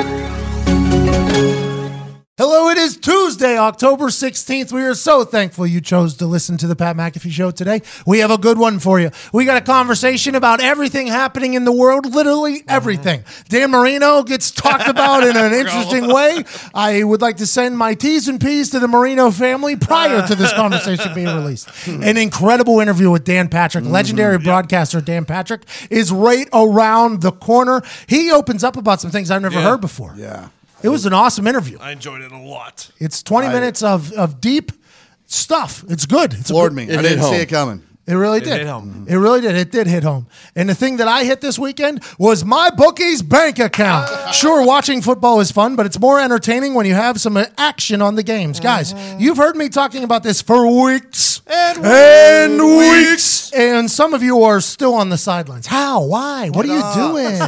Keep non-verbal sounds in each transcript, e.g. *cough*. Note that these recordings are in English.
thank you. Hello, it is Tuesday, October 16th. We are so thankful you chose to listen to the Pat McAfee Show today. We have a good one for you. We got a conversation about everything happening in the world, literally mm-hmm. everything. Dan Marino gets talked about in an *laughs* interesting way. I would like to send my T's and P's to the Marino family prior to this conversation being released. *laughs* An incredible interview with Dan Patrick, mm-hmm. legendary broadcaster Dan Patrick, is right around the corner. He opens up about some things I've never Yeah. heard before. Yeah. It was an awesome interview. I enjoyed it a lot. It's 20 minutes of, of deep stuff. It's good. It's a Floored good- me. I didn't see it coming. It really did. hit home. It really did. It did hit home. And the thing that I hit this weekend was my bookie's bank account. Sure, watching football is fun, but it's more entertaining when you have some action on the games. Guys, you've heard me talking about this for weeks and, weeks. And some of you are still on the sidelines. How? Why? What are you doing?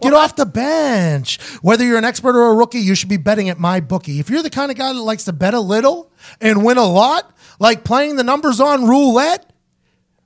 Get off the bench. Whether you're an expert or a rookie, you should be betting at my bookie. If you're the kind of guy that likes to bet a little and win a lot, like playing the numbers on roulette,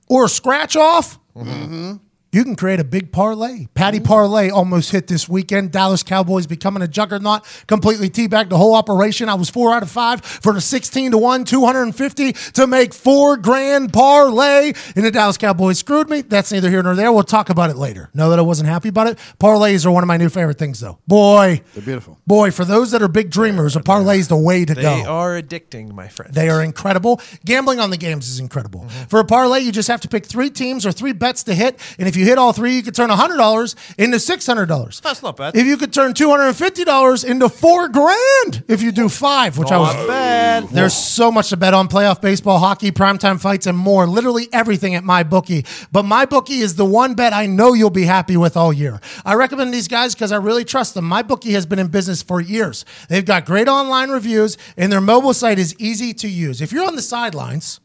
or scratch off, mm-hmm. You can create a big parlay. Patty mm-hmm. parlay almost hit this weekend. Dallas Cowboys becoming a juggernaut, completely teabagged the whole operation. I was four out of five for the 16 to 1, 250 to make four grand parlay. And the Dallas Cowboys screwed me. That's neither here nor there. We'll talk about it later. Know that I wasn't happy about it. Parlays are one of my new favorite things, though. Boy, They're beautiful. boy, for those that are big dreamers, a parlay is the way to They go. They are addicting, my friend. They are incredible. Gambling on the games is incredible. Mm-hmm. For a parlay, you just have to pick three teams or three bets to hit. And if you hit all three, you could turn $100 into $600. That's not bad. If you could turn $250 into four grand if you do five, which I oh, was. Bad. There's so much to bet on playoff baseball, hockey, primetime fights, and more. Literally everything at my bookie. But my bookie is the one bet I know you'll be happy with all year. I recommend these guys because I really trust them. My bookie has been in business for years. They've got great online reviews, and their mobile site is easy to use. If you're on the sidelines,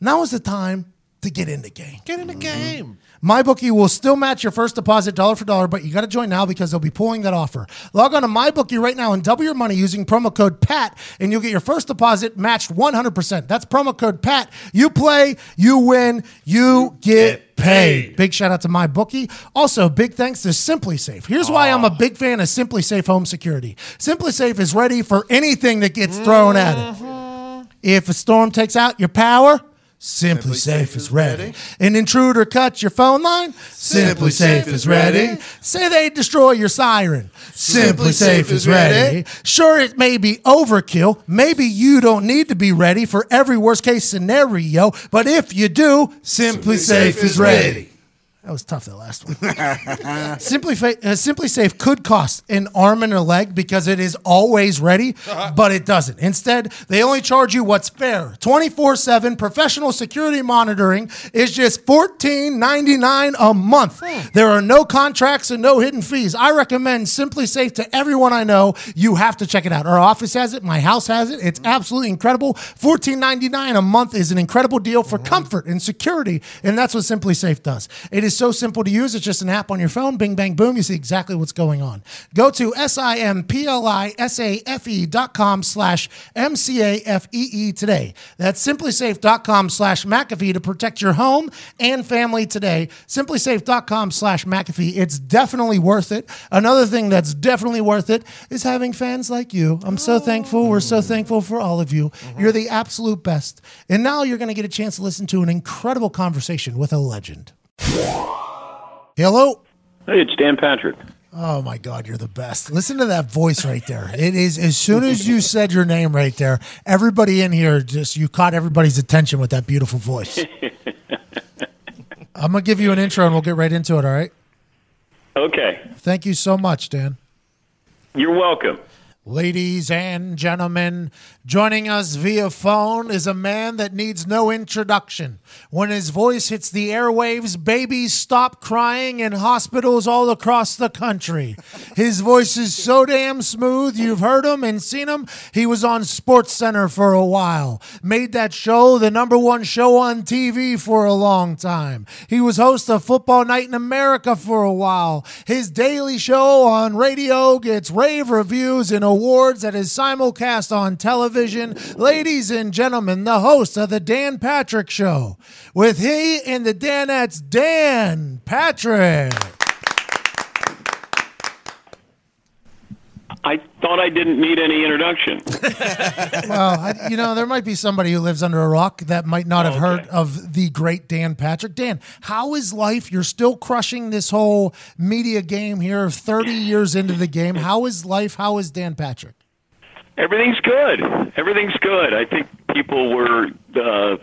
now is the time to get in the game. Get in the mm-hmm. game. MyBookie will still match your first deposit dollar for dollar, but you got to join now because they'll be pulling that offer. Log on to MyBookie right now and double your money using promo code PAT, and you'll get your first deposit matched 100%. That's promo code PAT. You play, you win, you get paid. Big shout out to MyBookie. Also, big thanks to SimpliSafe. Here's why I'm a big fan of SimpliSafe Home Security. SimpliSafe is ready for anything that gets thrown at it. Mm-hmm. If a storm takes out your power, Simply, Safe, is ready. An intruder cuts your phone line, SimpliSafe is ready. Say they destroy your siren, SimpliSafe is ready. Sure, it may be overkill. Maybe you don't need to be ready for every worst case scenario, but if you do, SimpliSafe is ready. That was tough, that last one. *laughs* Simply, Fa- uh, SimpliSafe could cost an arm and a leg because it is always ready, uh-huh. but it doesn't. Instead, they only charge you what's fair. 24 7 professional security monitoring is just $14.99 a month. Hmm. There are no contracts and no hidden fees. I recommend SimpliSafe to everyone I know. You have to check it out. Our office has it, my house has it. It's hmm. absolutely incredible. $14.99 a month is an incredible deal for hmm. comfort and security, and that's what SimpliSafe does. It is so simple to use. It's just an app on your phone. Bing, bang, boom. You see exactly what's going on. Go to S-I-M-P-L-I-S-A-F-E dot com slash M-C-A-F-E-E today. That's simplisafe.com slash McAfee to protect your home and family today. Simplisafe.com slash McAfee. It's definitely worth it. Another thing that's definitely worth it is having fans like you. I'm so thankful. We're so thankful for all of you. You're the absolute best. And now you're going to get a chance to listen to an incredible conversation with a legend. Hello. Hey, it's Dan Patrick. Oh my God, you're the best. Listen to that voice right there. It is as soon as you said your name right there, everybody in here just you caught everybody's attention with that beautiful voice. *laughs* I'm gonna give you an intro and we'll get right into it, all right? Okay, Thank you so much, Dan. you're welcome. Ladies and gentlemen, joining us via phone is a man that needs no introduction. When his voice hits the airwaves, babies stop crying in hospitals all across the country. His voice is so damn smooth, you've heard him and seen him. He was on SportsCenter for a while, made that show the number one show on TV for a long time. He was host of Football Night in America for a while. His daily show on radio gets rave reviews and awards that is simulcast on television. Ladies and gentlemen, the host of the Dan Patrick Show. With he and the Danettes, Dan Patrick. I thought I didn't need any introduction. *laughs* Well, I, you know, there might be somebody who lives under a rock that might not have Okay. heard of the great Dan Patrick. Dan, how is life? You're still crushing this whole media game here, 30 years into the game. How is life? How is Dan Patrick? Everything's good. Everything's good. I think people were uh,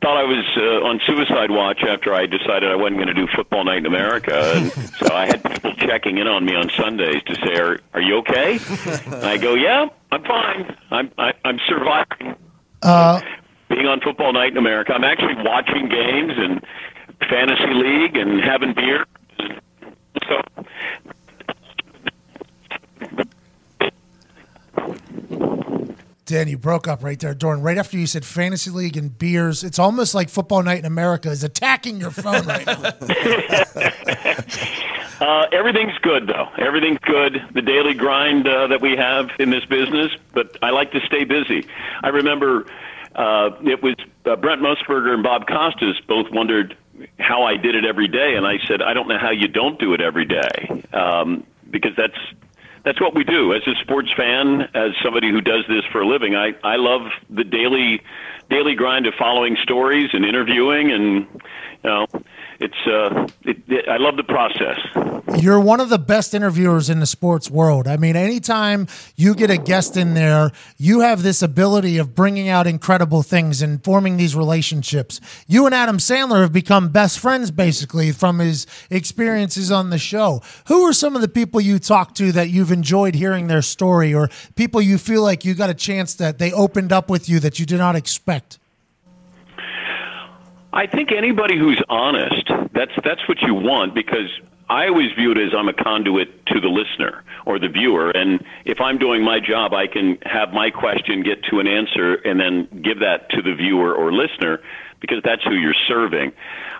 thought I was uh, on suicide watch after I decided I wasn't going to do football night in America. And *laughs* so I had people checking in on me on Sundays to say, "Are are you okay?" And I go, "Yeah, I'm fine. I'm I, I'm surviving." Uh, being on football night in America. I'm actually watching games and fantasy league and having beer. So Dan, you broke up right there, Dorn. Right after you said fantasy league and beers, it's almost like football night in America is attacking your phone right now. *laughs* uh, everything's good, though. Everything's good. The daily grind uh, that we have in this business, but I like to stay busy. I remember uh, it was uh, Brent Musburger and Bob Costas both wondered how I did it every day, and I said, I don't know how you don't do it every day, um, because that's that's what we do as a sports fan, as somebody who does this for a living. I I love the daily daily grind of following stories and interviewing, and you know, it's uh, it, it, I love the process. You're one of the best interviewers in the sports world. I mean, anytime you get a guest in there, you have this ability of bringing out incredible things and forming these relationships. You and Adam Sandler have become best friends basically from his experiences on the show. Who are some of the people you talk to that you've enjoyed hearing their story or people you feel like you got a chance that they opened up with you that you did not expect? I think anybody who's honest, that's that's what you want because I always view it as I'm a conduit to the listener or the viewer, and if I'm doing my job, I can have my question get to an answer and then give that to the viewer or listener because that's who you're serving.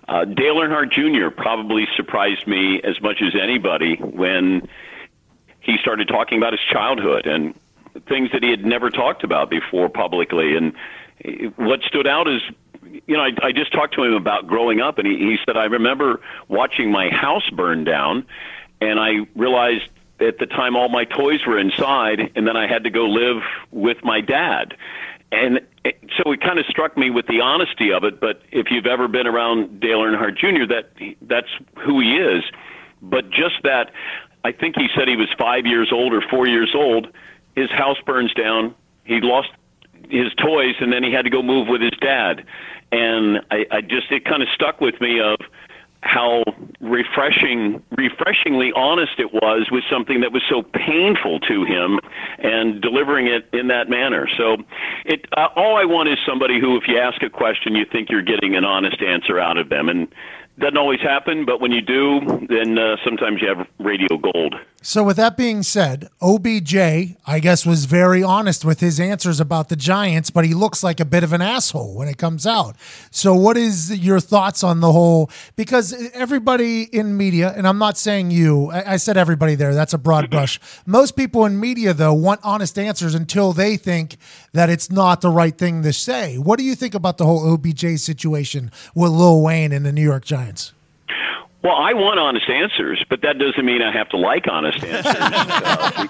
Uh, Dale Earnhardt Jr. probably surprised me as much as anybody when he started talking about his childhood and things that he had never talked about before publicly. And what stood out is, you know, I, I just talked to him about growing up, and he, he said, I remember watching my house burn down, and I realized at the time all my toys were inside, and then I had to go live with my dad. And it, so it kind of struck me with the honesty of it. But if you've ever been around Dale Earnhardt Jr., that that's who he is. But just that, I think he said he was five years old or four years old. His house burns down. He lost his toys, and then he had to go move with his dad. And I, I just it kind of stuck with me of how refreshing, refreshingly honest it was with something that was so painful to him, and delivering it in that manner. So, it uh, all I want is somebody who, if you ask a question, you think you're getting an honest answer out of them, and doesn't always happen, but when you do, then uh, sometimes you have radio gold. So, with that being said, OBJ, I guess, was very honest with his answers about the Giants, but he looks like a bit of an asshole when it comes out. So, what is your thoughts on the whole? Because everybody in media, and I'm not saying you, I, I said everybody there, that's a broad mm-hmm. brush. Most people in media, though, want honest answers until they think that it's not the right thing to say. What do you think about the whole OBJ situation with Lil Wayne and the New York Giants? Well, I want honest answers, but that doesn't mean I have to like honest *laughs* answers. Uh,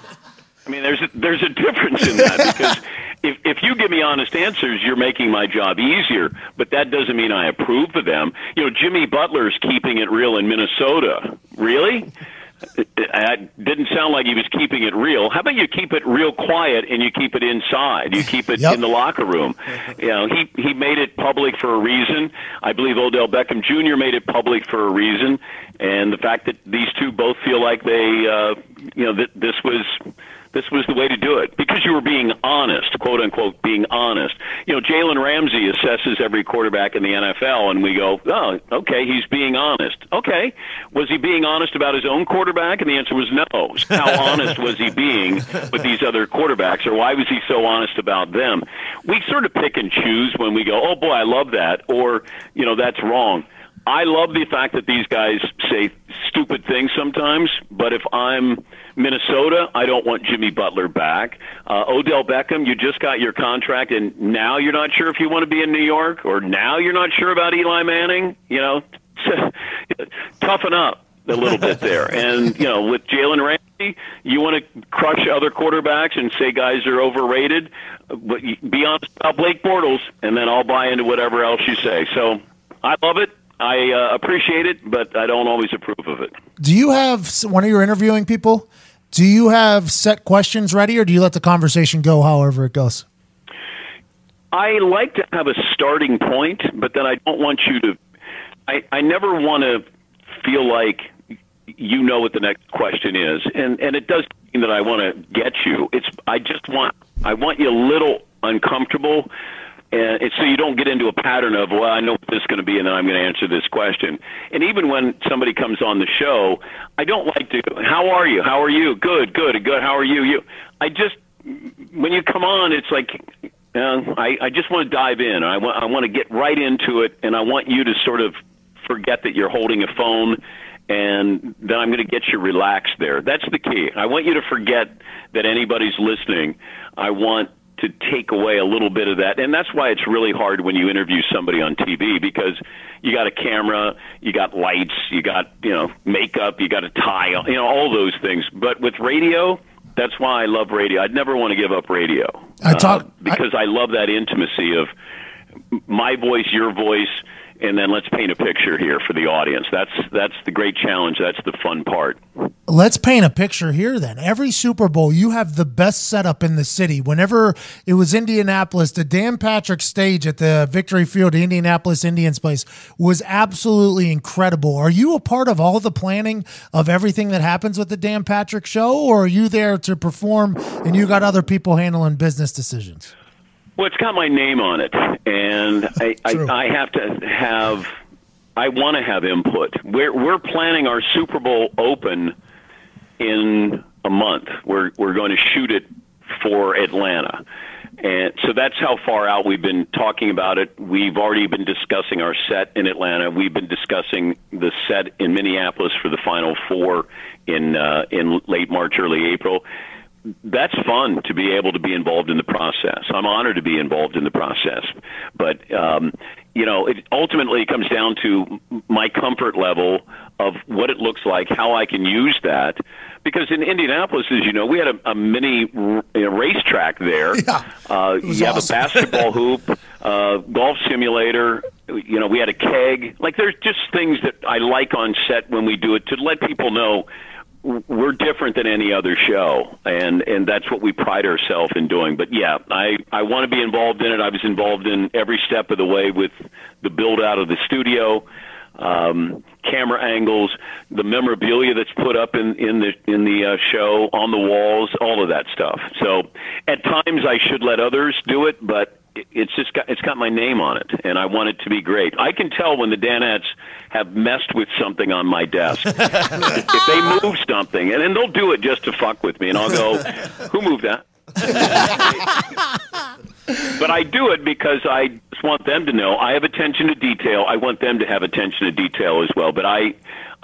I mean, there's a, there's a difference in that because if if you give me honest answers, you're making my job easier. But that doesn't mean I approve of them. You know, Jimmy Butler's keeping it real in Minnesota. Really? It, didn't sound like he was keeping it real. How about you keep it real quiet and you keep it inside? You keep it Yep. in the locker room. You know, he he made it public for a reason. I believe Odell Beckham Jr. made it public for a reason, and the fact that these two both feel like they, uh, you know, that this was this was the way to do it because you were being honest, quote unquote, being honest. You know, Jalen Ramsey assesses every quarterback in the NFL, and we go, oh, okay, he's being honest. Okay, was he being honest about his own quarterback? And the answer was no. How *laughs* honest was he being with these other quarterbacks, or why was he so honest about them? We sort of pick and choose when we go, oh boy, I love that, or you know, that's wrong. I love the fact that these guys say stupid things sometimes, but if I'm Minnesota, I don't want Jimmy Butler back. Uh, Odell Beckham, you just got your contract, and now you're not sure if you want to be in New York, or now you're not sure about Eli Manning. You know, *laughs* toughen up a little bit there. *laughs* And you know, with Jalen Ramsey, you want to crush other quarterbacks and say guys are overrated, but be honest about Blake Bortles, and then I'll buy into whatever else you say. So I love it. I uh, appreciate it, but I don't always approve of it. Do you have one of your interviewing people? Do you have set questions ready, or do you let the conversation go however it goes? I like to have a starting point, but then I don't want you to. I, I never want to feel like you know what the next question is, and and it does mean that I want to get you. It's I just want I want you a little uncomfortable and it's so you don't get into a pattern of well i know what this is going to be and then i'm going to answer this question and even when somebody comes on the show i don't like to how are you how are you good good good how are you you i just when you come on it's like uh, I, I just want to dive in. I want I want to get right into it, and I want you to sort of forget that you're holding a phone, and then I'm going to get you relaxed there. That's the key. I want you to forget that anybody's listening. I want to take away a little bit of that. And that's why it's really hard when you interview somebody on TV because you got a camera, you got lights, you got, you know, makeup, you got a tie, you know, all those things. But with radio, that's why I love radio. I'd never want to give up radio. I talk uh, because I, I love that intimacy of my voice, your voice, and then let's paint a picture here for the audience. That's that's the great challenge. That's the fun part. Let's paint a picture here then. Every Super Bowl, you have the best setup in the city. Whenever it was Indianapolis, the Dan Patrick stage at the Victory Field, Indianapolis Indians place, was absolutely incredible. Are you a part of all the planning of everything that happens with the Dan Patrick show, or are you there to perform and you got other people handling business decisions? Well, it's got my name on it, and I, I, I have to have. I want to have input. We're we're planning our Super Bowl open in a month. We're we're going to shoot it for Atlanta. And so that's how far out we've been talking about it. We've already been discussing our set in Atlanta. We've been discussing the set in Minneapolis for the Final Four in uh, in late March, early April that's fun to be able to be involved in the process. I'm honored to be involved in the process, but um, you know, it ultimately comes down to my comfort level of what it looks like, how I can use that. Because in Indianapolis, as you know, we had a, a mini r- racetrack there. Yeah, uh, you have a basketball *laughs* hoop, uh, golf simulator. You know, we had a keg. Like, there's just things that I like on set when we do it to let people know we're different than any other show and and that's what we pride ourselves in doing. But yeah i i want to be involved in it. I was involved in every step of the way with the build out of the studio um camera angles the memorabilia that's put up in in the in the uh, show on the walls all of that stuff. So at times i should let others do it but it's just got it's got my name on it, and I want it to be great. I can tell when the Danettes have messed with something on my desk. *laughs* if they move something, and then they'll do it just to fuck with me, and I'll go, "Who moved that?" but I do it because I just want them to know I have attention to detail. I want them to have attention to detail as well. But I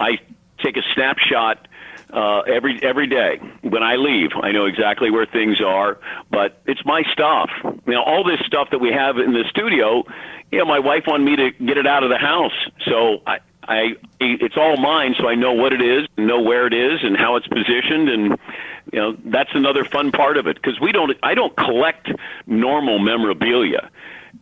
I take a snapshot uh, every every day when I leave. I know exactly where things are, but it's my stuff. You know, all this stuff that we have in the studio. You know, my wife wanted me to get it out of the house, so I. I it's all mine, so I know what it is, know where it is, and how it's positioned, and you know that's another fun part of it because we don't. I don't collect normal memorabilia.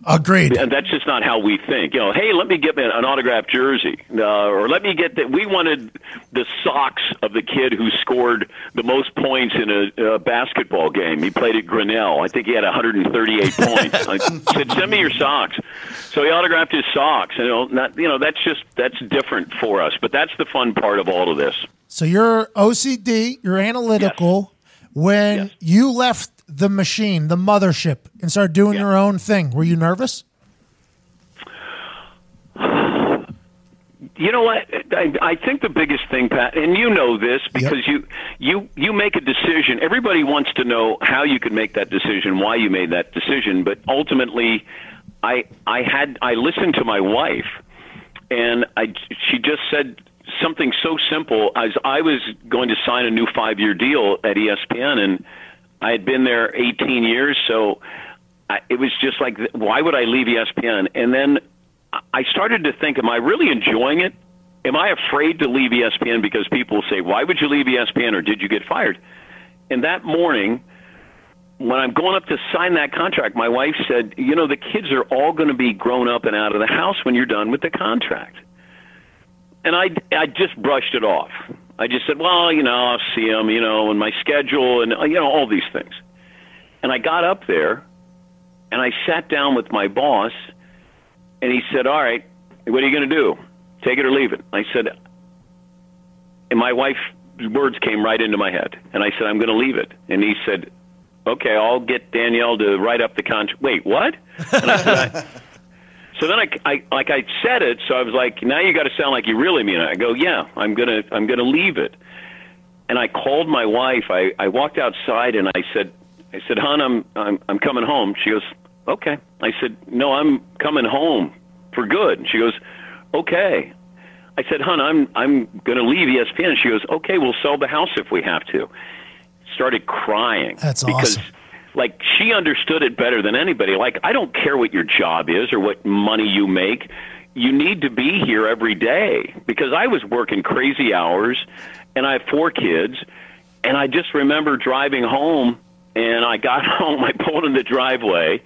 Agreed. And that's just not how we think. You know, hey, let me get an autographed jersey, uh, or let me get that. We wanted the socks of the kid who scored the most points in a, a basketball game. He played at Grinnell. I think he had 138 *laughs* points. I said, send me your socks. So he autographed his socks. You know, not you know that's just that's different for us. But that's the fun part of all of this. So you're OCD, you're analytical. When Yes. you left the machine, the mothership, and start doing Yeah. your own thing, were you nervous? You know what? I, I think the biggest thing, Pat, and you know this because you you you make a decision. Everybody wants to know how you can make that decision, why you made that decision. But ultimately, I I had I listened to my wife, and I she just said something so simple as I was going to sign a new five year deal at ESPN, and I had been there 18 years, so I, it was just like, why would I leave ESPN? And then I started to think, am I really enjoying it? Am I afraid to leave ESPN because people say, why would you leave ESPN or did you get fired? And that morning, when I'm going up to sign that contract, my wife said, you know, the kids are all going to be grown up and out of the house when you're done with the contract. And I, I just brushed it off. I just said, well, you know, I'll see him, you know, and my schedule and, uh, you know, all these things. And I got up there and I sat down with my boss and he said, all right, what are you going to do? Take it or leave it. I said, and my wife's words came right into my head. And I said, I'm going to leave it. And he said, okay, I'll get Danielle to write up the contract. Wait, what? And I said, I, *laughs* so then I, I, like I said it, so I was like, now you got to sound like you really mean it. I go, yeah, I'm gonna, I'm gonna leave it. And I called my wife. I, I walked outside and I said, I said, hon, I'm, I'm, I'm coming home. She goes, okay. I said, no, I'm coming home for good. And she goes, okay. I said, hon, I'm, I'm gonna leave ESPN. And she goes, okay, we'll sell the house if we have to. Started crying. That's because awesome. Like she understood it better than anybody. Like I don't care what your job is or what money you make. You need to be here every day because I was working crazy hours and I have four kids and I just remember driving home and I got *laughs* home, I pulled in the driveway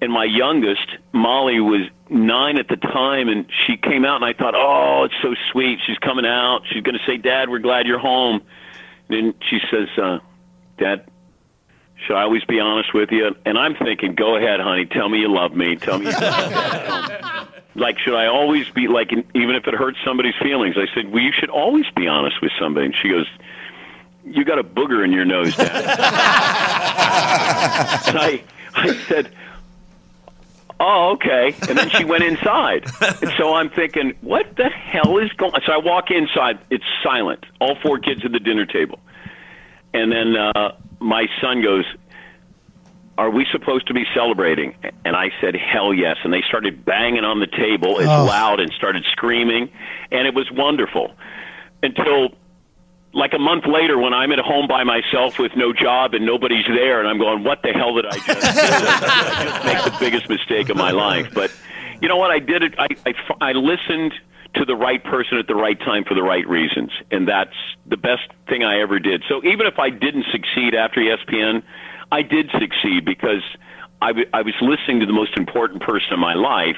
and my youngest, Molly, was nine at the time, and she came out, and I thought, oh, it's so sweet. She's coming out. She's going to say, Dad, we're glad you're home. And she says, uh, Dad, should I always be honest with you? And I'm thinking, go ahead, honey. Tell me you love me. Tell me. You *laughs* like, should I always be like, even if it hurts somebody's feelings? I said, well, you should always be honest with somebody. And she goes, you got a booger in your nose, Dad. and I, I said, oh, okay. And then she went inside. And so I'm thinking, what the hell is going So I walk inside. It's silent. All four kids at the dinner table. And then uh, my son goes, are we supposed to be celebrating? And I said, hell yes. And they started banging on the table as Oh. loud and started screaming. And it was wonderful until like a month later when I'm at home by myself with no job and nobody's there and I'm going, what the hell did I just? I *laughs* just make the biggest mistake of my life. But you know what? I did it. I, I, I listened to the right person at the right time for the right reasons. And that's the best thing I ever did. So even if I didn't succeed after ESPN, I did succeed because I, w- I was listening to the most important person in my life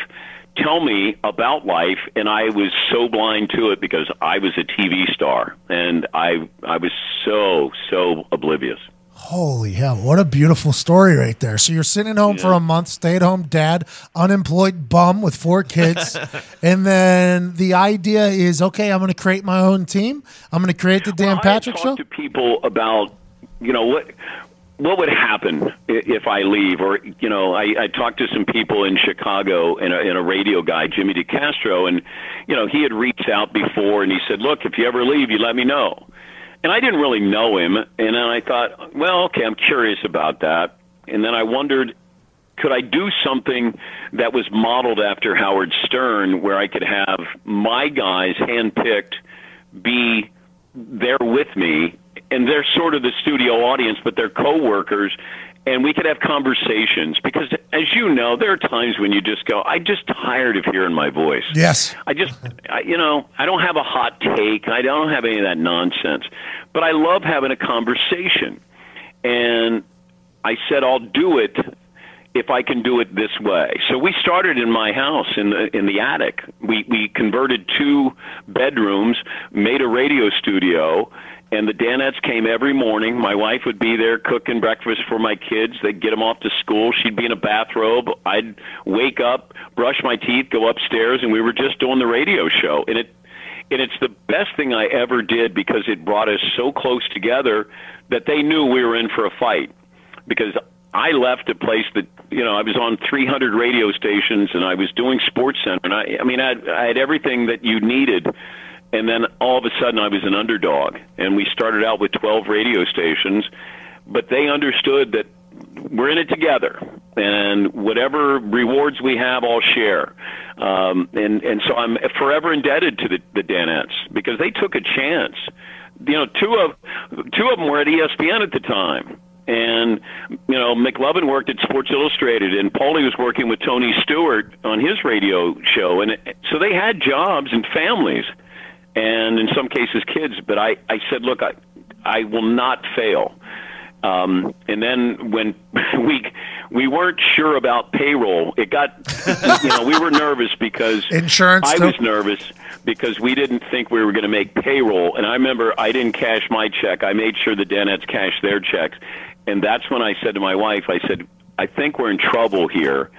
tell me about life and I was so blind to it because I was a TV star and I I was so so oblivious. Holy hell, what a beautiful story right there. So you're sitting at home for a month, stay at home dad, unemployed bum with four kids. *laughs* and then the idea is okay, I'm going to create my own team. I'm going to create the Dan Well, Patrick show. to people about you know what what would happen if I leave, or you know, I, I talked to some people in Chicago and a, and a radio guy, Jimmy DeCastro, and you know, he had reached out before and he said, "Look, if you ever leave, you let me know." And I didn't really know him, and then I thought, well, okay, I'm curious about that, and then I wondered. Could I do something that was modeled after Howard Stern, where I could have my guys handpicked be there with me, and they're sort of the studio audience, but they're coworkers, and we could have conversations. Because, as you know, there are times when you just go, "I'm just tired of hearing my voice." yes. I just, I, you know, I don't have a hot take. I don't have any of that nonsense. But I love having a conversation. And I said, I'll do it if I can do it this way. So we started in my house in the in the attic. We we converted two bedrooms, made a radio studio, and the Danettes came every morning. My wife would be there cooking breakfast for my kids. They'd get them off to school. She'd be in a bathrobe. I'd wake up, brush my teeth, go upstairs, and we were just doing the radio show. And it and it's the best thing I ever did because it brought us so close together that they knew we were in for a fight. Because I left a place that you know I was on 300 radio stations and I was doing SportsCenter, and I I mean I had, I had everything that you needed. And then all of a sudden, I was an underdog, and we started out with 12 radio stations, but they understood that we're in it together, and whatever rewards we have, I'll share. Um, and and so I'm forever indebted to the, the Danettes because they took a chance. You know, two of two of them were at ESPN at the time. And you know, McLovin worked at Sports Illustrated, and Paulie was working with Tony Stewart on his radio show, and so they had jobs and families, and in some cases kids. But I, I said, look, I, I will not fail. Um, and then when *laughs* we we weren't sure about payroll, it got you know we were nervous because *laughs* Insurance, I was nervous because we didn't think we were going to make payroll. And I remember I didn't cash my check. I made sure the Danettes cashed their checks. And that's when I said to my wife, I said, I think we're in trouble here.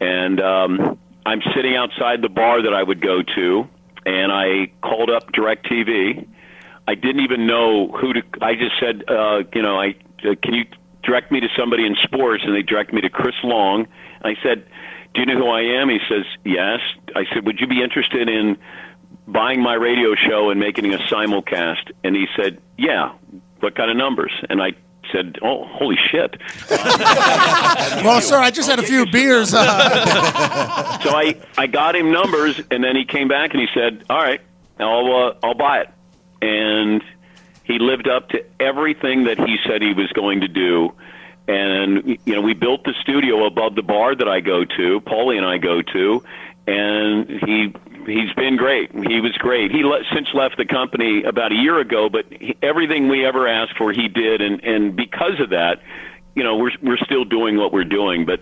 And um, I'm sitting outside the bar that I would go to, and I called up DirecTV. I didn't even know who to. I just said, uh, you know, I uh, can you direct me to somebody in sports, and they direct me to Chris Long. And I said, do you know who I am? He says, yes. I said, would you be interested in buying my radio show and making a simulcast? And he said, yeah. What kind of numbers? And I said, oh, holy shit. *laughs* Well, sir, I just had a few beers. Uh, so I, I got him numbers, and then he came back and he said, "All right, I'll uh, I'll buy it." And he lived up to everything that he said he was going to do. And you know, we built the studio above the bar that I go to, Paulie and I go to, and he he's been great. He was great. He le- since left the company about a year ago, but he, everything we ever asked for, he did, and and because of that, you know, we're we're still doing what we're doing. But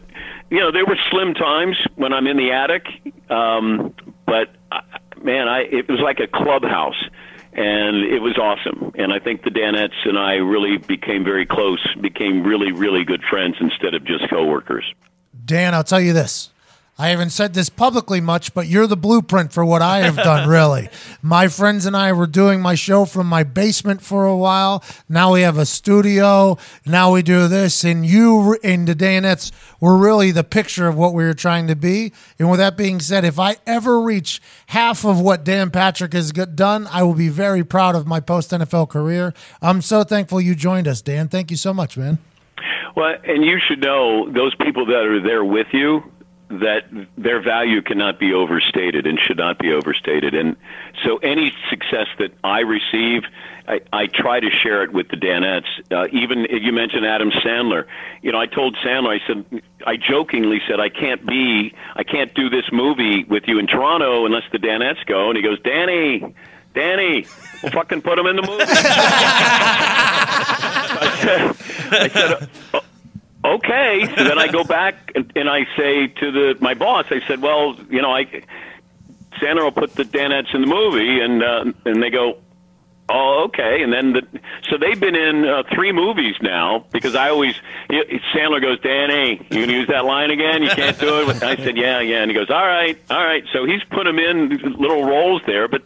you know, there were slim times when I'm in the attic, um, but uh, man, I it was like a clubhouse. And it was awesome. And I think the Danettes and I really became very close, became really, really good friends instead of just coworkers. Dan, I'll tell you this. I haven't said this publicly much, but you're the blueprint for what I have done, *laughs* really. my friends and I were doing my show from my basement for a while. Now we have a studio. Now we do this. And you and the Danettes were really the picture of what we were trying to be. And with that being said, if I ever reach half of what Dan Patrick has done, I will be very proud of my post NFL career. I'm so thankful you joined us, Dan. Thank you so much, man. Well, and you should know those people that are there with you that their value cannot be overstated and should not be overstated. And so any success that I receive, I, I try to share it with the Danettes. Uh, even you mentioned Adam Sandler. You know, I told Sandler, I said, I jokingly said, I can't be, I can't do this movie with you in Toronto unless the Danettes go. And he goes, Danny, Danny, we'll fucking put him in the movie. *laughs* I said, I said "Oh, okay. *laughs* So then I go back and, and I say to the my boss, I said, well, you know, I Sandler will put the Danettes in the movie, and uh, and they go, oh, okay. And then the so they've been in uh, three movies now because I always Sandler goes, Danny, you gonna use that line again? You can't do it. *laughs* I said, yeah, yeah. And he goes, all right, all right. So he's put them in little roles there, but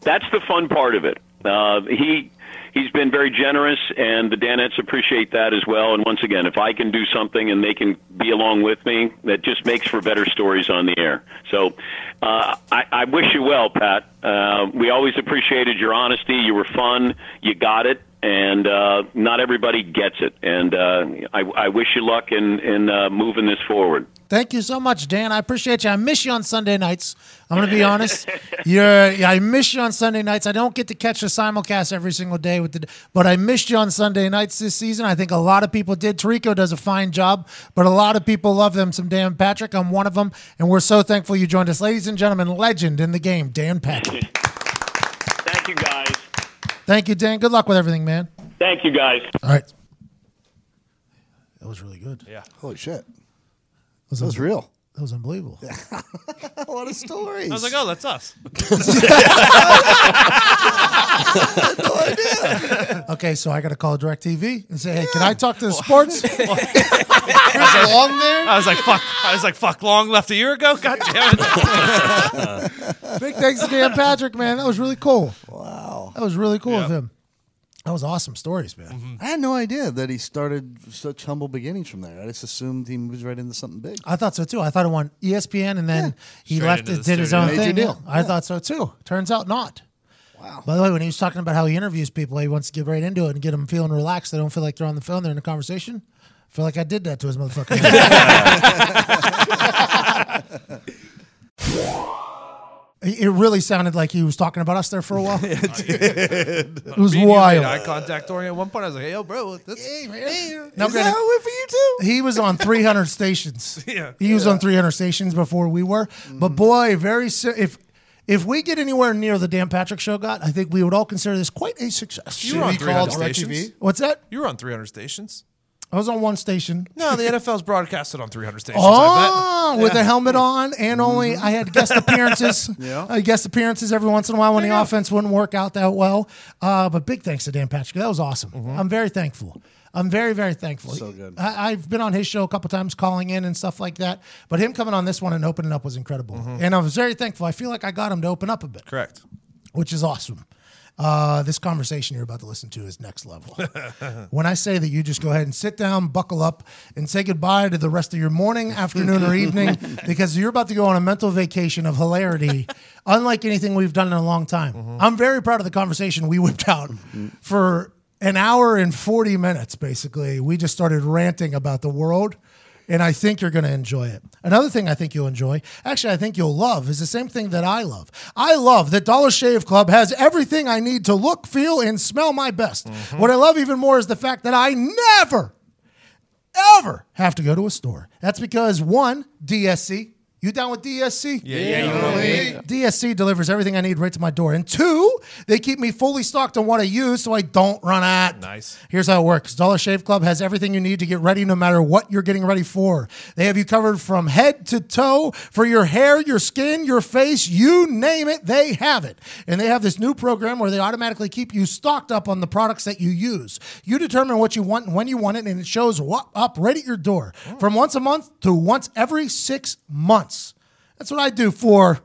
that's the fun part of it. Uh, he he's been very generous, and the Danettes appreciate that as well. And once again, if I can do something and they can be along with me, that just makes for better stories on the air. So uh, I, I wish you well, Pat. Uh, we always appreciated your honesty. You were fun. You got it. And uh, not everybody gets it. And uh, I, I wish you luck in, in uh, moving this forward. Thank you so much, Dan. I appreciate you. I miss you on Sunday nights. I'm going to be honest. You're, yeah, I miss you on Sunday nights. I don't get to catch the simulcast every single day with the, but I missed you on Sunday nights this season. I think a lot of people did. Tirico does a fine job, but a lot of people love them. Some Dan Patrick. I'm one of them, and we're so thankful you joined us, ladies and gentlemen. Legend in the game, Dan Patrick. *laughs* Thank you, guys. Thank you, Dan. Good luck with everything, man. Thank you, guys. All right. That was really good. Yeah. Holy shit. Was That was real. That was unbelievable. what *laughs* A lot of stories. I was like, oh, that's us. *laughs* *laughs* Okay, so I got to call DirecTV and say, hey, can I talk to the sports? Chris Long there. I was like, fuck. I was like, fuck. Long left a year ago. God damn it. Big thanks to Dan Patrick, man. That was really cool. Wow. That was really cool Yeah. of him. That was awesome stories, man. Mm-hmm. I had no idea that he started such humble beginnings from there. I just assumed he moves right into something big. I thought so too. I thought it won ESPN and then he Straight left into it, the did his own Major thing. deal. I thought so too. Turns out not. Wow. By the way, when he was talking about how he interviews people, he wants to get right into it and get them feeling relaxed. They don't feel like they're on the phone. They're in a conversation. I feel like I did that to his motherfucking. *laughs* *laughs* It it really sounded like he was talking about us there for a while. *laughs* it was Me and you made wild. eye contact during at one point. I was like, hey, yo, bro. That's, Hey, man. Hey. Now, Is that granted, how it went for you too? he was on *laughs* 300 stations. *laughs* Yeah. he was on 300 stations before we were. But mm. boy, very if if we get anywhere near the Dan Patrick show got, I think we would all consider this quite a success. You were on 300 DirecTV? stations. What's that? You were on 300 stations. I was on one station. No, the NFL's broadcasted on 300 stations. Oh, with a helmet on, and only mm-hmm. I had guest appearances. *laughs* Yeah. I guest appearances every once in a while when the offense wouldn't work out that well. Uh, but big thanks to Dan Patrick. That was awesome. Mm-hmm. I'm very thankful. I'm very, very thankful. So good. I, I've been on his show a couple times, calling in and stuff like that. But him coming on this one and opening up was incredible, mm-hmm. and I was very thankful. I feel like I got him to open up a bit, Correct. which is awesome. Uh, this conversation you're about to listen to is next level. *laughs* when I say that you just go ahead and sit down, buckle up, and say goodbye to the rest of your morning, *laughs* afternoon, or evening, because you're about to go on a mental vacation of hilarity, *laughs* unlike anything we've done in a long time. I'm very proud of the conversation we whipped out for an hour and 40 minutes, basically. We just started ranting about the world. And I think you're going to enjoy it. Another thing I think you'll enjoy, actually, I think you'll love, is the same thing that I love. I love that Dollar Shave Club has everything I need to look, feel, and smell my best. Mm-hmm. What I love even more is the fact that I never, ever have to go to a store. That's because one, DSC. You down with DSC? Yeah, yeah, you know me. DSC delivers everything I need right to my door. And two, they keep me fully stocked on what I use so I don't run out. Nice. Here's how it works Dollar Shave Club has everything you need to get ready no matter what you're getting ready for. They have you covered from head to toe for your hair, your skin, your face, you name it, they have it. And they have this new program where they automatically keep you stocked up on the products that you use. You determine what you want and when you want it, and it shows what up right at your door oh. from once a month to once every six months. That's what I do for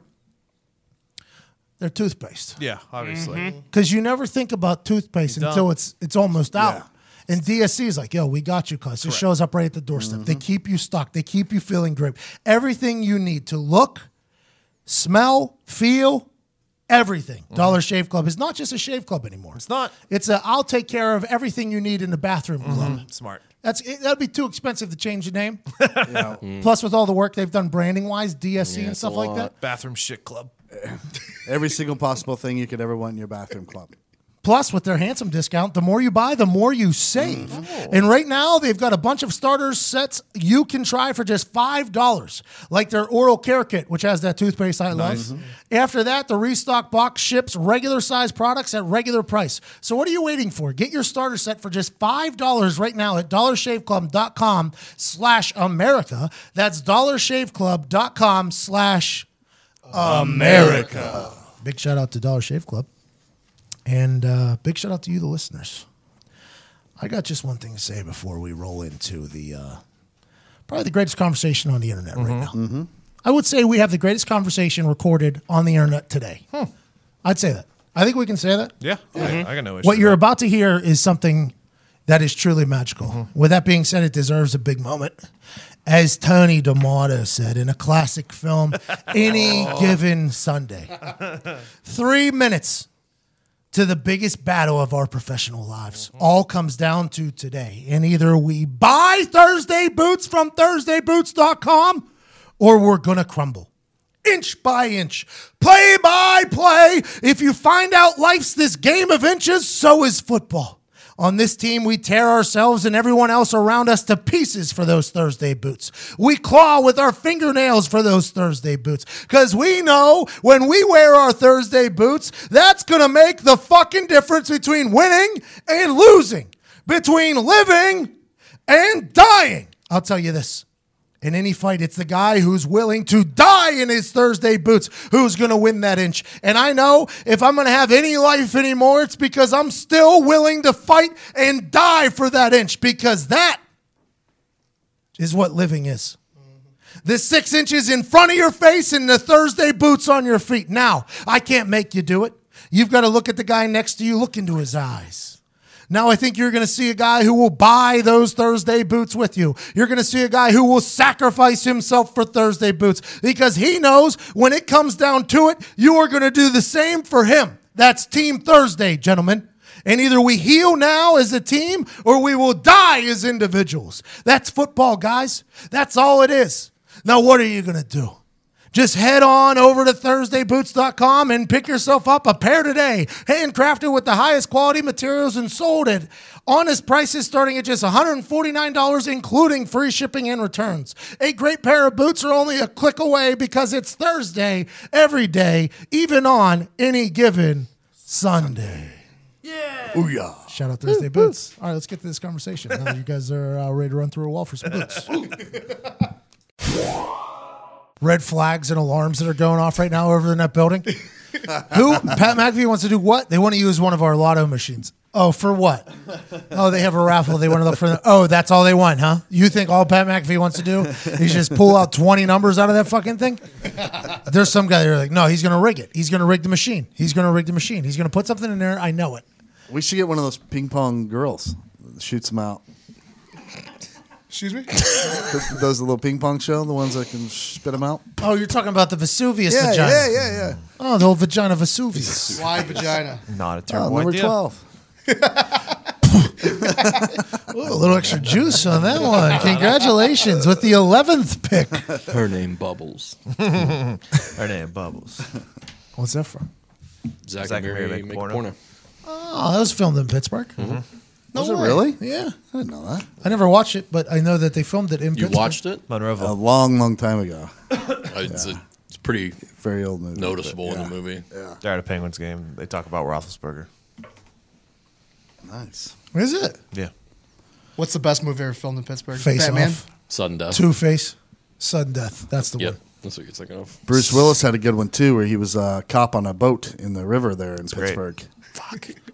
their toothpaste Yeah, obviously. Mm-hmm. because you never think about toothpaste until it's it's almost out. And DSC is like, yo, we got you, cuz. It shows up right at the doorstep. They mm-hmm. keep you stuck. They keep you feeling great. Everything you need to look, smell, feel, everything. Mm-hmm. Dollar Shave Club is not just a shave club anymore. It's not. It's a I'll take care of everything you need in the bathroom club. Smart. That's it, that'd be too expensive to change the name. *laughs* *laughs* Mm. Plus, with all the work they've done branding wise, DSC and it's stuff a like lot. that. Bathroom shit club. *laughs* Every single possible thing you could ever want in your bathroom club. Plus, with their handsome discount, the more you buy, the more you save. Mm-hmm. And right now, they've got a bunch of starter sets you can try for just $5, like their oral care kit, which has that toothpaste I love. Mm-hmm. After that, the restock box ships regular size products at regular price. So, what are you waiting for? Get your starter set for just $5 right now at dollarshaveclub.com slash America. That's dollarshaveclub.com slash America. Big shout out to Dollar Shave Club. And uh, big shout out to you, the listeners. I got just one thing to say before we roll into the uh, probably the greatest conversation on the internet right mm-hmm. now. Mm-hmm. I would say we have the greatest conversation recorded on the internet today. Hmm. I'd say that. I think we can say that. Yeah, I, mm-hmm. I got no issue. What you're that. about to hear is something that is truly magical. With that being said, it deserves a big moment. As Tony D'Amato said in a classic film, *laughs* Any oh. Given Sunday. *laughs* Three minutes to the biggest battle of our professional lives. All comes down to today. And either we buy Thursday boots from ThursdayBoots.com or we're going to crumble inch by inch, play by play. If you find out life's this game of inches, so is football. On this team, we tear ourselves and everyone else around us to pieces for those Thursday boots. We claw with our fingernails for those Thursday boots. Because we know when we wear our Thursday boots, that's going to make the fucking difference between winning and losing, between living and dying. I'll tell you this in any fight, it's the guy who's willing to die in his Thursday boots who's going to win that inch. And I know if I'm going to have any life anymore, it's because I'm still willing to fight and die for that inch because that is what living is. The six inches in front of your face and the Thursday boots on your feet. Now, I can't make you do it. You've got to look at the guy next to you, look into his eyes. Now I think you're going to see a guy who will buy those Thursday boots with you. You're going to see a guy who will sacrifice himself for Thursday boots because he knows when it comes down to it, you are going to do the same for him. That's Team Thursday, gentlemen. And either we heal now as a team or we will die as individuals. That's football, guys. That's all it is. Now, what are you going to do? Just head on over to ThursdayBoots.com and pick yourself up a pair today, handcrafted with the highest quality materials and sold at honest prices starting at just $149, including free shipping and returns. A great pair of boots are only a click away because it's Thursday every day, even on any given Sunday. Booyah. Shout out Thursday Boots. All right, let's get to this conversation. Now you guys are uh, ready to run through a wall for some boots. *laughs* Red flags and alarms that are going off right now over in that building. *laughs* Who? Pat McAfee wants to do what? They want to use one of our lotto machines. Oh, for what? Oh, they have a raffle. They want to look for. The, oh, that's all they want, huh? You think all Pat McAfee wants to do is just pull out twenty numbers out of that fucking thing? There's some guy there like, no, he's going to rig it. He's going to rig the machine. He's going to rig the machine. He's going to put something in there. I know it. We should get one of those ping pong girls. Shoots them out. Excuse me? Th- Those little ping pong show, the ones that can spit them out. Oh, you're talking about the Vesuvius Yeah, vagina. yeah, yeah, yeah. Oh, the old vagina Vesuvius. *laughs* Why vagina? Not a Oh, terrible number idea. twelve. *laughs* Ooh, a little extra juice on that one. Congratulations with the 11th pick. Her name Bubbles. *laughs* Her name Bubbles. What's that from? Zach, Zach and and Mary Mary make, make porno. porno. Oh, that was filmed in Pittsburgh. Mm-hmm. Was it really? Yeah. I didn't know that. I never watched it, but I know that they filmed it in You Pittsburgh. watched it? A Monroeville. long, long time ago. *laughs* Uh, it's, a, it's pretty Very old movie. noticeable but in the movie. They're at a Penguins game. They talk about Roethlisberger. Nice. Is it? Yeah. What's the best movie ever filmed in Pittsburgh? Face Batman. Off. Sudden death. Two Face. Sudden Death. That's the Yep. one. That's what you're thinking of. Bruce Willis had a good one too, where he was a cop on a boat in the river there in great. Pittsburgh.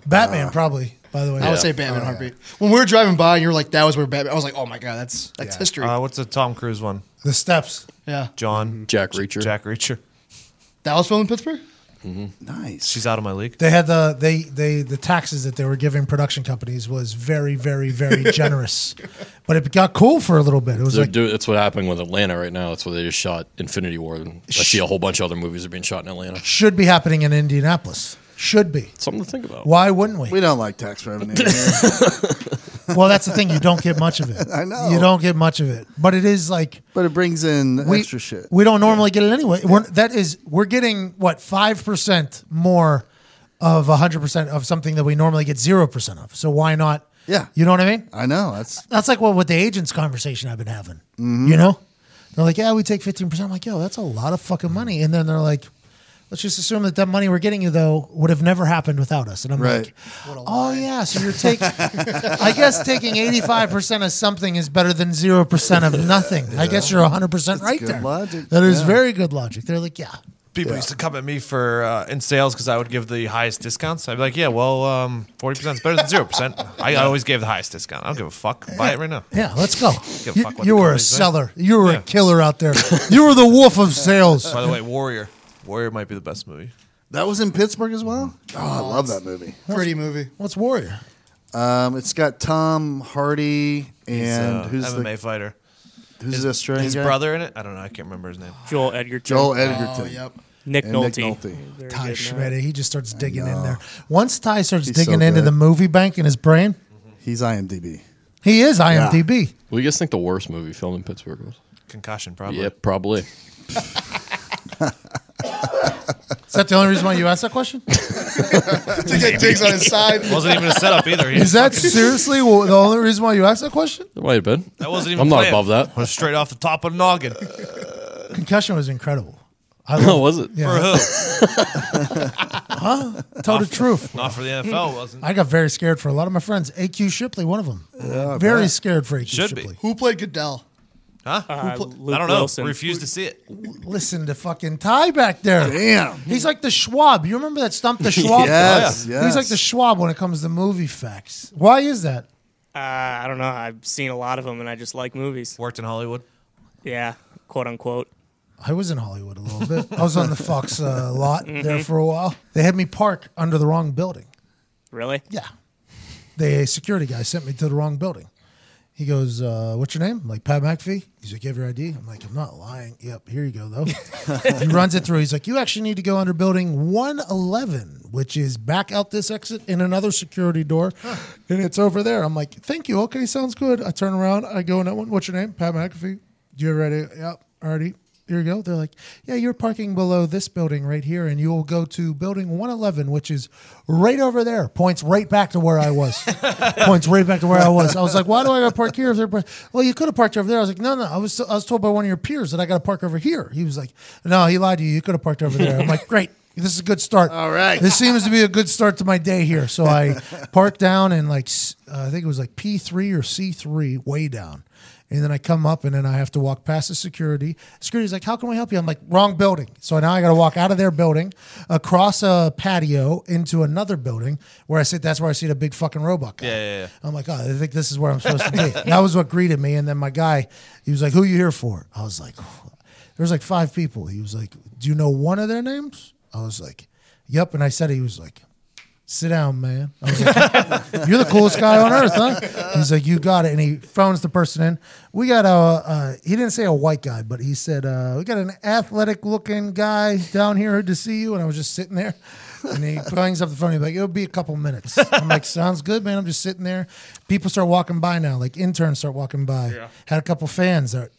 Batman, uh, probably, by the way. I would Yeah. say Batman Heartbeat. When we were driving by, and you were like, "That was where Batman." I was like, "Oh my god, that's that's Yeah. history." Uh, what's the Tom Cruise one? The Steps. yeah, John. Jack Reacher. Jack Reacher. that was filmed in Pittsburgh. Nice. She's out of my league. They had the they they the taxes that they were giving production companies was very very very *laughs* generous, but it got cool for a little bit. It was They're like do- that's what happened with Atlanta right now. That's where they just shot Infinity War. And I see a whole bunch of other movies are being shot in Atlanta. should be happening in Indianapolis. Should be. Something to think about. Why wouldn't we? we don't like tax revenue here. *laughs* Well, that's the thing. You don't get much of it. *laughs* I know. You don't get much of it, but it is like but it brings in we, extra shit. We don't normally get it anyway. We're, that is, we're getting what five percent more of hundred percent of something that we normally get zero percent of. So why not? Yeah. you know what I mean. I know. That's That's like what with the agents conversation I've been having. Mm-hmm. You know, they're like, yeah, we take fifteen percent. I'm like, yo, that's a lot of fucking money. And then they're like. Let's just assume that that money we're getting you though would have never happened without us. And I'm Right. like, oh yeah, so you're taking. I guess taking 85 percent of something is better than zero percent of nothing. I guess you're 100 percent right good there. logic. That is Yeah. very good logic. They're like, yeah, People used to come at me for uh, in sales because I would give the highest discounts. I'd be like, "Yeah, well, um, forty percent is better than zero percent." I always gave the highest discount. I don't give a fuck. Buy it right now. yeah, let's go. Give a You, fuck what you were a companies say. seller. You were Yeah. a killer out there. you were the wolf of sales. By the way, Warrior. Warrior might be the best movie. that was in Pittsburgh as well. Oh, I love that movie. Pretty movie. What's Warrior? Um, it's got Tom Hardy He's and uh, who's MMA the fighter. who's the Australian His guy? brother in it. I don't know. I can't remember his name. Joel Edgerton. Joel Edgerton. Oh, yep. Nick And Nick Nolte. Nolte. Very Ty good in Schmidt. He just starts digging in there. Once Ty starts He's digging so into good. the movie bank in his brain, He's IMDb. he is IMDb. What do you guys think the worst movie filmed in Pittsburgh was? Concussion, probably. Yep, probably. *laughs* Is that the only reason why you asked that question? To get digs on his side. *laughs* Wasn't even a setup either. He Is that seriously w- the only reason why you asked that question? It might have been. That wasn't even. I'm not planned. above that. Was straight off the top of the noggin. Uh, concussion was incredible. I *laughs* Oh, love was it? For Yeah, who? *laughs* tell the truth. Not for the NFL. Hmm. Wasn't. I got very scared for a lot of my friends. AQ Shipley, one of them. very scared for AQ Should be. Shipley. Who played Goodell? Huh? Uh, Luke I don't know. Wilson. Refuse to see it. Listen to fucking Ty back there. Damn. He's like the Schwab. You remember that stump the *laughs* Schwab? Yes, He's like the Schwab when it comes to movie facts. Why is that? Uh, I don't know. I've seen a lot of them, and I just like movies. Worked in Hollywood. Yeah, quote unquote. I was in Hollywood a little bit. I was on the Fox uh, *laughs* lot there for a while. They had me park under the wrong building. Really? Yeah. The security guy sent me to the wrong building. He goes, uh, What's your name? I'm like, Pat McAfee. He's like, You have your ID? I'm like, I'm not lying. Yep, here you go, though. *laughs* he runs it through. He's like, You actually need to go under building 111, which is back out this exit in another security door. And it's over there. I'm like, Thank you. Okay, sounds good. I turn around. I go in that one. What's your name? Pat McAfee. Do you have ready? Yep, already. Here you go. They're like, yeah, you're parking below this building right here, and you'll go to building 111, which is right over there. Points right back to where I was. *laughs* Points right back to where I was. I was like, why do I got to park here? If they're well, you could have parked over there. I was like, no, no. I was I was told by one of your peers that I got to park over here. He was like, no, he lied to you. You could have parked over there. I'm like, *laughs* great. This is a good start. All right. This seems to be a good start to my day here. So I *laughs* parked down in like uh, I think it was like P three or C three, way down. And then I come up and then I have to walk past the security. Security's like, "How can we help you?" I'm like, "Wrong building." So now I got to walk out of their building, across a patio into another building where I sit. That's where I see the big fucking robot guy. Yeah, yeah, yeah. I'm like, "Oh, I think this is where I'm supposed to be." *laughs* that was what greeted me. And then my guy, he was like, "Who you here for?" I was like, "There's like five people." He was like, "Do you know one of their names?" I was like, "Yep." And I said, he was like, sit down, man. I was like, *laughs* you're the coolest guy on earth, huh? He's like, you got it. And he phones the person in. We got a, uh, he didn't say a white guy, but he said, uh, we got an athletic looking guy down here to see you. And I was just sitting there. And he hangs up the phone. He's like, it'll be a couple minutes. I'm like, sounds good, man. I'm just sitting there. People start walking by now. Like interns start walking by. Had a couple fans that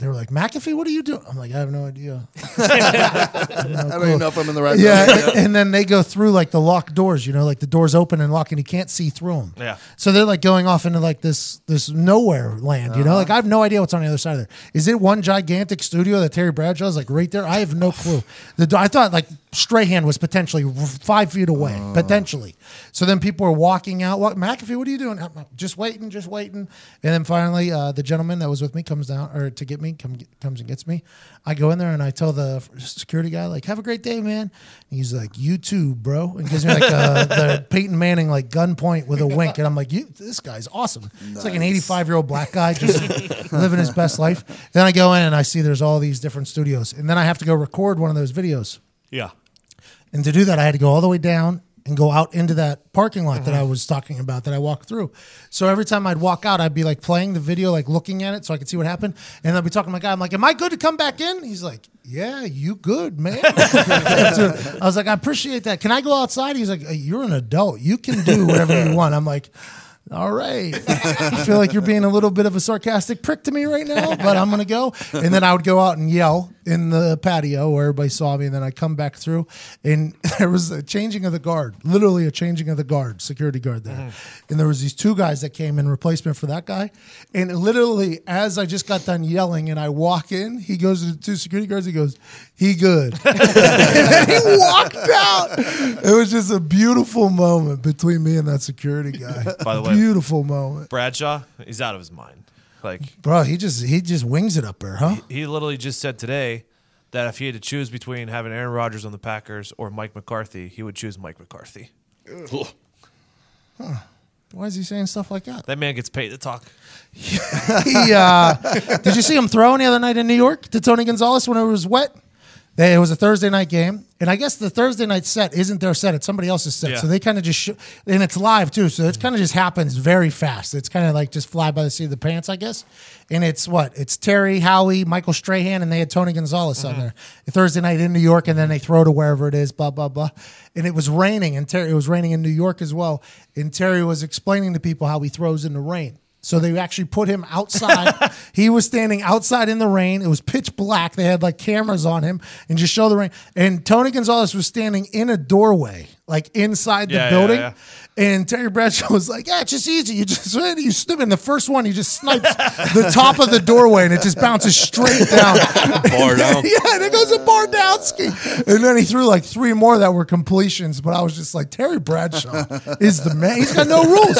they were like, McAfee, what are you doing? I'm like, I have no idea. *laughs* *laughs* I don't even know if I'm in the right Yeah, building. and, and then they go through like the locked doors, you know, like the doors open and lock, and you can't see through them. Yeah. So they're like going off into like this this nowhere land, you know. Uh-huh. Like I have no idea what's on the other side of there. Is it one gigantic studio that Terry Bradshaw is like right there? I have no clue. The I thought like Strahan was potentially five feet away, potentially. So then people are walking out. What McAfee? What are you doing? Just waiting, just waiting. And then finally, uh, the gentleman that was with me comes down or to get me come, comes and gets me. I go in there and I tell the security guy like, "Have a great day, man." And he's like, "You too, bro," and gives me like uh, *laughs* the Peyton Manning like gunpoint with a wink, and I'm like, "You, this guy's awesome." It's like an 85 year old black guy just *laughs* living his best life. Then I go in and I see there's all these different studios, and then I have to go record one of those videos. Yeah. And to do that, I had to go all the way down and go out into that parking lot that I mm-hmm. was talking about that I walked through. So every time I'd walk out, I'd be like playing the video, like looking at it so I could see what happened. And I'd be talking to my guy. I'm like, Am I good to come back in? He's like, Yeah, you good, man. *laughs* I was like, I appreciate that. Can I go outside? He's like, You're an adult. You can do whatever you *laughs* want. I'm like, all right. I feel like you're being a little bit of a sarcastic prick to me right now, but I'm going to go. And then I would go out and yell in the patio where everybody saw me. And then I come back through, and *laughs* there was a changing of the guard, literally a changing of the guard, security guard there. Mm-hmm. And there was these two guys that came in replacement for that guy. And literally, as I just got done yelling and I walk in, he goes to the two security guards, he goes, he good. and *laughs* then he walked out. It was just a beautiful moment between me and that security guy. *laughs* By the way- beautiful moment, Bradshaw, he's out of his mind. Like bro. He just he just wings it up there, huh? he literally just said today that if he had to choose between having Aaron Rodgers on the Packers or Mike McCarthy, he would choose Mike McCarthy. Huh. Why is he saying stuff like that? That man gets paid to talk. *laughs* he, uh, did you see him throwing the other night in New York to Tony Gonzalez when it was wet? They, it was a Thursday night game, and I guess the Thursday night set isn't their set; it's somebody else's set. Yeah. So they kind of just sh- and it's live too, so it kind of just happens very fast. It's kind of like just fly by the seat of the pants, I guess. And it's what it's Terry, Howie, Michael Strahan, and they had Tony Gonzalez on mm-hmm. there Thursday night in New York, and then they throw to wherever it is, blah blah blah. And it was raining, and Terry it was raining in New York as well. And Terry was explaining to people how he throws in the rain. So they actually put him outside. *laughs* he was standing outside in the rain. It was pitch black. They had like cameras on him and just show the rain. And Tony Gonzalez was standing in a doorway, like inside the Yeah, yeah, building. yeah. And Terry Bradshaw was like, "Yeah, it's just easy. You just *laughs* you snip." And the first one, he just snipes the top of the doorway, and it just bounces straight down. *laughs* Bar down. *laughs* yeah, and it goes to Bardowski. And then he threw like three more that were completions. But I was just like, Terry Bradshaw is the man. He's got no rules.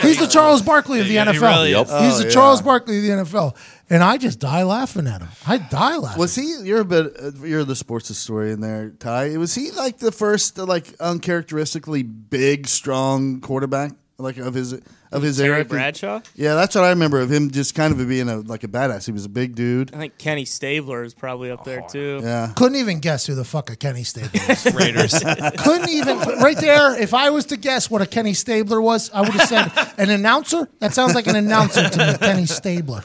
He's the Charles Barkley of the Yeah, he NFL. really Yep. is. He's the oh, Charles Barkley of the NFL. And I just die laughing at him. I die laughing. Was he? You're a bit. Uh, you're the sports historian there, Ty. Was he like the first, uh, like uncharacteristically big, strong quarterback, like of his of his Terry era? Bradshaw. Yeah, that's what I remember of him. Just kind of being a like a badass. He was a big dude. I think Kenny Stabler is probably up there too. Yeah. Couldn't even guess who the fuck a Kenny Stabler was. *laughs* Raiders. *laughs* Couldn't even right there. If I was to guess what a Kenny Stabler was, I would have said an announcer. That sounds like an announcer to me, Kenny Stabler.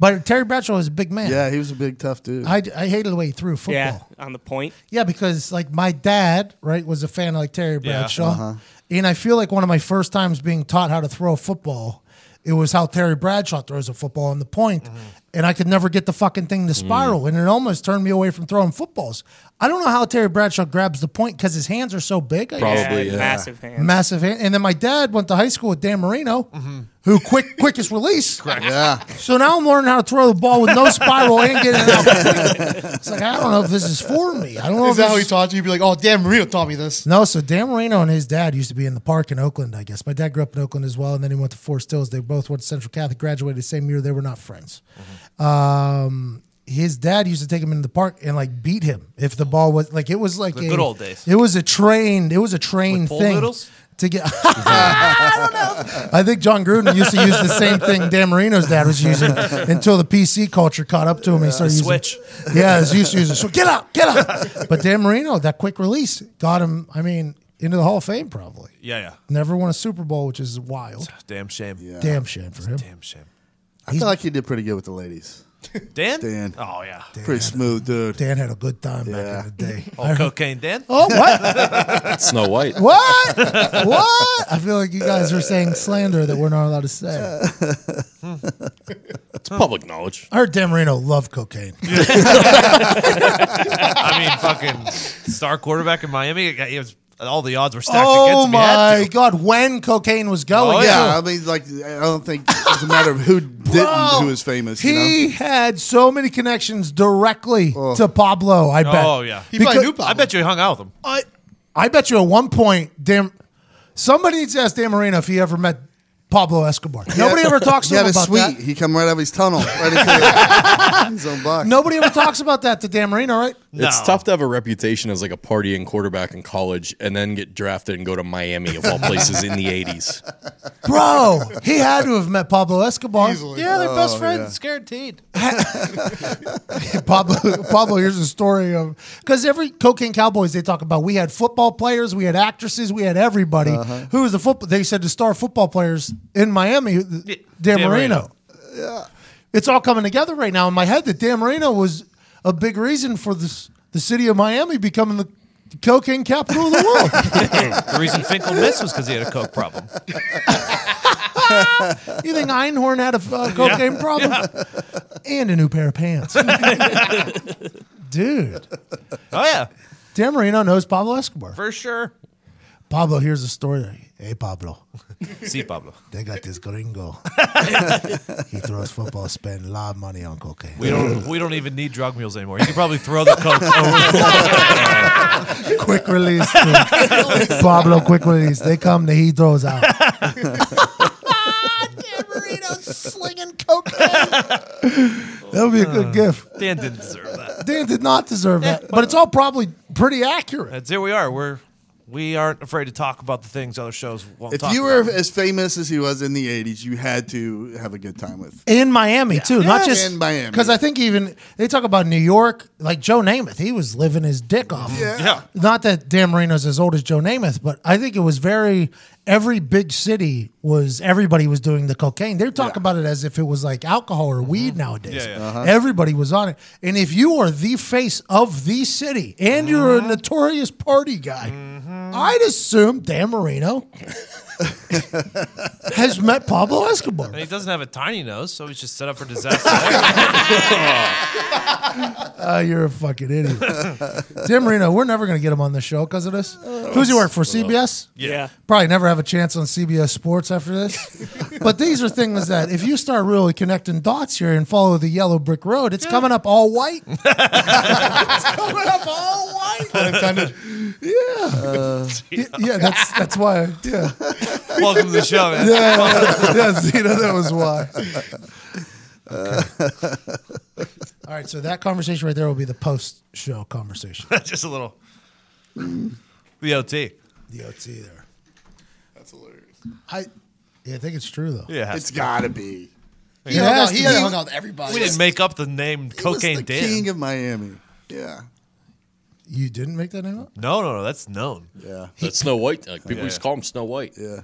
But Terry Bradshaw was a big man. Yeah, he was a big tough dude. I, I hated the way he threw football. Yeah, on the point. Yeah, because like my dad, right, was a fan of like Terry Bradshaw, Uh-huh. and I feel like one of my first times being taught how to throw a football, it was how Terry Bradshaw throws a football on the point, Mm-hmm. And I could never get the fucking thing to mm. spiral, and it almost turned me away from throwing footballs. I don't know how Terry Bradshaw grabs the point because his hands are so big. I guess. Probably, Yeah, yeah. massive hands, Massive hand. And then my dad went to high school with Dan Marino, mm-hmm. who quick quickest release. yeah. So now I'm learning how to throw the ball with no spiral and get it out. *laughs* It's like I don't know if this is for me. I don't know. Is if that this how he is- taught you? You'd be like, oh, damn, Marino taught me this. No, so Dan Marino and his dad used to be in the park in Oakland, I guess. My dad grew up in Oakland as well, and then he went to Forest Hills. They both went to Central Catholic, graduated the same year. They were not friends. Mm-hmm. Um, his dad used to take him into the park and like beat him if the ball was like it was like The a, good old days. It was a trained. It was a trained thing noodles? to get. I don't know. I think Jon Gruden used to use the same thing Dan Marino's dad was using until the PC culture caught up to him. and he started using Switch. *laughs* yeah, he used to use it. So get out, get out. But Dan Marino, that quick release got him. I mean, into the Hall of Fame probably. Yeah, yeah. Never won a Super Bowl, which is wild. Damn shame. Damn shame for him. Damn shame. I feel like he did pretty good with the ladies. Dan? Dan. Oh, yeah. Pretty smooth dude. Dan had a good time Yeah. back in the day. *laughs* Oh, cocaine Dan? Oh, what? *laughs* Snow White. What? what? I feel like you guys are saying slander that we're not allowed to say. It's public knowledge. I heard Dan Marino loved cocaine. *laughs* I mean, fucking star quarterback in Miami. He was, all the odds were stacked oh against him. He had my to. God, when cocaine was going. Oh, Yeah, I mean, like I don't think it's a matter of who didn't, Bro, who was famous. You He know? had so many connections directly oh. to Pablo, I bet. Oh, yeah. He probably Because- knew Pablo. I bet you he hung out with him. I, I bet you at one point, Dan, somebody needs to ask Dan Marino if he ever met Pablo Escobar. Nobody ever talks He to him he had a about suite. that. He come right out of his tunnel, right into his *laughs* own box. Nobody ever talks about that to Dan Marino, right? It's tough to have a reputation as like a partying quarterback in college and then get drafted and go to Miami of all places in the 80s. Bro, he had to have met Pablo Escobar. Yeah, they're best friends. It's guaranteed. *laughs* Pablo, Pablo, here's a story of because every cocaine cowboys they talk about. We had football players, we had actresses, we had everybody. Uh-huh. Who was the football? They said the star football players in Miami, Dan, Dan Marino. Marino. It's all coming together right now in my head that Dan Marino was a big reason for this the city of Miami becoming the cocaine capital of the world. *laughs* The reason Finkle missed was because he had a coke problem. *laughs* you think Einhorn had a uh, cocaine problem and a new pair of pants, *laughs* dude? Oh, yeah. Dan Marino knows Pablo Escobar. For sure. Pablo, here's a story. Hey, Pablo, See, Pablo. they got this gringo. he throws football, spend a lot of money on cocaine. We don't. We don't even need drug mules anymore. You can probably throw the coke. over. quick release. Pablo, quick release. They come, the he throws out. *laughs* Dan Marino's slinging cocaine. That would be a good gift. Dan didn't deserve that. Dan did not deserve that, but it's all probably pretty accurate. That's here we are. We're we aren't afraid to talk about the things other shows won't If talk you were about. as famous as he was in the '80s, you had to have a good time with. In Miami too, not just In Miami. Because I think even they talk about New York, like Joe Namath, he was living his dick off. Yeah. Not that Dan Marino's as old as Joe Namath, but I think it was very every big city was everybody was doing the cocaine. They talk about it as if it was like alcohol or weed mm-hmm. nowadays. Yeah, yeah. Uh-huh. Everybody was on it. And if you are the face of the city and you're a uh-huh. notorious party guy, mm-hmm. I'd assume Dan Marino *laughs* *laughs* has met Pablo Escobar. And he doesn't have a tiny nose, so he's just set up for disaster. Uh, *laughs* you're a fucking idiot. Tim Marino, we're never going to get him on the show because of this. Who's he work for? CBS? Yeah. Probably never have a chance on CBS Sports after this. but these are things that if you start really connecting dots here and follow the yellow brick road, it's coming up all white. *laughs* it's coming up all white. Yeah. Y- yeah, that's that's why. Yeah. *laughs* Welcome to the show, man. Yeah, yeah, yeah, Zena, that was why. *laughs* All right, so that conversation right there will be the post-show conversation. *laughs* Just a little. The OT. the OT there. That's hilarious. I, yeah, I think it's true though. Yeah, it has It's to be. got to be. He, It hung has out, he to be. hung out with everybody. We didn't make up the name He was Cocaine the Dan. king of Miami. Yeah, You didn't make that name up. no, no, no. That's known. yeah, That's Snow White. Like people Yeah. used to call him Snow White. yeah.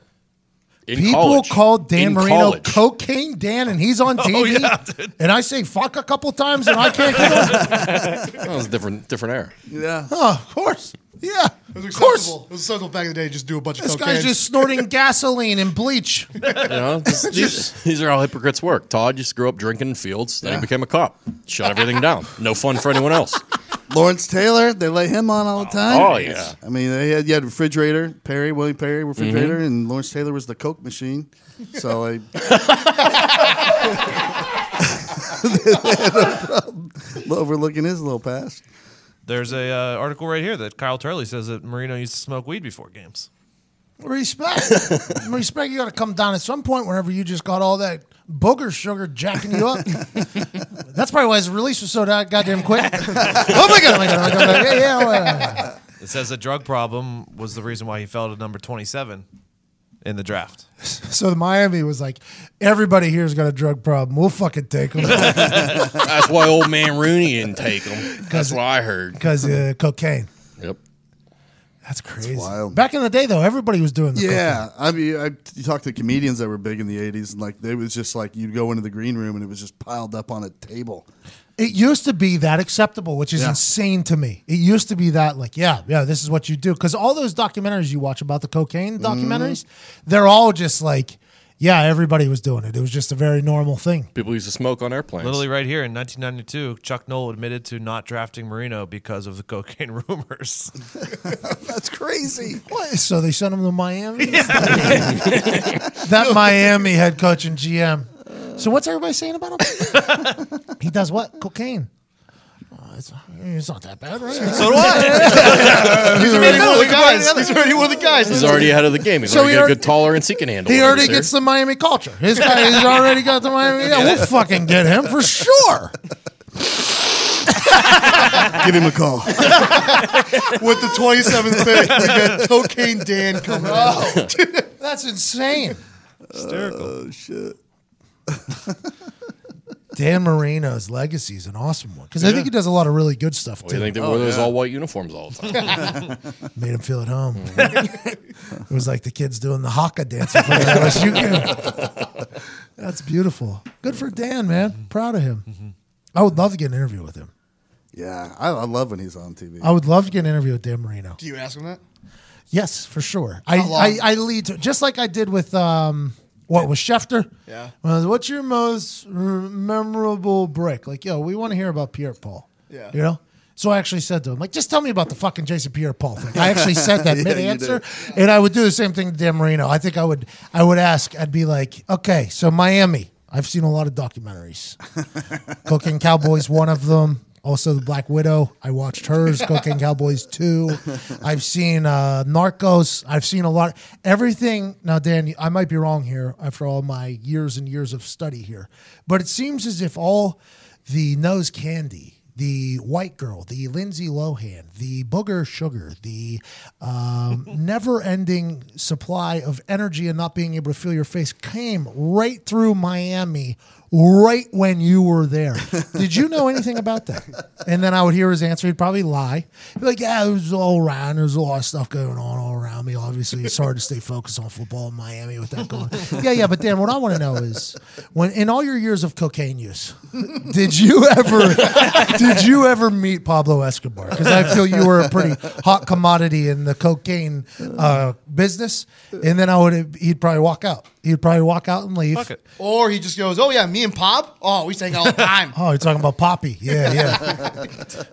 In People college. called Dan In Marino college. Cocaine Dan, and he's on *laughs* oh, TV. yeah, dude. and I say fuck a couple times, and I can't get on. *laughs* That was a different different era. Yeah. Oh, of course. Yeah. It was Of course. acceptable. It was acceptable back in the day. to Just do a bunch of This cocaine. guy's just snorting *laughs* gasoline and bleach. You know, this- these, these are how hypocrites work. Todd just grew up drinking in fields, then he became a cop. Shut everything down. No fun for anyone else. Lawrence Taylor, they lay him on all the time. Oh, yeah. I mean, they had, you had refrigerator, Perry, William Perry, refrigerator, Mm-hmm. and Lawrence Taylor was the Coke machine. So I. *laughs* *laughs* overlooking his little past. There's a uh, article right here that Kyle Turley says that Marino used to smoke weed before games. Respect. *laughs* Respect. You got to come down at some point whenever you just got all that booger sugar jacking you up. *laughs* That's probably why his release was so da- goddamn quick. *laughs* oh my god! Oh my god! Oh my god! Oh. Yeah, yeah, yeah. It says a drug problem was the reason why he fell to number 27 in the draft. So the Miami was like, everybody here's got a drug problem. We'll fucking take them That's why old man Rooney didn't take him. That's what I heard. because uh, cocaine. That's crazy. wild. Back in the day, though, everybody was doing the Yeah, I mean, I, you talk to comedians that were big in the '80s, and like they was just like you'd go into the green room and it was just piled up on a table. It used to be that acceptable, which is Yeah. insane to me. It used to be that, like, yeah, yeah, this is what you do. Because all those documentaries you watch about the cocaine documentaries, mm-hmm. they're all just like, yeah, everybody was doing it. It was just a very normal thing. People used to smoke on airplanes. Literally right here in 1992, Chuck Noll admitted to not drafting Marino because of the cocaine *laughs* rumors. *laughs* That's crazy. What? So they sent him to Miami? *laughs* that Miami head coach and GM. So what's everybody saying about him? he does what? Cocaine. Oh, it's, it's not that bad, right? so do I. *laughs* He's already one of the guys. He's already one of the guys. He's already ahead of the game. He's So already he got a already- good tolerance he can handle. He already sir. gets the Miami culture. His guy has *laughs* already got the Miami. Yeah, we'll fucking get him for sure. Give him a call. with the 27th pick. We got Cocaine Dan coming out. Oh, that's insane. oh shit. Dan Marino's legacy is an awesome one because I think he does a lot of really good stuff Well, too. you think they oh, wore those all white uniforms all the time? *laughs* Made him feel at home. Mm-hmm. *laughs* it was like the kids doing the haka dance in front of the LSU game. *laughs* That's beautiful. Good for Dan, man. Mm-hmm. Proud of him. Mm-hmm. I would love to get an interview with him. Yeah, I, I love when he's on TV. I would love to get an interview with Dan Marino. Do you ask him that? Yes, for sure. I, How long? I, I lead to just like I did with um what was Schefter. Yeah. Well, what's your most memorable break? Like, yo, we want to hear about Pierre Paul. Yeah. You know. So I actually said to him, like, just tell me about the fucking Jason Pierre Paul thing. I actually said that *laughs* Yeah, mid answer. and I would do the same thing to Dan Marino. I think I would, I would ask, I'd be like, okay, so Miami. I've seen a lot of documentaries. *laughs* Cocaine Cowboys, one of them. Also, The Black Widow. I watched hers. *laughs* Cocaine Cowboys two. I've seen uh, Narcos. I've seen a lot. Everything. Now, Dan, I might be wrong here after all my years and years of study here, but it seems as if all the nose candy, the white girl, the Lindsay Lohan, the booger sugar, the um, *laughs* never-ending supply of energy and not being able to feel your face came right through Miami right when you were there. Did you know anything about that? *laughs* And then I would hear his answer. He'd probably lie. He'd be like, yeah, it was all around. There's a lot of stuff going on all around me. Obviously, it's hard to stay focused on football in Miami with that going. Yeah, yeah. But Dan, what I want to know is, when in all your years of cocaine use, did you ever, *laughs* did you ever meet Pablo Escobar? Because I feel you were a pretty hot commodity in the cocaine uh, business. And then I would, he'd probably walk out. He'd probably walk out and leave. Fuck it. Or he just goes, "Oh yeah, me and Pop. Oh, we sang all the time." *laughs* Oh, you're talking about Poppy? Yeah, yeah.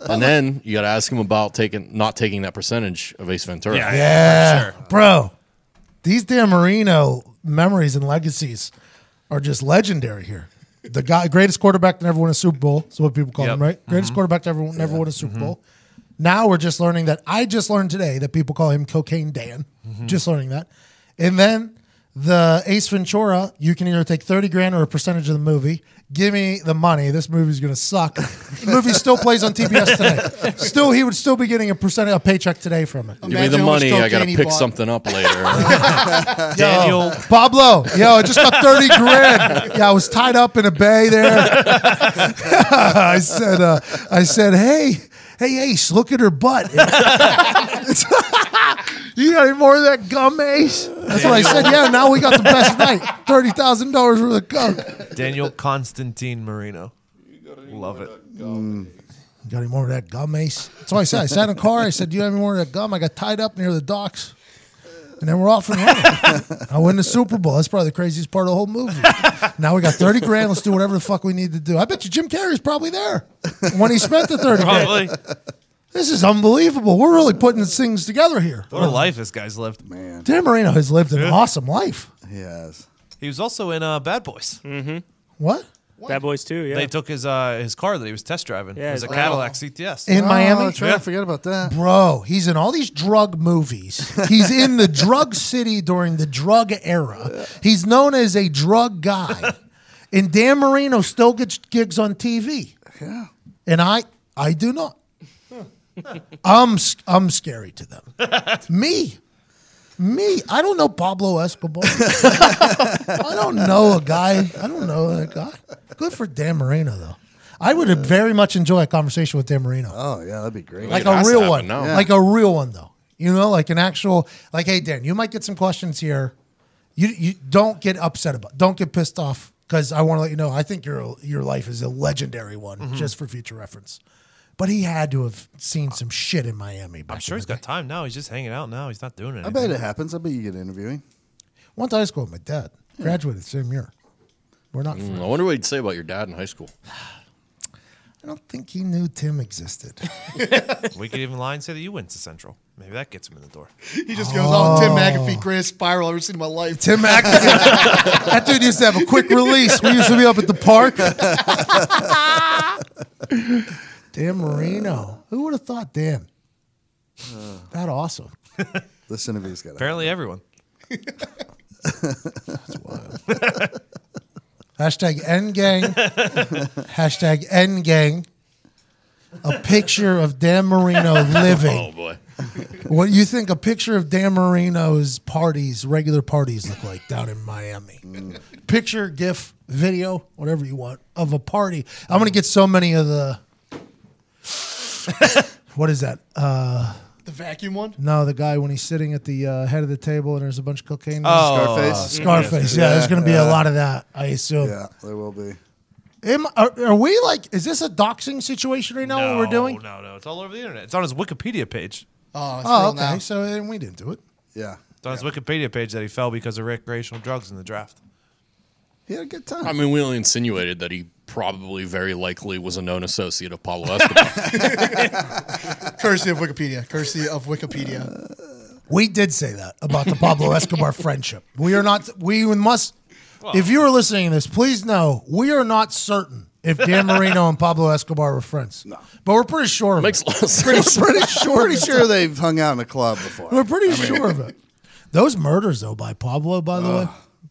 *laughs* and then you got to ask him about taking not taking that percentage of Ace Ventura. Yeah. Yeah, sure. bro. These Dan Marino memories and legacies are just legendary here. The guy, greatest quarterback to never win a Super Bowl. Is what people call Yep. him, right? Mm-hmm. Greatest quarterback to ever never win a Super mm-hmm. Bowl. Now we're just learning that. I just learned today that people call him Cocaine Dan. Mm-hmm. Just learning that, and then the Ace Ventura, you can either take 30 grand or a percentage of the movie. Give me the money. This movie's going to suck. the movie still plays on TBS today. Still, he would still be getting a percent, a paycheck today from it. Give me the money. I got to pick bought. something up later. *laughs* *laughs* Daniel. Pablo, yo, I just got 30 grand. Yeah, I was tied up in a bay there. *laughs* I said, uh, I said, hey, hey, Ace, look at her butt. *laughs* you got any more of that gum, Ace? That's what I said. Yeah, now we got the best night. $30,000 worth of coke. Daniel Constantine Marino. Love it. You got any more of that gum, Ace? That's what I said. I sat in a car. I said, Do you have any more of that gum? I got tied up near the docks. And then we're off and running. I win the Super Bowl. That's probably the craziest part of the whole movie. Now we got 30 grand. Let's do whatever the fuck we need to do. I bet you Jim Carrey's probably there when he spent the 30 grand. Probably. This is unbelievable. We're really putting these things together here. What a life this guy's lived. Man, Dan Marino has lived an awesome life. he has. He was also in uh, Bad Boys. What? Bad Boys too. Yeah. They took his uh, his car that he was test driving. Yeah, it was a his- Cadillac CTS. In Oh, Miami? that's right. I forget about that. Bro, he's in all these drug movies. He's in the drug city during the drug era. He's known as a drug guy. And Dan Marino still gets gigs on TV. Yeah. And I I do not. I'm I'm scary to them. *laughs* Me. Me. I don't know Pablo Escobar. *laughs* I don't know a guy. I don't know that guy. Good for Dan Marino though. I would very much enjoy a conversation with Dan Marino Oh yeah, that'd be great. like a real one. Yeah. like a real one though. You know, like an actual, like, hey Dan, you might get some questions here. You you don't get upset about, don't get pissed off because I want to let you know I think your your life is a legendary one, Mm-hmm. just for future reference. But he had to have seen some shit in Miami. Back I'm sure in he's the got time now. He's just hanging out now. He's not doing it. I bet it happens. I bet you get interviewing. day. Went to high school with my dad. Graduated the same year. We're not. Hmm, friends. I wonder what he'd say about your dad in high school. I don't think he knew Tim existed. *laughs* We could even lie and say that you went to Central. Maybe that gets him in the door. *laughs* He just goes, "Oh, Tim oh. McAfee, greatest spiral I've ever seen in my life." Tim McAfee. *laughs* that dude used to have a quick release. We used to be up at the park. Dan Marino. Uh, Who would have thought Dan? Uh, that awesome. Listen to This interview's got. Apparently, everyone. *laughs* That's wild. *laughs* Hashtag N gang. *laughs* Hashtag N gang. A picture of Dan Marino Oh living. boy. What you think a picture of Dan Marino's parties, regular parties, look like down in Miami? Mm. Picture, GIF, video, whatever you want of a party. I'm gonna get so many of the. *laughs* what is that? Uh, The vacuum one. no, the guy when he's sitting at the uh, head of the table and there's a bunch of cocaine. Oh, Scarface. Scarface. Yeah, there's gonna be a lot of that. I assume. Yeah, there will be. Am, are, are we like? Is this a doxing situation right now? no, what we're doing? No, no, it's all over the internet. It's on his Wikipedia page. Oh, it's Oh, real okay. now. So then we didn't do it. Yeah, It's on his Wikipedia page that he fell because of recreational drugs in the draft. He had a good time. I mean, we only insinuated that he probably, very likely, was a known associate of Pablo Escobar. *laughs* Courtesy of Wikipedia. Courtesy of Wikipedia. We did say that about the Pablo Escobar friendship. We are not. We must. if you are listening to this, please know we are not certain if Dan Marino and Pablo Escobar were friends. No, but we're pretty sure. Of Makes it. a lot of sense. Pretty sure. Pretty sure they've hung out in a club before. We're pretty sure of it. Those murders, though, by Pablo, by the way,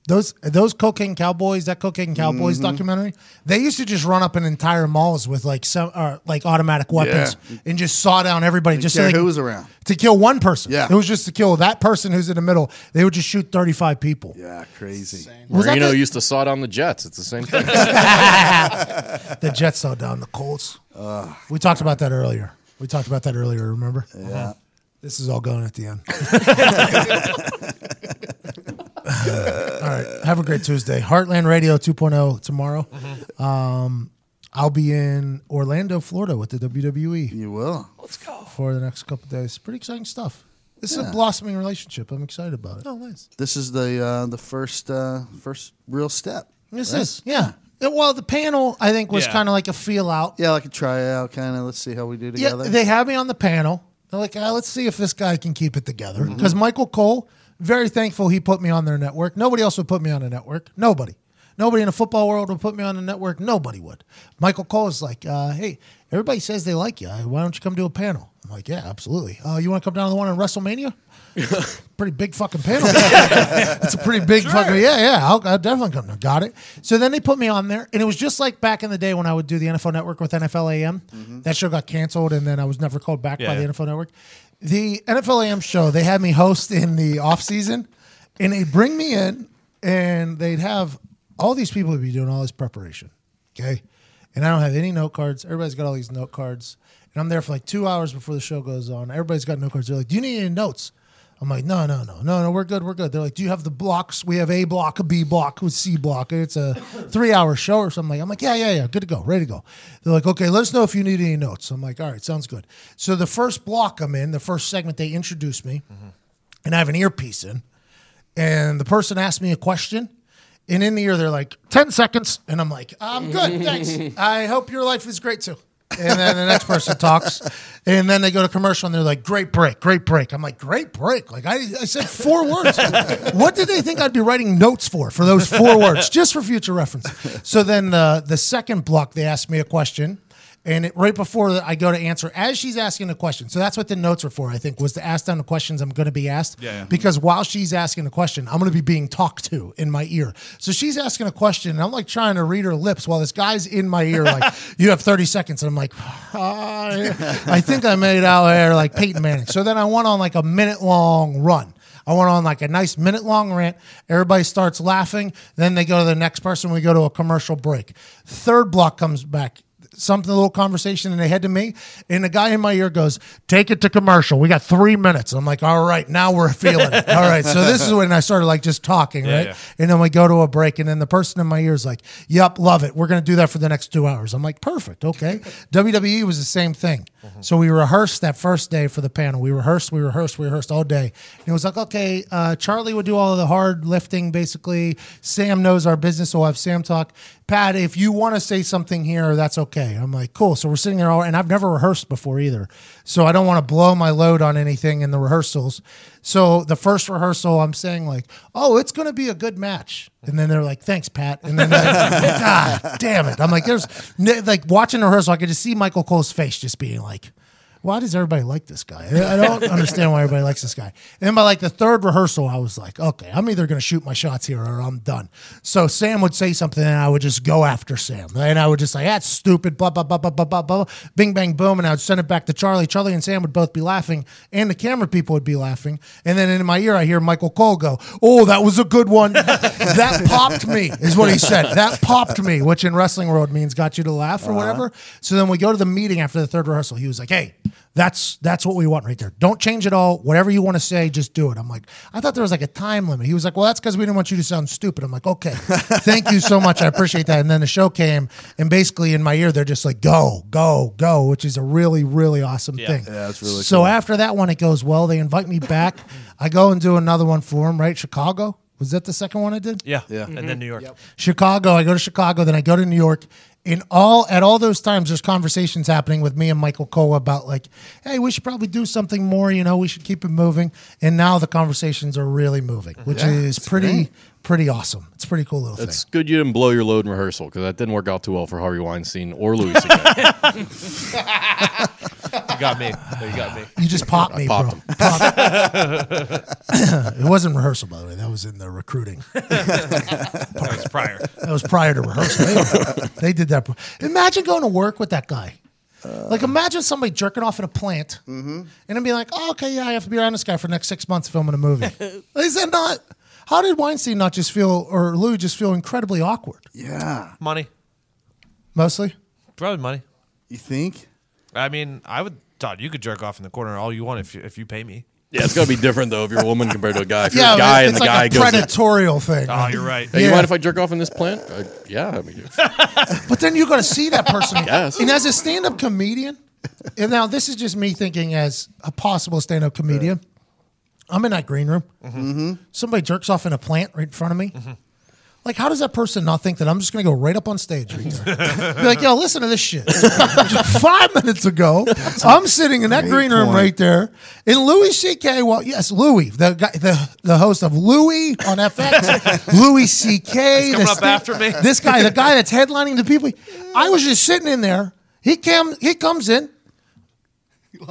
those those cocaine cowboys, that cocaine cowboys Mm-hmm. documentary, they used to just run up in entire malls with like some uh, like automatic weapons and just saw down everybody just so care they who was around. to kill one person. Yeah. it was just to kill that person who's in the middle. They would just shoot thirty five people. Yeah, crazy. Was that Marino the- used to saw down the Jets. It's the same thing. *laughs* The Jets saw down the Colts. we talked about that earlier. We talked about that earlier. Remember? Yeah. This is all going at the end. *laughs* *laughs* all right. Have a great Tuesday. Heartland Radio 2.0 tomorrow. Um, I'll be in Orlando, Florida with the WWE You will. Let's go. for the next couple days. Pretty exciting stuff. This is a blossoming relationship. I'm excited about it. Oh, nice. This is the uh, the first uh, first real step. This right? is, yeah. It- well, the panel, I think, was Yeah. kind of like a feel out. Yeah, like a tryout kind of. Let's see how we do Yeah, together. they had me on the panel. They're like, ah, let's see if this guy can keep it together. Mm-hmm. Because Michael Cole, very thankful he put me on their network. Nobody else would put me on a network. Nobody. Nobody in the football world would put me on a network. Nobody would. Michael Cole is like, uh, hey, everybody says they like you. Why don't you come do a panel? I'm like, yeah, absolutely. Uh, you want to come down to the one in WrestleMania? *laughs* pretty big fucking panel. *laughs* it's a pretty big fucking yeah, yeah. I'll, I'll definitely come. Got it. So then they put me on there, and it was just like back in the day when I would do the NFL Network with NFL AM. That show got canceled, and then I was never called back by Yeah, the yeah. NFL Network. The NFL AM show they had me host in the off season, and they'd bring me in, and they'd have all these people would be doing all this preparation. Okay. And I don't have any note cards. Everybody's got all these note cards. And I'm there for like two hours before the show goes on. Everybody's got note cards. They're like, Do you need any notes? I'm like, no, no, no, no, no, we're good, we're good. They're like, do you have the blocks? We have A block, a B block, with C block. It's a three hour show or something. Like, I'm like, yeah, yeah, yeah, good to go, ready to go. They're like, okay, let us know if you need any notes. I'm like, all right, sounds good. So the first block I'm in, the first segment, they introduce me, mm-hmm. and I have an earpiece in, and the person asked me a question. And in the ear, they're like, 10 seconds. And I'm like, I'm good. Thanks. *laughs* I hope your life is great too. And then the next person talks. And then they go to commercial and they're like, great break, great break. I'm like, great break. Like, I, I said four *laughs* words. what did they think I'd be writing notes for, for those four words, just for future reference? So then uh, the second block, they asked me a question. And it, right before I go to answer, as she's asking the question, so that's what the notes are for. I think was to ask down the questions I'm going to be asked. Yeah, yeah. Because while she's asking the question, I'm going to be being talked to in my ear. So she's asking a question, and I'm like trying to read her lips while this guy's in my ear, like, *laughs* "You have 30 seconds," and I'm like, "I, I think I made out there like Peyton Manning." So then I went on like a minute long run. I went on like a nice minute long rant. Everybody starts laughing. Then they go to the next person. We go to a commercial break. Third block comes back. Something, a little conversation, and they head to me. And the guy in my ear goes, Take it to commercial. We got three minutes. I'm like, All right, now we're feeling it. All right. So this is when I started like just talking, right? yeah. And then we go to a break, and then the person in my ear is like, Yep, love it. We're going to do that for the next two hours. I'm like, Perfect. Okay. *laughs* WWE was the same thing. So we rehearsed that first day for the panel. We rehearsed, we rehearsed, we rehearsed all day. And it was like, okay, uh, Charlie would do all of the hard lifting, basically. Sam knows our business, so we'll have Sam talk. Pat, if you want to say something here, that's okay. I'm like, cool. So we're sitting there, all, and I've never rehearsed before either. So I don't want to blow my load on anything in the rehearsals. So the first rehearsal, I'm saying like, oh, it's going to be a good match. And then they're like, thanks, Pat. And then, like, *laughs* God damn it. I'm like, there's like watching the rehearsal, I could just see Michael Cole's face just being like, why does everybody like this guy? I don't understand why everybody likes this guy. And then by like the third rehearsal, I was like, okay, I'm either going to shoot my shots here or I'm done. So Sam would say something and I would just go after Sam. And I would just say, that's stupid, blah, blah, blah, blah, blah, blah, blah. Bing, bang, boom. And I would send it back to Charlie. Charlie and Sam would both be laughing and the camera people would be laughing. And then in my ear, I hear Michael Cole go, oh, that was a good one. *laughs* that popped me, is what he said. That popped me, which in wrestling world means got you to laugh or uh-huh. whatever. So then we go to the meeting after the third rehearsal. He was like, hey, that's that's what we want right there. Don't change it all. Whatever you want to say, just do it. I'm like, I thought there was like a time limit. He was like, well, that's because we didn't want you to sound stupid. I'm like, okay, *laughs* thank you so much. I appreciate that. And then the show came, and basically in my ear, they're just like, go, go, go, which is a really, really awesome thing. Yeah, it's really cool. So cool. after that one, it goes well. They invite me back. I go and do another one for them. Right, Chicago. Was that the second one I did? Yeah. Yeah. And then New York. Chicago. I go to Chicago, then I go to New York. In all at all those times, there's conversations happening with me and Michael Cole about like, hey, we should probably do something more. You know, we should keep it moving. And now the conversations are really moving, which is pretty pretty awesome. It's a pretty cool little thing. It's thing. good you didn't blow your load in rehearsal because that didn't work out too well for Harvey Weinstein or Louis again. *laughs* *laughs* You got me. You got me. You just popped me, popped bro. *laughs* Popped. *coughs* it wasn't rehearsal, by the way. That was in the recruiting. *laughs* That was prior. That was prior to rehearsal. They, they did that. Imagine going to work with that guy. like, imagine somebody jerking off in a plant mm-hmm. and then be like, oh, okay, yeah, I have to be around this guy for the next six months filming a movie. *laughs* Is that not? How did Weinstein not just feel, or Lou just feel incredibly awkward? Yeah. Money. Mostly? Probably money. You think? I mean, I would. Todd, you could jerk off in the corner all you want if you if you pay me. yeah, it's gonna be different though if you're a woman compared to a guy. If you're Yeah, a guy it's and the like guy a goes, predatorial thing. Oh, you're right. "Hey, you mind if I jerk off in this plant?" Uh, yeah, I mean, *laughs* But then you're gonna see that person. *laughs* Yes. And as a stand up comedian, and now this is just me thinking as a possible stand up comedian. I'm in that green room. Mm-hmm. Somebody jerks off in a plant right in front of me. Like, how does that person not think that I'm just going to go right up on stage? Right there? Be like, yo, listen to this shit. *laughs* Five minutes ago, I'm sitting in that green room point. right there, and Louis C.K. Well, yes, Louis, the guy, the the host of Louie on FX, *laughs* Louis C.K. coming this up thing- after me. This guy, the guy that's *laughs* headlining the people. I was just sitting in there. He came. He comes in,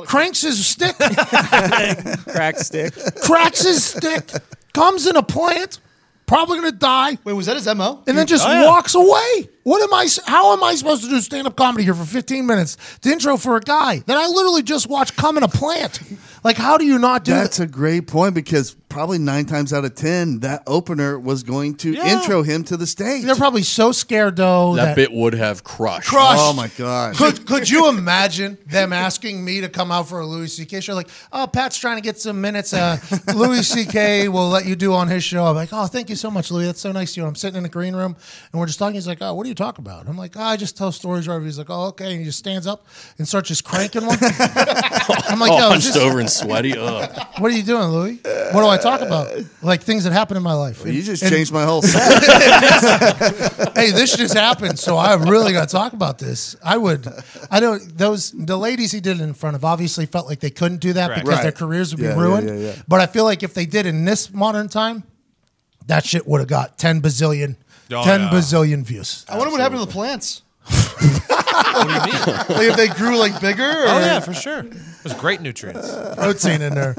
cranks his stick, Crack stick. cracks his stick, comes in a plant, probably gonna die, Wait, was that his mo? and then just Oh, yeah. walks away. What am I? How am I supposed to do stand up comedy here for 15 minutes? The intro for a guy that I literally just watched come in a plant. Like, how do you not do That's that? a great point because probably nine times out of ten, that opener was going to Yeah. intro him to the stage. They're probably so scared though That that, bit would have crushed. Crushed. oh my god! Could could you imagine them asking me to come out for a Louis C.K. show? Like, oh, Pat's trying to get some minutes. Uh, Louis C.K. will let you do on his show. I'm like, oh, thank you so much, Louis. That's so nice of you. I'm sitting in the green room and we're just talking. He's like, oh, what do you talk about? I'm like, oh, I just tell stories. Or he's like, oh, okay. And he just stands up and starts just cranking one. *laughs* I'm like, All yo, is hunched this- over and sweaty. Ugh. what are you doing, Louis? What do I talk uh, about? Like things that happen in my life. you just And- changed my whole *laughs* hey, this just happened, so I really got to talk about this. I would, I don't, those, the ladies he did it in front of obviously felt like they couldn't do that Correct. because their careers would Yeah, be ruined. yeah, yeah. But I feel like if they did in this modern time, that shit would have got 10 bazillion, Oh, 10 yeah. bazillion views. I wonder what happened to the plants. *laughs* What do you mean? Like if they grew like bigger. Or? Oh yeah, for sure. There's great nutrients. Protein in there.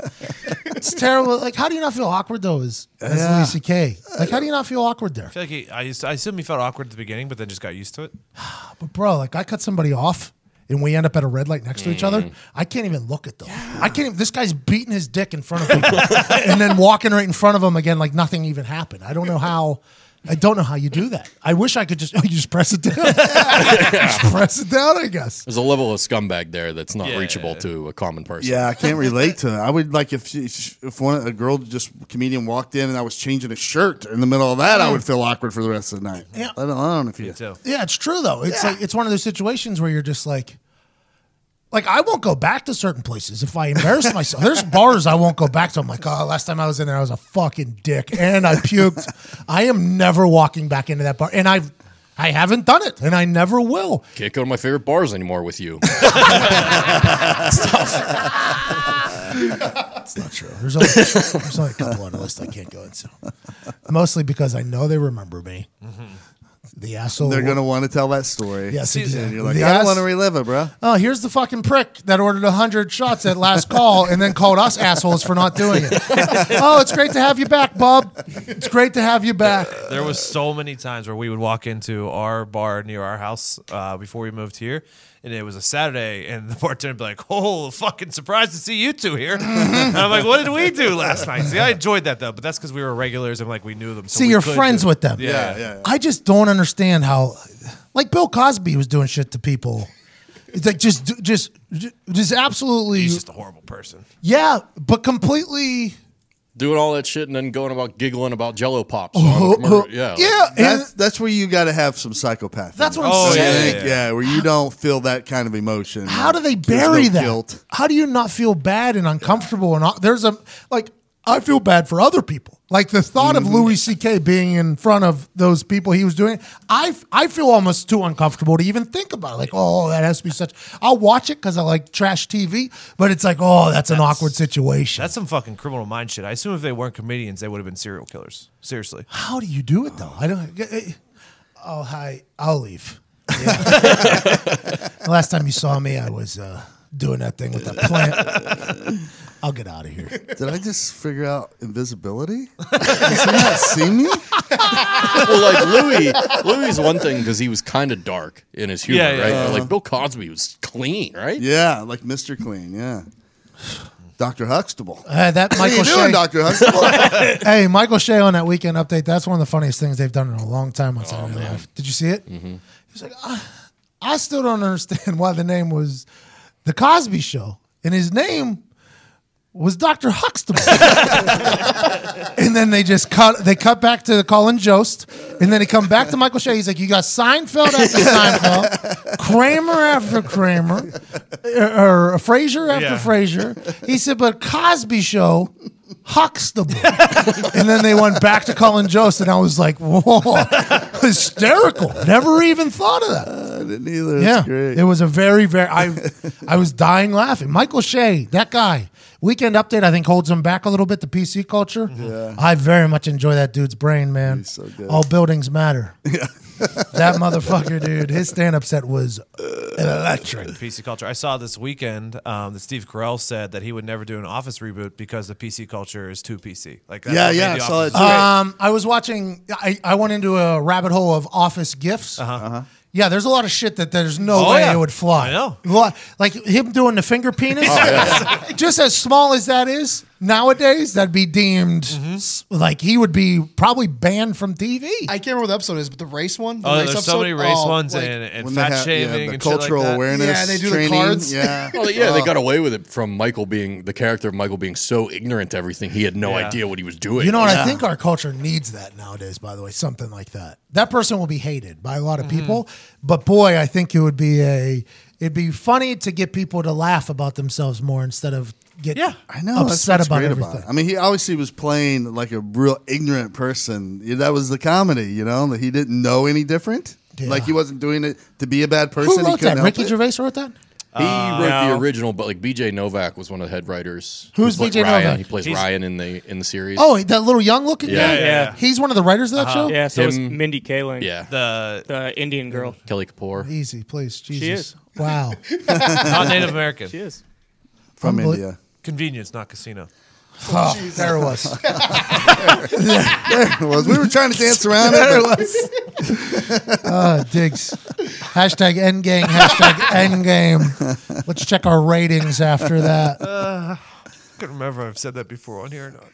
It's terrible. Like, how do you not feel awkward though as, as Yeah. Louis C.K.? Like, how do you not feel awkward there? I feel like he, I, used I assume he felt awkward at the beginning, but then just got used to it. *sighs* But bro, like I cut somebody off and we end up at a red light next to each other. Mm. I can't even look at them. I can't even, this guy's beating his dick in front of people *laughs* and then walking right in front of him again like nothing even happened. I don't know how I don't know how you do that. I wish I could just *laughs* you just press it down. *laughs* just press it down, I guess. There's a level of scumbag there that's not Yeah. reachable to a common person. Yeah, I can't relate to *laughs* it. I would like if she, if one a girl just comedian walked in and I was changing a shirt in the middle of that, I would feel awkward for the rest of the night. Yeah. I don't, I if you. Me too. Yeah, it's true though. It's like it's one of those situations where you're just like like I won't go back to certain places if I embarrass *laughs* myself. There's bars I won't go back to. I'm like, oh, last time I was in there, I was a fucking dick and I puked. I am never walking back into that bar, and I've I haven't done it, and I never will. Can't go to my favorite bars anymore with you. *laughs* It's not true. There's only, there's only a couple on the list I can't go into, mostly because I know they remember me. Mm-hmm. The asshole. They're gonna want to tell that story. Yes, and exactly. you're like, The I don't want to relive it, bro. Oh, here's the fucking prick that ordered 100 shots at last call and then called us assholes for not doing it. *laughs* oh, it's great to have you back, bub. It's great to have you back. There was so many times where we would walk into our bar near our house uh, before we moved here, and it was a Saturday, and the bartender would be like, "Oh, fucking surprised to see you two here." *laughs* and I'm like, "What did we do last night?" See, I enjoyed that though, but that's because we were regulars and like we knew them. So See, you're friends do- with them. Yeah, Yeah, yeah. I just don't understand how, like Bill Cosby was doing shit to people. It's like just, just, just absolutely, He's just a horrible person. yeah, but completely, Doing all that shit and then going about giggling about Jello pops. Oh, on a oh, yeah, yeah. and- That's that's where you got to have some psychopath. That's what. I'm Oh, saying. think, yeah, where you don't feel that kind of emotion. How do they bury no that? Guilt. How do you not feel bad and uncomfortable? And all- there's a like, I feel bad for other people. Like the thought Mm-hmm. of Louis C.K. being in front of those people he was doing, I I feel almost too uncomfortable to even think about. it. Like, oh, that has to be such. I'll watch it because I like trash TV, but it's like, oh, that's an awkward situation. That's some fucking criminal mind shit. I assume if they weren't comedians, they would have been serial killers. Seriously. How do you do it though? I don't. eh, Oh, hi. I'll leave. The *laughs* Last time you saw me, I was uh, doing that thing with that plant. *laughs* I'll get out of here. Did I just figure out invisibility? Does he not see me? well, like Louis, Louis is one thing because he was kind of dark in his humor, Yeah, yeah. right? But, like Bill Cosby was clean, right? Yeah, like Mr. Clean. Yeah, Doctor Huxtable. Uh, that How you Michael doing, Doctor Huxtable? *laughs* Hey, Michael Che on that weekend update. That's one of the funniest things they've done in a long time on Saturday Night Live. Did you see it? Mm-hmm. He's like, I, I still don't understand why the name was the Cosby Show, and his name was Doctor Huxtable. *laughs* and then they just cut. They cut back to Colin Jost, and then he come back to Michael Che. He's like, you got Seinfeld after *laughs* Seinfeld, Kramer after Kramer, or, or Frasier after Yeah. Frasier. He said, but Cosby Show Huxtable. and then they went back to Colin Jost, and I was like, whoa, *laughs* hysterical. Never even thought of that. Uh, I didn't either. Yeah, great. it was a very, very. I, I was dying laughing. Michael Che, that guy. Weekend Update, I think holds him back a little bit. The PC culture. Yeah. I very much enjoy that dude's brain, man. He's so good. All buildings matter. *laughs* Yeah. that motherfucker, dude. His stand-up set was electric. PC culture. I saw this weekend um, that Steve Carell said that he would never do an Office reboot because the PC culture is too PC. Like that's Yeah, yeah, I saw it Um, I was watching. I, I went into a rabbit hole of Office gifts. Uh-huh. Yeah, there's a lot of shit that there's no Oh, way yeah. it would fly. I know. Lo- Like him doing the finger penis. *laughs* *laughs* Just as small as that is nowadays, that'd be deemed Mm-hmm. like he would be probably banned from TV. I can't remember what the episode is, but the race one. The Oh, race there's episode, so many race oh, ones like, and, and When fat have- shaming yeah, the and shit cultural like that. awareness. Yeah, they do the training. cards. Yeah. *laughs* *laughs* Well, yeah, they got away with it from Michael being the character of Michael being so ignorant to everything. He had no Yeah. idea what he was doing. You know what? I think our culture needs that nowadays. By the way, something like that. That person will be hated by a lot of Mm-hmm. people, but boy, I think it would be a. It'd be funny to get people to laugh about themselves more instead of get Yeah. I know. that's upset what's about great everything. it. I mean, he obviously was playing like a real ignorant person. That was the comedy, you know, that he didn't know any different. Yeah. Like he wasn't doing it to be a bad person. Who he wrote couldn't that? Ricky. Gervais wrote that. he uh, wrote the original, but like BJ Novak was one of the head writers. Who's BJ Ryan. Novak? He plays He's- Ryan in the in the series. Oh, that little young looking Yeah, guy. yeah, yeah. He's one of the writers of that uh-huh. show. Yeah, so is Him- Mindy Kaling. yeah, The The Indian girl. Kelly Kapoor. Easy, please, Jesus. is. Wow. *laughs* *laughs* not Native American. She is. from Unbel- India. Convenience, not casino. Oh, there it was. *laughs* There It was. We were trying to dance around there it. was. Uh, *laughs* Diggs. Hashtag endgame. Hashtag *laughs* endgame. Let's check our ratings after that. I couldn't remember if I've said that before on here or not.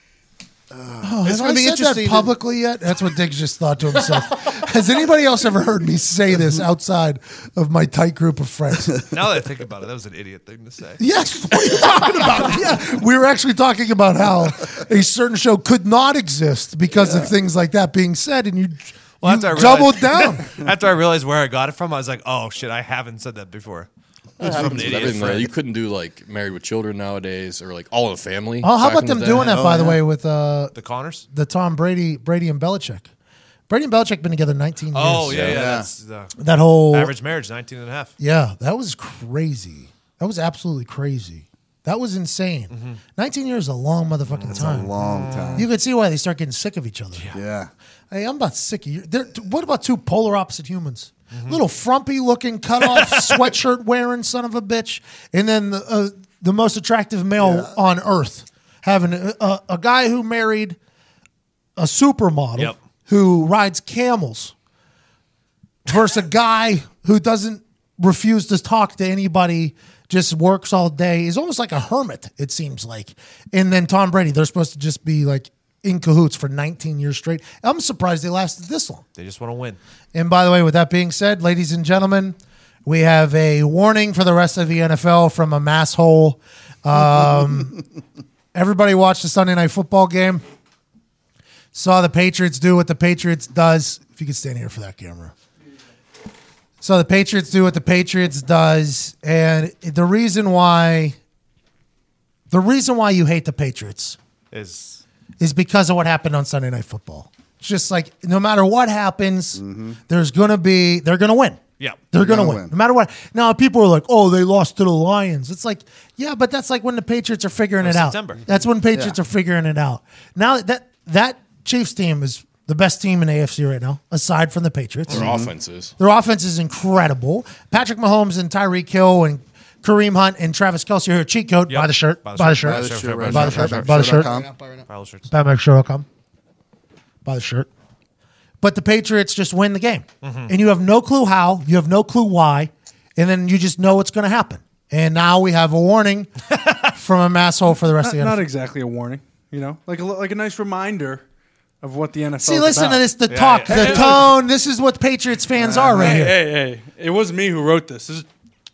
Oh, It's have gonna I be said interesting that to- publicly yet? That's what Diggs just thought to himself. *laughs* Has anybody else ever heard me say this outside of my tight group of friends? *laughs* Now that I think about it, that was an idiot thing to say. Yes, what are you talking about? *laughs* Yeah, we were actually talking about how a certain show could not exist because of things like that being said, and you, Well, you after I doubled down. After I realized where I got it from, I was like, "Oh shit, I haven't said that before." It happens with everything, though. friend. You couldn't do like Married with Children nowadays, or like All in the Family. Oh, how back about in them the doing day. that? by the way, with uh, The Conners. the Tom Brady, Brady and Belichick. Brady and Belichick been together 19 years. Oh yeah, yeah. Yeah. That's the that whole average marriage, 19 and a half. Yeah, that was crazy. That was absolutely crazy. That was insane. Mm-hmm. 19 years is a long motherfucking It's time. a long time. You could see why they start getting sick of each other. yeah. Hey, I'm about sick of you. They're, what about two polar opposite humans? Mm-hmm. Little frumpy looking, cut off *laughs* sweatshirt wearing son of a bitch, and then the, uh, the most attractive male on earth, having a, a, a guy who married a supermodel Yep. who rides camels versus a guy who doesn't refuse to talk to anybody, just works all day. Is almost like a hermit. It seems like. And then Tom Brady, they're supposed to just be like in cahoots for 19 years straight. I'm surprised they lasted this long. They just want to win. And by the way, with that being said, ladies and gentlemen, we have a warning for the rest of the NFL from a mass hole. Um, *laughs* everybody watched the Sunday night football game. Saw the Patriots do what the Patriots does. If you could stand here for that camera. So the Patriots do what the Patriots does, and the reason why, the reason why you hate the Patriots Is is because of what happened on Sunday Night Football. It's just like no matter what happens, there's gonna be they're gonna win. yeah. They're gonna, gonna win. win. no matter what. Now people are like, "Oh, they lost to the Lions." It's like, yeah, but that's like when the Patriots are figuring it out. That's when Patriots are figuring it out. Now that that Chiefs team is the best team in AFC right now, aside from the Patriots. Their offenses. Their offense is incredible. Patrick Mahomes and Tyreek Hill and Kareem Hunt and Travis Kelce are a cheat code. Yep. Buy the shirt. Buy Buy the the shirt. shirt. Buy the shirt Buy the shirt. Buy Buy the shirt. shirt.com. Pile of shirts. Buy the shirt. But the Patriots just win the game. Mm-hmm. And you have no clue how, you have no clue why, and then you just know what's going to happen. And now we have a warning *laughs* from a mass hole for the rest Not, of the NFL. not exactly a warning, you know, like a, like a nice reminder of what the NFL. See, is listen about. to this the talk, yeah. the tone. This is what Patriots fans uh, are right Hey, here. hey, hey! It was me who wrote this. This is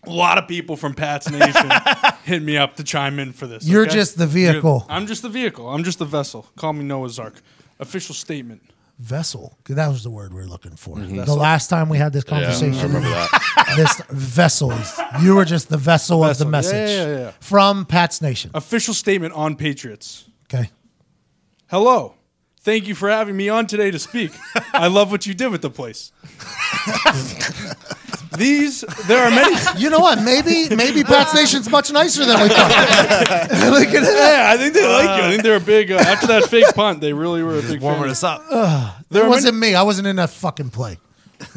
a lot of people from Pat's Nation *laughs* hit me up to chime in for this. You're okay? just the vehicle. I'm just the vehicle. I'm just the vessel. Call me Noah's Ark. Official statement. Vessel. That was the word we were looking for. Mm-hmm. The last time we had this Yeah, I conversation. remember that. *laughs* this vessels. You were just the vessel, of the Vessel. Yeah, message yeah, yeah, yeah. from Pat's Nation. Official statement on Patriots. Okay. Hello. Thank you for having me on today to speak. *laughs* I love what you did with the place. These, there are many. *laughs* You know what? Maybe maybe Pats Nation's much nicer than we thought. Look at that. Yeah, I think they like you. I think they're a big. Uh, after that fake punt, they really were a big Warming fan. us up. There It are wasn't me. I wasn't in that fucking play.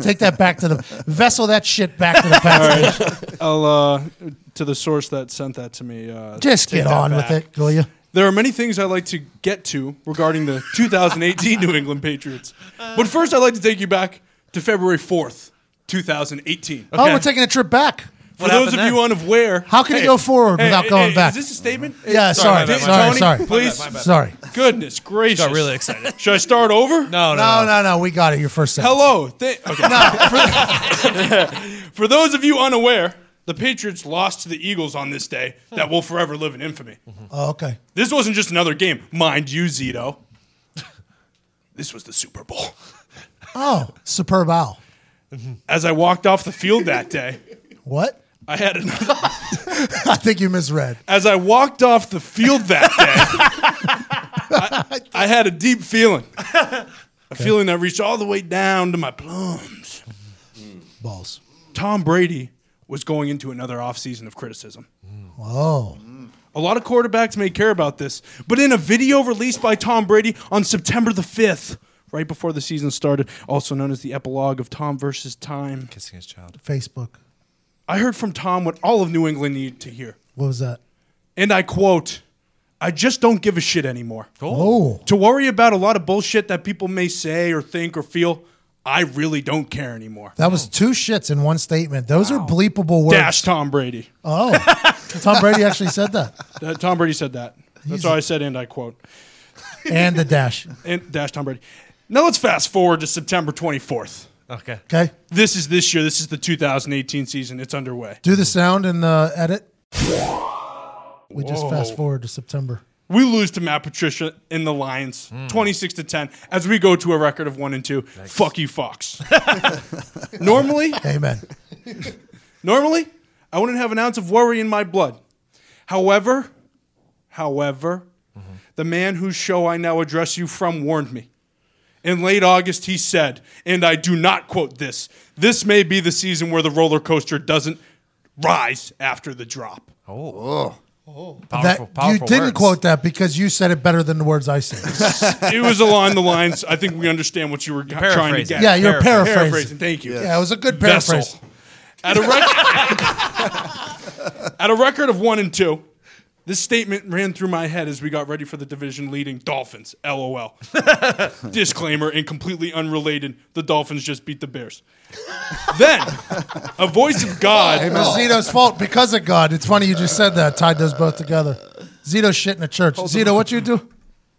Take that back to the vessel. That shit back to the *laughs* Pats. Nation. I'll uh, to the source that sent that to me. Uh, Just take get that on back. with it, will you? There are many things I'd like to get to regarding the 2018 New England Patriots, but first I'd like to take you back to February 4th, 2018. Oh, we're taking a trip back. For What those of happened you then? unaware, How can it go forward without going back? Is this a statement? Yeah, sorry, my bad, my sorry, Tony, sorry, please. My bad, my bad. sorry. Goodness gracious! Got really excited. *laughs* Should I start over? No, no, No, no. no, no. We got it. Your first sentence. Hello. Th- okay. for, *laughs* for those of you unaware, the Patriots lost to the Eagles on this day that will forever live in infamy. Mm-hmm. Oh, okay. This wasn't just another game, mind you, Zito. *laughs* This was the Super Bowl. Oh, superb owl. As I walked off the field that day, What? I had another. *laughs* I think you misread. As I walked off the field that day, *laughs* I, I had a deep feeling, a feeling that reached all the way down to my plums. Balls. Tom Brady was going into another offseason of criticism. Oh. A lot of quarterbacks may care about this, but in a video released by Tom Brady on September the 5th, right before the season started, also known as the epilogue of Tom versus Time, Kissing his child. Facebook. I heard from Tom what all of New England needed to hear. What was that? And I quote, I just don't give a shit anymore. Oh. To worry about a lot of bullshit that people may say or think or feel, I really don't care anymore. That was two shits in one statement. Those are bleepable words. Dash Tom Brady. Oh. Tom Brady actually said that. Uh, Tom Brady said that. That's why I said, and I quote, And the dash. and dash Tom Brady. Now let's fast forward to September 24th. Okay. Okay. This is this year. This is the 2018 season. It's underway. Do the sound and the edit. We just fast forward to September. We lose to Matt Patricia in the Lions, hmm. 26 to 10, as we go to a record of one and two. Fuck you, Fox. normally, *laughs* Amen. normally, I wouldn't have an ounce of worry in my blood. However, however, mm-hmm. the man whose show I now address you from warned me. In late August, he said, and I do not quote this, this may be the season where the roller coaster doesn't rise after the drop. Oh Oh, powerful, that, you didn't words. quote that because you said it better than the words I said. *laughs* it was along the lines. I think we understand what you were trying to get. yeah, you're Paraphrase. paraphrasing. paraphrasing. Thank you. Yeah, it was a good Vessel. paraphrase. At a, rec- *laughs* *laughs* At a record of one and two, this statement ran through my head as we got ready for the division leading Dolphins. LOL. *laughs* Disclaimer and completely unrelated. The Dolphins just beat the Bears. then, a voice of God. It was Zito's fault because of God. It's funny you just said that. Tied those both together. Zito shit in a church. Zito, what you do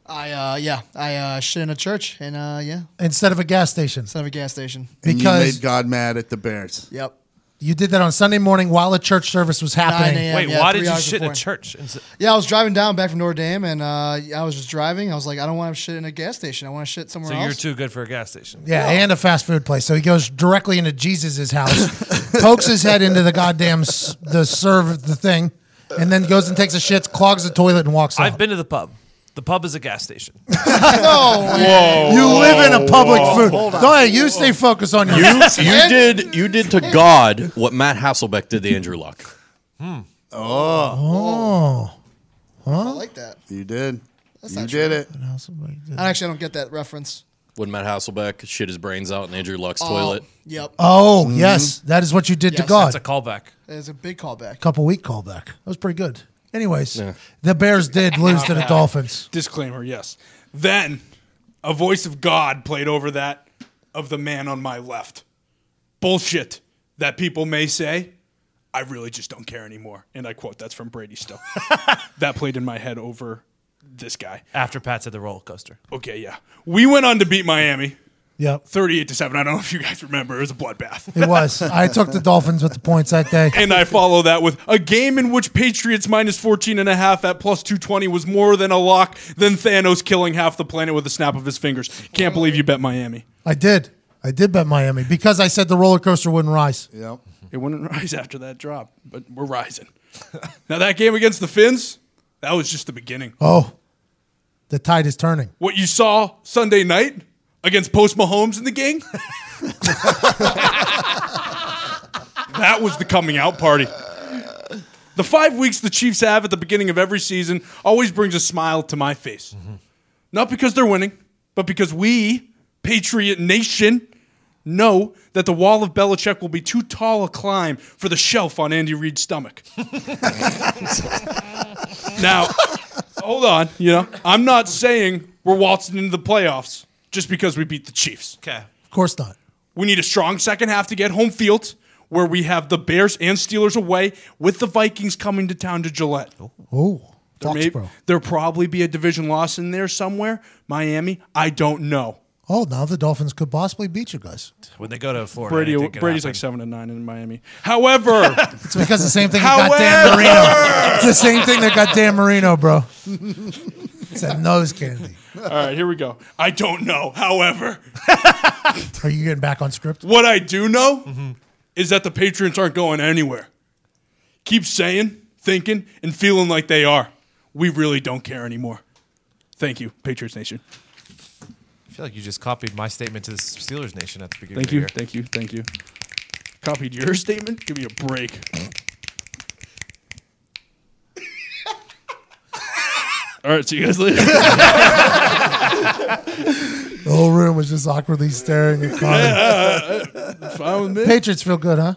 I uh yeah, I uh shit in a church and uh yeah, instead of a gas station? instead of a gas station. And you Because made God mad at the Bears. Yep. You did that on Sunday morning while a church service was happening. a.m. Wait, yeah, why three did you hours shit in a church? Is it- Yeah, I was driving down back from Notre Dame and uh I was just driving. I was like, I don't want to shit in a gas station. I want to shit somewhere else. So you're too good for a gas station. Yeah, and a fast food place. So he goes directly into Jesus' house, *laughs* pokes his head into the goddamn s- the serve the thing, and then goes and takes a shit, clogs the toilet, and walks out. I've out. been to the pub. The pub is a gas station. *laughs* you live in a public food. Go ahead, you stay focused on your. You, you did you did to *laughs* God what Matt Hasselbeck did to Andrew Luck. Hmm. oh, oh. I like that. You did. you not did true. it. I actually don't get that reference. When Matt Hasselbeck shit his brains out in Andrew Luck's Oh, toilet. Yep. oh mm-hmm. yes, that is what you did to Yes. God. That's a callback. It's a big callback. couple week callback. That was pretty good. Anyways, the Bears did lose to the *laughs* Dolphins. Disclaimer, yes. Then, a voice of God played over that of the man on my left. Bullshit that people may say. I really just don't care anymore. And I quote, that's from Brady still. *laughs* that played in my head over this guy. After Pat said the roller coaster. Okay, yeah. We went on to beat Miami Yep, 38 to 7. I don't know if you guys remember. It was a bloodbath. it was. *laughs* I took the Dolphins with the points that day. and I follow that with a game in which Patriots minus 14 and a half at plus 220 was more than a lock than Thanos killing half the planet with a snap of his fingers. Can't believe you bet Miami. I did. I did bet Miami because I said the roller coaster wouldn't rise. Yep. It wouldn't *laughs* rise after that drop, but we're rising. *laughs* now that game against the Finns, that was just the beginning. Oh, The tide is turning. What you saw Sunday night against Post Mahomes in the gang? that was the coming out party. The five weeks the Chiefs have at the beginning of every season always brings a smile to my face. Not because they're winning, but because we, Patriot Nation, know that the wall of Belichick will be too tall a climb for the shelf on Andy Reid's stomach. *laughs* now, hold on. You know, I'm not saying we're waltzing into the playoffs just because we beat the Chiefs. Okay. Of course not. We need a strong second half to get home field where we have the Bears and Steelers away with the Vikings coming to town to Gillette. Oh, There may, Foxborough. there'll probably be a division loss in there somewhere. Miami, I don't know. Oh, now the Dolphins could possibly beat you guys. When they go to Florida, Brady, anything can Brady's happen. like seven and nine in Miami. However, *laughs* It's because the same thing that got Dan Marino. It's the same thing that got Dan Marino, bro. It's a nose candy. All right, here we go. I don't know. However, *laughs* Are you getting back on script? what I do know is that the Patriots aren't going anywhere. Keep saying, thinking, and feeling like they are. We really don't care anymore. Thank you, Patriots Nation. I feel like you just copied my statement to the Steelers Nation at the beginning Thank of you, year. thank you, thank you. Copied your *laughs* statement? Give me a break. All right, see you guys later. *laughs* The whole room was just awkwardly staring at Connor. *laughs* Fine with me. Patriots feel good, huh?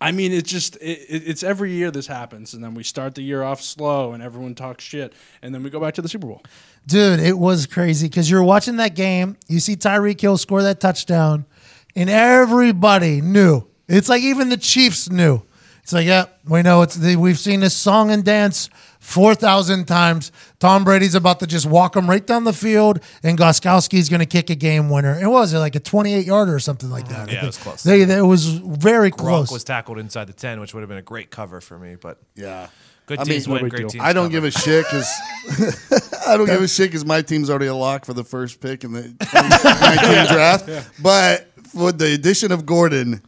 I mean, it's just it, it, it's every year this happens, and then we start the year off slow, and everyone talks shit, and then we go back to the Super Bowl. Dude, it was crazy because you're watching that game. You see Tyreek Hill score that touchdown, and everybody knew. It's like even the Chiefs knew. It's like, yeah, we know it's the, we've seen this song and dance four thousand times. Tom Brady's about to just walk him right down the field, and Gostkowski's going to kick a game winner. And what was it like a 28 yarder or something like mm-hmm. that? Yeah, it was close. They, they- it was very Gronk close. was tackled inside the 10, which would have been a great cover for me, but Yeah. good I teams mean, win, great deal. teams I don't cover. give a shit because *laughs* I don't give a shit because my team's already a lock for the first pick in the *laughs* 2019 draft. *laughs* But with the addition of Gordon,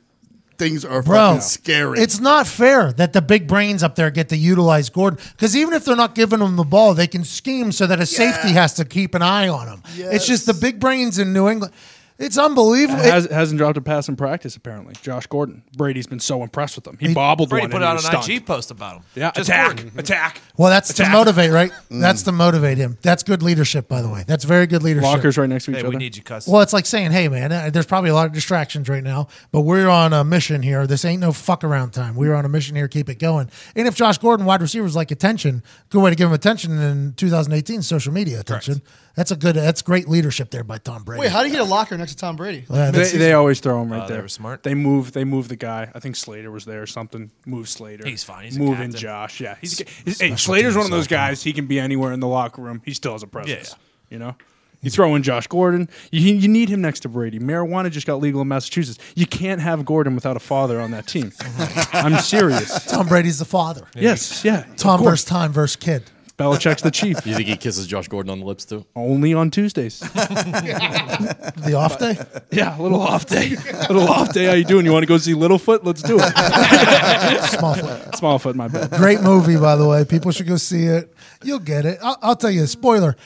things are Bro, fucking scary. It's not fair that the big brains up there get to utilize Gordon because even if they're not giving him the ball, they can scheme so that a safety has to keep an eye on him. It's just the big brains in New England. It's unbelievable. It- Has, hasn't dropped a pass in practice apparently. Josh Gordon. Brady's been so impressed with him. He, bobbled Brady one. put and out an stunned. IG post about him. Yeah, Just attack, Gordon. attack. well, that's Attack. to motivate, right? That's to motivate him. That's good leadership, by the way. That's very good leadership. Lockers right next to each Hey, other. we need you, cuss. Well, it's like saying, "Hey, man, uh, there's probably a lot of distractions right now, but we're on a mission here. This ain't no fuck around time. We're on a mission here. Keep it going." And if Josh Gordon, wide receivers, like attention, good way to give him attention in 2018, social media attention. That's a good. That's great leadership there by Tom Brady. Wait, how do you get a locker next to Tom Brady? Yeah, They, they always throw him right oh, they there. were smart. They move. They move the guy. I think Slater was there or something. Move Slater. He's fine. He's a moving captain. Josh. Yeah, he's, he's hey, Slater's one of those guys. He can be anywhere in the locker room. He still has a presence. Yeah. You know. You throw in Josh Gordon. You, you need him next to Brady. Marijuana just got legal in Massachusetts. You can't have Gordon without a father on that team. *laughs* I'm serious. Tom Brady's the father. Yes, yeah. Tom of versus time versus kid. Belichick's the chief. You think he kisses Josh Gordon on the lips too? Only on Tuesdays. The off day. *laughs* Yeah, a little off day. A little off day. How you doing? You want to go see Littlefoot? Let's do it. *laughs* Small foot. Smallfoot, my bad. Great movie, by the way. People should go see it. You'll get it. I'll, I'll tell you. Spoiler.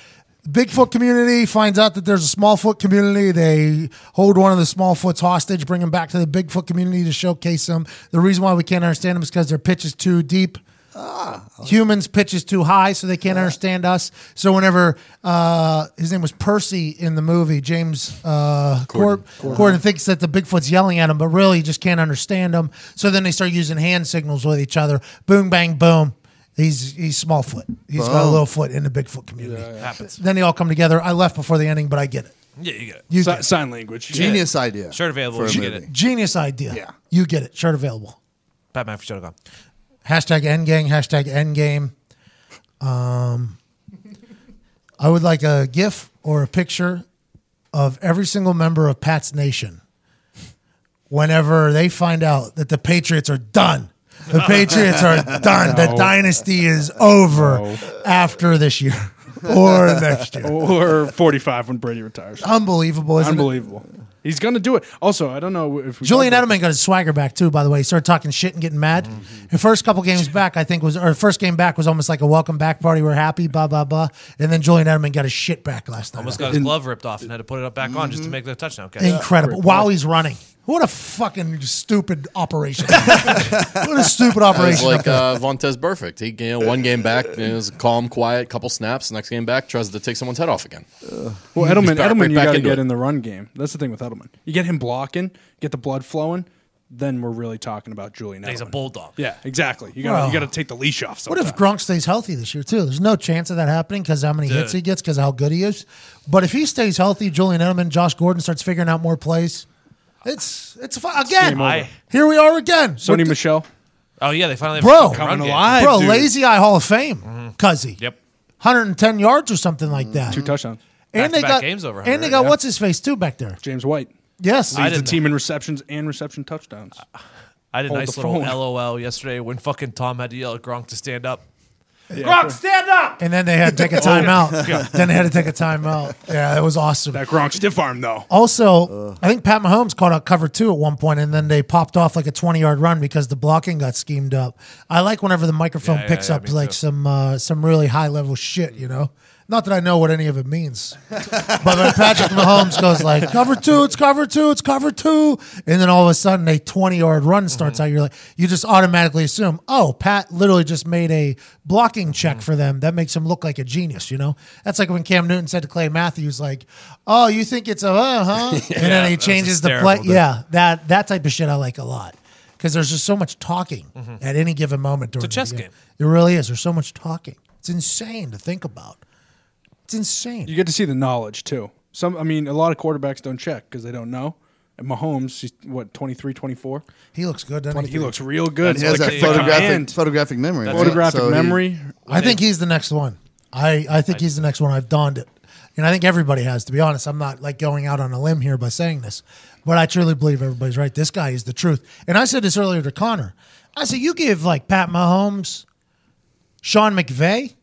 Bigfoot community finds out that there's a Smallfoot community. They hold one of the Smallfoots hostage, bring him back to the Bigfoot community to showcase them. The reason why we can't understand them is because their pitch is too deep. Humans' pitch is too high, so they can't understand us. So whenever uh, his name was Percy in the movie, James uh, Gordon. Gordon thinks that the Bigfoot's yelling at him, but really he just can't understand him. So then they start using hand signals with each other. Boom, bang, boom. He's he's Smallfoot. He's got a little foot in the Bigfoot community. Happens. Then they all come together. I left before the ending, but I get it. Yeah, you get it. You Si- get it. sign language. Genius idea. Shirt available. for You get it. Genius idea. Yeah. You get it. Shirt available. Batman for Shotgun. Hashtag endgang, hashtag endgame. Um, I would like a GIF or a picture of every single member of Pat's Nation whenever they find out that the Patriots are done. The Patriots are *laughs* done. The dynasty is over after this year. Or next year. *laughs* or 45 when Brady retires. Unbelievable, isn't it? Unbelievable. He's going to do it. Also, I don't know if we Julian Edelman got his swagger back too. By the way, he started talking shit and getting mad. Mm-hmm. The first couple games back, I think was or first game back was almost like a welcome back party. We're happy, blah blah blah. And then Julian Edelman got his shit back last night. Almost got his glove ripped off and had to put it up back on just to make the touchdown catch. Incredible. While he's running. What a fucking stupid operation. *laughs* what a stupid It was operation. like up uh, Vontaze Burfict. He, you know, one game back, it was calm, quiet, couple snaps. Next game back, tries to take someone's head off again. Well, Edelman, back- Edelman, right you back got to get it. in the run game. That's the thing with Edelman. You get him blocking, get the blood flowing, then we're really talking about Julian Edelman. He's a bulldog. Yeah, exactly. You got Wow. you got to take the leash off. What if. Gronk stays healthy this year too? There's no chance of that happening because how many hits he gets, because how good he is. But if he stays healthy, Julian Edelman, Josh Gordon starts figuring out more plays. It's it's fu- again. I- Here we are again. Sony With Michel? Oh yeah, they finally have Bro. a fucking run Coming game. alive. bro, dude. lazy eye Hall of Fame, mm-hmm. Cuzzy. Yep. 110 yards or something like that. Two touchdowns. and they Back-to-back got games over and they got yeah. what's his face too back there. James White Yes, I leads the didn't- team in receptions and reception touchdowns. I did a Hold nice the little phone. LOL yesterday when fucking Tom had to yell at Gronk to stand up. Yeah, Gronk, stand up! and then they had to take a *laughs* timeout. Then they had to take a timeout. Yeah, it was awesome. that Gronk stiff arm though. Also, I think Pat Mahomes caught a cover two at one point, and then they popped off like a 20 yard run because the blocking got schemed up. I like whenever the microphone Yeah, yeah, picks yeah, up me like too. some uh, some really high level shit, you know. Not that I know what any of it means, but when Patrick Mahomes goes like cover two, it's cover two, it's cover two, and then all of a sudden a 20 yard run starts mm-hmm. out, you're like, you just automatically assume, oh, Pat literally just made a blocking check mm-hmm. for them. That makes him look like a genius, you know. That's like when Cam Newton said to Clay Matthews, like, oh, you think it's a uh huh, *laughs* and then he changes the play. dude. Yeah, that that type of shit I like a lot because there's just so much talking mm-hmm. at any given moment during it's a chess the game. It really is. There's so much talking. It's insane to think about. It's insane. You get to see the knowledge too. Some, I mean, a lot of quarterbacks don't check because they don't know. And Mahomes, he's, what 23, 24? he looks good. Doesn't he? He looks real good. He has like that photographic command. photographic memory. right? photographic So he- memory. I think he's the next one. I, I think he's the next one. I've donned it. And I think everybody has, to be honest. I'm not like going out on a limb here by saying this, but I truly believe everybody's right. This guy is the truth. And I said this earlier to Connor. I said, you give like Pat Mahomes, Sean McVay,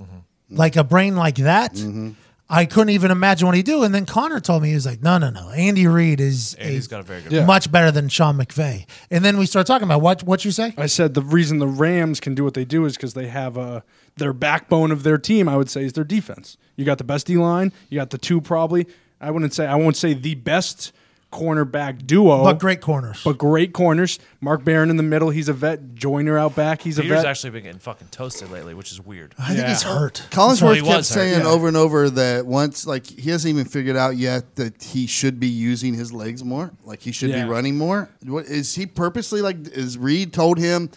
mm-hmm. Like a brain like that. Mm-hmm. I couldn't even imagine what he'd do. And then Connor told me, he was like, no, no, no. Andy Reid is Andy's a- got a very good Yeah. much better than Sean McVay. And then we start talking about what what you say? I said the reason the Rams can do what they do is because they have a their backbone of their team. I would say is their defense. You got the best D line. You got the two probably. I wouldn't say I won't say the best cornerback duo, But great corners. but great corners. Mark Barron in the middle. He's a vet. Joyner out back. He's a Peter's vet. actually been getting fucking toasted lately, which is weird. I think Yeah. he's hurt. Collinsworth he kept saying yeah. over and over that once, like he hasn't even figured out yet that he should be using his legs more, like he should Yeah. be running more. What is he purposely like? Is Reid told him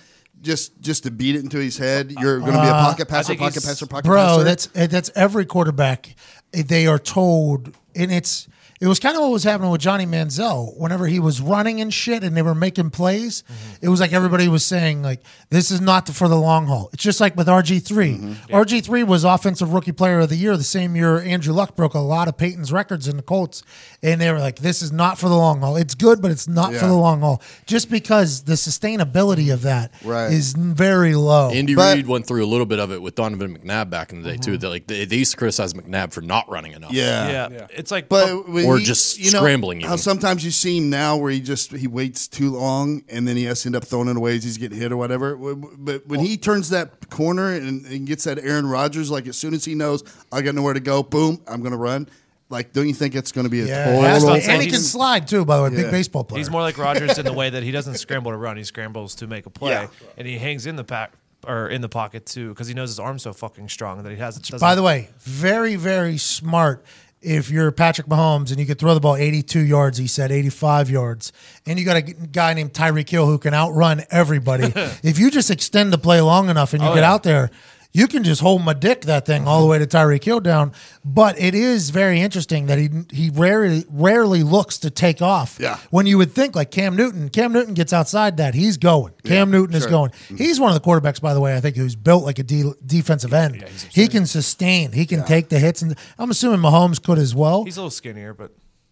just just to beat it into his head? You're going to be a pocket passer, think pocket passer, pocket bro passer. that's eh, that's every quarterback eh, they are told and it's it was kind of what was happening with Johnny Manziel. Whenever he was running and shit and they were making plays mm-hmm. it was like everybody was saying like this is not for the long haul. It's just like with RG3 mm-hmm. RG3 was offensive rookie player of the year the same year Andrew Luck broke a lot of Peyton's records in the Colts and they were like this is not for the long haul. It's good but it's not for the long haul. Just because the sustainability of that is Right. is very low. Andy But- Reid went through a little bit of it with Donovan McNabb back in the day too. Mm-hmm. That like they, they used to criticize McNabb for not running enough. yeah. Yeah, yeah. it's like But when Or he- just you know, scrambling How sometimes you see him now where he just he waits too long and then he has to end up throwing it away as he's getting hit or whatever. But when he turns that corner and, and gets that Aaron Rodgers, like as soon as he knows I got nowhere to go, boom, I'm going to run. Like, don't you think it's going to be a Yeah, it has to total? and he can slide too. By the way, big baseball player. He's more like Rodgers in the way that he doesn't scramble to run; he scrambles to make a play, Yeah. and he hangs in the pack or in the pocket too because he knows his arm's so fucking strong that he has. doesn't- By the way, very very smart. If you're Patrick Mahomes and you could throw the ball 82 yards, he said 85 yards, and you got a guy named Tyreek Hill who can outrun everybody. *laughs* if you just extend the play long enough and you Oh, get yeah. out there, you can just hold my dick that thing all the mm-hmm. way to Tyreek Hill down. But it is very interesting that he he rarely rarely looks to take off. Yeah. When you would think like Cam Newton, Cam Newton gets outside that he's going. Cam Newton is sure. going. Mm-hmm. He's one of the quarterbacks, by the way. I think who's built like a de- defensive end. he can sustain. He can take the hits, and I'm assuming Mahomes could as well. he's a little skinnier, but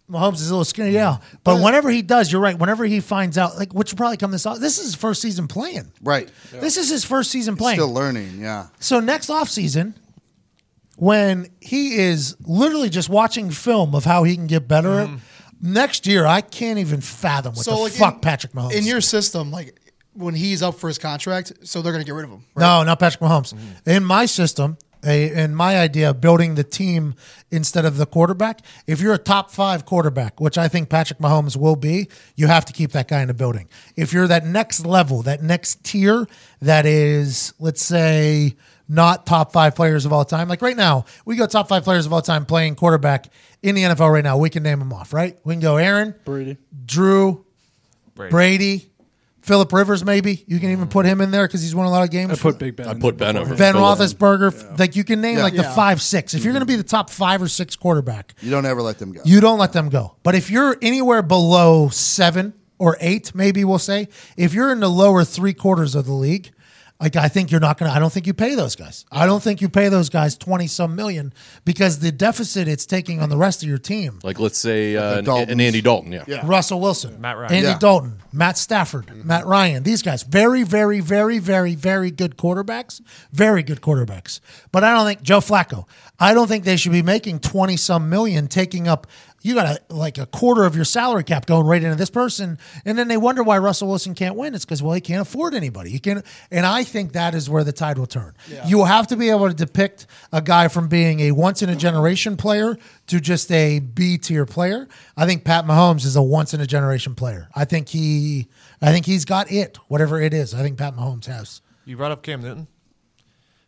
Mahomes is a little skinny, yeah. But whenever he does, you're right. Whenever he finds out, like, which will probably come this off. This is his first season playing. Right. This is his first season playing. Still learning, yeah. So next offseason, when he is literally just watching film of how he can get better. at Next year, I can't even fathom what the like, fuck in- Patrick Mahomes. In your system, like when he's up for his contract, so they're gonna get rid of him. Right? No, not Patrick Mahomes. Mm-hmm. In my system, a, in my idea of building the team instead of the quarterback, if you're a top five quarterback, which I think Patrick Mahomes will be, you have to keep that guy in the building. If you're that next level, that next tier, that is, let's say, not top five players of all time. Like right now, we go top five players of all time playing quarterback in the NFL right now. We can name them off, right? We can go Aaron, Brady. Drew, Brady. Brady, Philip Rivers, maybe. You can even put him in there because he's won a lot of games. I put Big Ben. I put Ben over. Ben Philip. Roethlisberger, like you can name like the Yeah. five, six. If you're going to be the top five or six quarterback, You don't ever let them go. you don't let them go. But if you're anywhere below seven or eight, maybe we'll say, if you're in the lower three quarters of the league, like I think you're not gonna. I don't think you pay those guys. I don't think you pay those guys twenty some million because the deficit it's taking on the rest of your team. Like let's say uh, an, an Andy Dalton. Yeah. Yeah. Russell Wilson, Matt Ryan. Andy Yeah. Dalton, Matt Stafford, Matt Ryan. These guys, very, very, very, very, very good quarterbacks. Very good quarterbacks. But I don't think Joe Flacco. I don't think they should be making twenty some million, taking up. You got a, like a quarter of your salary cap going right into this person, and then they wonder why Russell Wilson can't win. It's because well, he can't afford anybody. He can, and I think that is where the tide will turn. You have to be able to depict a guy from being a once in a generation player to just a B tier player. I think Pat Mahomes is a once in a generation player. I think he, I think he's got it, whatever it is. I think Pat Mahomes has. You brought up Cam Newton.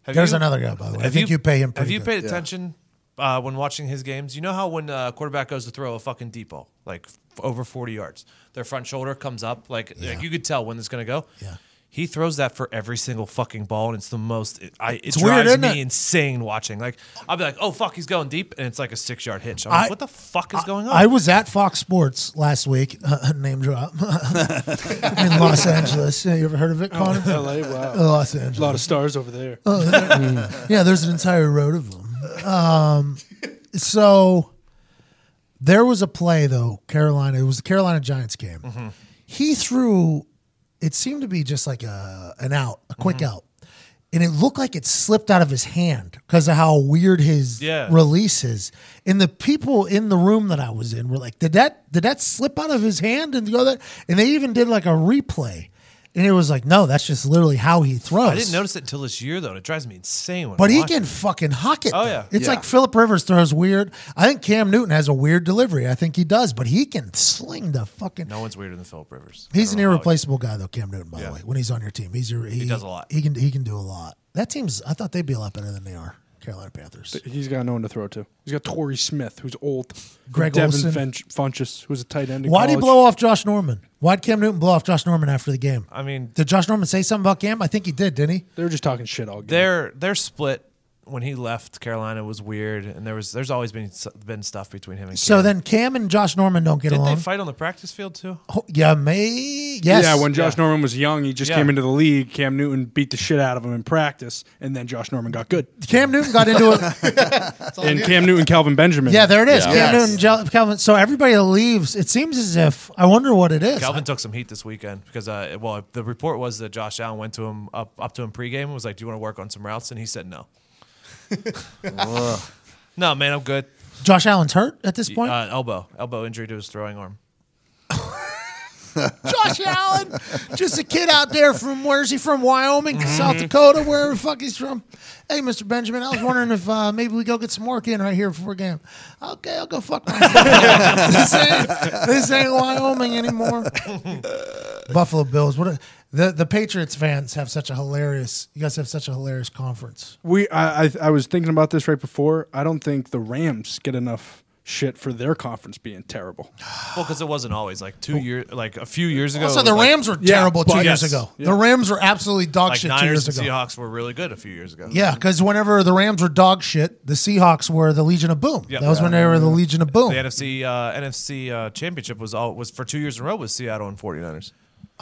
Have There's you- another guy, by the way. I think you, pay him. Have you good. paid attention uh, when watching his games? You know how when a quarterback goes to throw a fucking deep ball, like f- over 40 yards, their front shoulder comes up, like, like you could tell when it's going to go. Yeah. He throws that for every single fucking ball, and it's the most. It, I, it It's weird, drives isn't me it? insane watching. Like I'll be like, "Oh fuck, he's going deep," and it's like a six yard hitch. I'm I- like, "What the fuck is going on?" I was at Fox Sports last week. *laughs* name drop *laughs* in Los Angeles. Yeah, you ever heard of it, Connor? LA, wow. Uh, Los A lot of stars over there. *laughs* Yeah, there's an entire road of them. Um, so there was a play though. Carolina. It was the Carolina Giants game. He threw. It seemed to be just like a an out, a quick out, and it looked like it slipped out of his hand because of how weird his Yeah. release is. And the people in the room that I was in were like, "Did that? Did that slip out of his hand and go that?" And they even did like a replay, and it was like, "No, that's just literally how he throws." I didn't notice it until this year though. and It drives me insane. When But I he can it. fucking huck it. Oh, though. yeah. It's Yeah. like Philip Rivers throws weird. I think Cam Newton has a weird delivery. I think he does, but he can sling the fucking. No one's weirder than Philip Rivers. He's an know how- irreplaceable guy, though. Cam Newton, by the way, when he's on your team, he's your, he, does a lot. He can he can do a lot. That team's. I thought they'd be a lot better than they are. Carolina Panthers. He's got no one to throw to. He's got Torrey Smith, who's old. Greg Devin Olsen. Funch- Funchess, who's a tight end. in Why'd he blow off Josh Norman? Why'd Cam Newton blow off Josh Norman after the game? I mean, Did Josh Norman say something about Cam? I think he did, didn't he? They were just talking shit all game. They're they're split when he left Carolina was weird, and there was there's always been been stuff between him and. So Cam. then Cam and Josh Norman don't get did along. they fight on the practice field too? Oh, yeah, may yes. Yeah, when Josh Yeah. Norman was young, he just Yeah. came into the league. Cam Newton beat the shit out of him in practice, and then Josh Norman got good. Cam Newton got into *laughs* it. And Cam Newton, Kelvin Benjamin. Yeah, there it is. Yeah. Cam Yes. Newton, Jel- Kelvin. So everybody leaves, it seems as if I wonder what it is. Kelvin took some heat this weekend because, uh, well, the report was that Josh Allen went to him up up to him pregame and was like, "Do you want to work on some routes?" And he said no. No, man, I'm good. Josh Allen's hurt at this point. Uh, elbow, elbow injury to his throwing arm. *laughs* Josh Allen, just a kid out there from where's he from? Wyoming, Mm-hmm. South Dakota, wherever the fuck he's from. Hey, Mr. Benjamin, I was wondering if uh, maybe we go get some work in right here before game. Okay, I'll go fuck myself. *laughs* this, ain't, this ain't Wyoming anymore. *laughs* Buffalo Bills. What a, the the Patriots fans have such a hilarious. You guys have such a hilarious conference. we. I, I I was thinking about this right before. I don't think the Rams get enough shit for their conference being terrible. *sighs* Well, because it wasn't always like two years, like a few years ago. Also, the was like- Rams were Yeah, terrible two but- years Yes. ago. Yeah. The Rams were absolutely dog like shit two years and ago. Seahawks were really good a few years ago. Yeah, because whenever the Rams were dog shit, the Seahawks were the Legion of Boom. Yep. That was when they were the Legion of Boom. The NFC uh, NFC uh, championship was all was for two years in a row with Seattle and 49ers.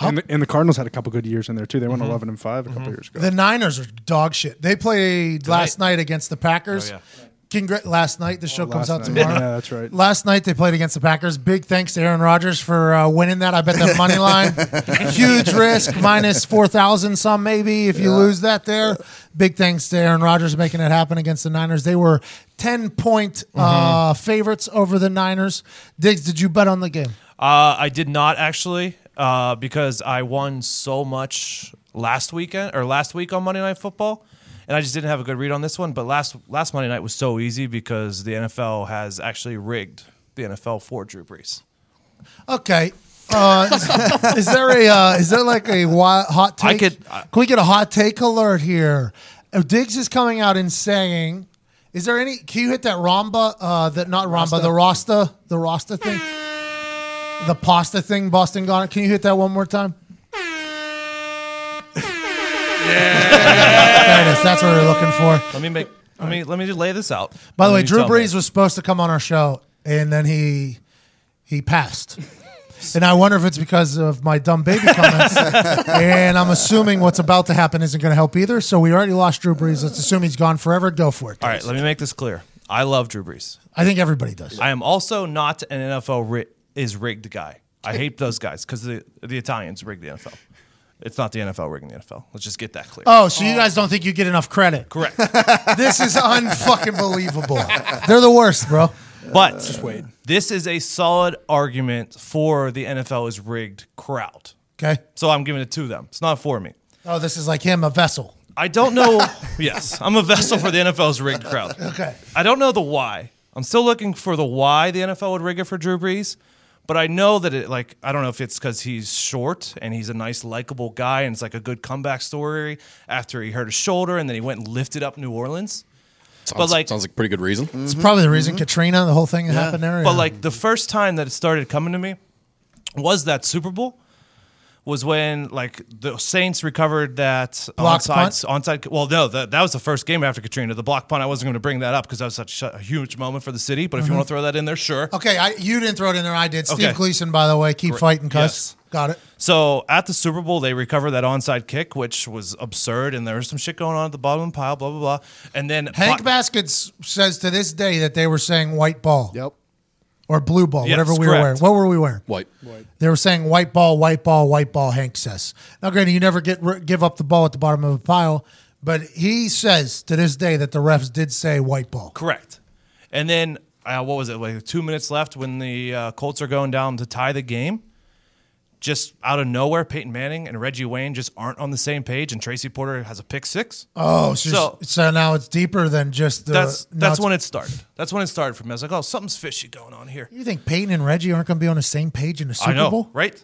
And the, and the Cardinals had a couple good years in there too. They went eleven and five a couple years ago. The Niners are dog shit. They played last night against the Packers. Oh, yeah. Congr- last night, the show comes out night. tomorrow. Yeah, that's right. Last night they played against the Packers. Big thanks to Aaron Rodgers for uh, winning that. I bet that money line, *laughs* huge risk, minus four thousand some maybe if you lose that there. Big thanks to Aaron Rodgers making it happen against the Niners. They were ten point uh, favorites over the Niners. Diggs, did you bet on the game? Uh, I did not actually, uh, because I won so much last weekend or last week on Monday Night Football, and I just didn't have a good read on this one. But last last Monday night was so easy because the NFL has actually rigged the NFL for Drew Brees. Okay. Uh, is, *laughs* is there a uh, is there like a wi- hot take? I could- I- Can we get a hot take alert here? Uh, Diggs is coming out and saying, "Is there any? Can you hit that Ramba? Uh, that not Ramba, the Rasta, the Rasta thing, the pasta thing, Boston Got Can you hit that one more time? *laughs* Yeah, there it is. That's what we're looking for. Let me make. Let me let me just lay this out. By the Let way, Drew tell me. Brees was supposed to come on our show, and then he he passed. *laughs* And I wonder if it's because of my dumb baby *laughs* comments. and I'm assuming what's about to happen isn't going to help either. So we already lost Drew Brees. Let's assume he's gone forever. Go for it. All right, let me make this clear. I love Drew Brees. I think everybody does. I am also not an NFL ri- is rigged guy. I hate those guys because the the Italians rig the NFL. It's not the NFL rigging the NFL. Let's just get that clear. Oh, so you guys don't think you get enough credit? Correct. *laughs* This is unfucking believable. They're the worst, bro. But wait. this is a solid argument for the NFL is rigged crowd. Okay. So I'm giving it to them. It's not for me. Oh, this is like him, a vessel. I don't know. *laughs* yes, I'm a vessel for the NFL's rigged crowd. Okay. I don't know the why. I'm still looking for the why the NFL would rig it for Drew Brees, but I know that it like I don't know if it's because he's short and he's a nice, likable guy, and it's like a good comeback story after he hurt his shoulder and then he went and lifted up New Orleans. Sounds, like- sounds like a pretty good reason. It's probably the reason Katrina, the whole thing happened there. But yeah. like the first time that it started coming to me was that Super Bowl. Was when like the Saints recovered that Blocked onside onside. Well, no, that, that was the first game after Katrina. The block punt. I wasn't going to bring that up because that was such a huge moment for the city. But if you mm-hmm. want to throw that in there, sure. Okay, I, you didn't throw it in there. I did. Steve Okay. Gleason, by the way, keep fighting, cuss. Got it. So at the Super Bowl, they recovered that onside kick, which was absurd, and there was some shit going on at the bottom of the pile. Blah blah blah. And then Hank Bla- Baskets says to this day that they were saying white ball Yep. Or blue ball, Yes, whatever we were correct. wearing. What were we wearing? White. They were saying white ball, white ball, white ball. Hank says. Now, granted, you never get give up the ball at the bottom of a pile, but he says to this day that the refs did say white ball. Correct. And then uh, what was it? Like two minutes left when the uh, Colts are going down to tie the game. Just out of nowhere, Peyton Manning and Reggie Wayne just aren't on the same page, and Tracy Porter has a pick six. Oh, so, So- so now it's deeper than just the. that's that's when it started. That's when it started for me. I was like, oh, something's fishy going on here. You think Peyton and Reggie aren't going to be on the same page in the Super I know, Bowl? right?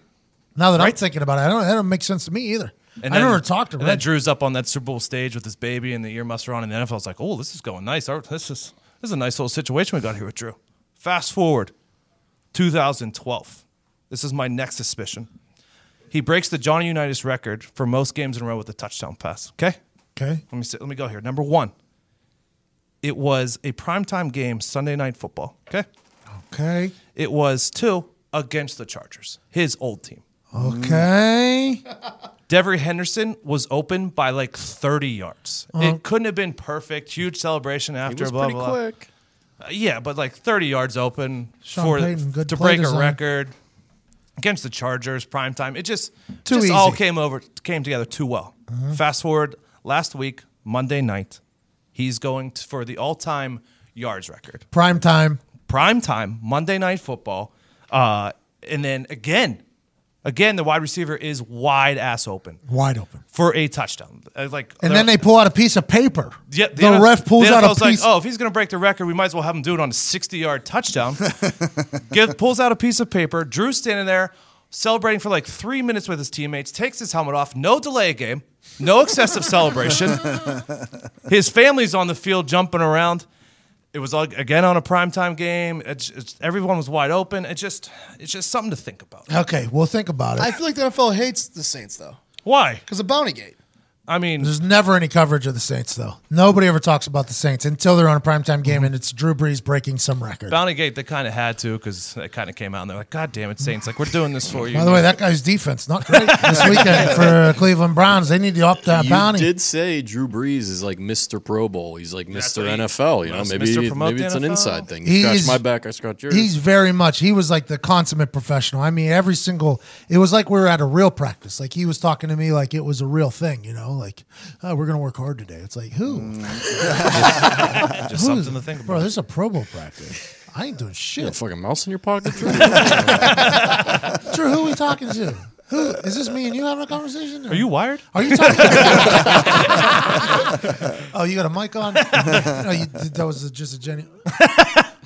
Now that I'm thinking about it, I don't. That don't make sense to me either. And I then- never talked to And then Reggie. Drew's up on that Super Bowl stage with his baby and the earmuffs are on, and the NFL's like, oh, this is going nice. This is this is a nice little situation we got here with Drew. Fast forward, 2012. This is my next suspicion. He breaks the Johnny Unitas record for most games in a row with a touchdown pass. Okay, Okay. let me see, let me go here. Number one. It was a primetime game, Sunday night football. Okay, Okay. it was two against the Chargers, his old team. Okay. *laughs* Devery Henderson was open by like 30 yards. It couldn't have been perfect. Huge celebration after. was blah pretty blah. quick. Uh, yeah, but like 30 yards open Sean for Payton, good to break design. a record against the Chargers prime time. It just Too just all came over came together too well. Fast forward last week, Monday night, he's going t- for the all-time yards record. Prime time. Prime time, Monday night football. Uh, and then again, again the wide receiver is wide ass open Wide open. for a touchdown. Uh, Like And then they pull out a piece of paper. yeah, the, NFL ref pulls the out a NFL's like, piece. oh, if he's going to break the record, we might as well have him do it on a 60-yard touchdown. *laughs* Give, pulls out a piece of paper. Drew's standing there celebrating for like three minutes with his teammates. Takes his helmet off. No delay game. No excessive celebration. *laughs* His family's on the field jumping around. It was like, again on a primetime game. It's, it's, everyone was wide open. It just it's just something to think about. Okay, we'll think about it. I feel like the NFL hates the Saints though Why? because of Bountygate. I mean, There's never any coverage of the Saints, though. Nobody ever talks about the Saints until they're on a primetime game mm-hmm. and it's Drew Brees breaking some record. Bounty Gate, they kind of had to because it kind of came out and they're like, God damn it, Saints. Like, we're doing this for you. By the way, that guy's defense not great *laughs* this weekend for Cleveland Browns. They need to up that You bounty. did say Drew Brees is like Mr. Pro Bowl. He's like That's Mr. what he- NFL. You know, maybe maybe the it's an inside thing. You He's- scratch my back, I scratch yours. He's very much. He was like the consummate professional. I mean, every single. It was like we were at a real practice. Like he was talking to me like it was a real thing. You know, like oh, we're gonna work hard today. It's like who? Mm. *laughs* Just Who's- something to think Bro, this is a Pro Bowl practice. I ain't doing shit. You got a fucking mouse in your pocket. Drew? *laughs* Drew, who are we talking to? Who is this? Me and you having a conversation? Are you wired? Are you talking? *laughs* oh, you got a mic on? no, you, that was just a genuine.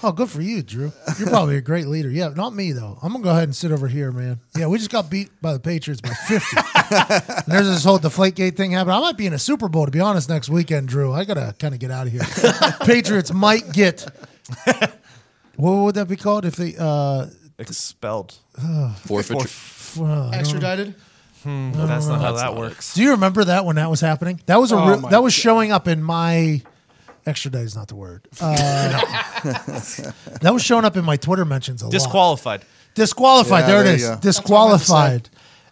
Oh, good for you, Drew. You're probably a great leader. Yeah, not me though. I'm gonna go ahead and sit over here, man. Yeah, we just got beat by the Patriots by 50. *laughs* and there's this whole Deflategate thing happening. I might be in a Super Bowl to be honest next weekend, Drew. I gotta kind of get out of here. *laughs* Patriots might get. What would that be called if they? uh Expelled. *sighs* Forfeiture. uh, Extradited. That's not how That's that works. Do you remember that when that was happening? That was a Oh real, that was showing up in my extradite is not the word. *laughs* Uh, that was showing up in my Twitter mentions a lot. Disqualified. Disqualified. Yeah, there it there is. you go. Disqualified.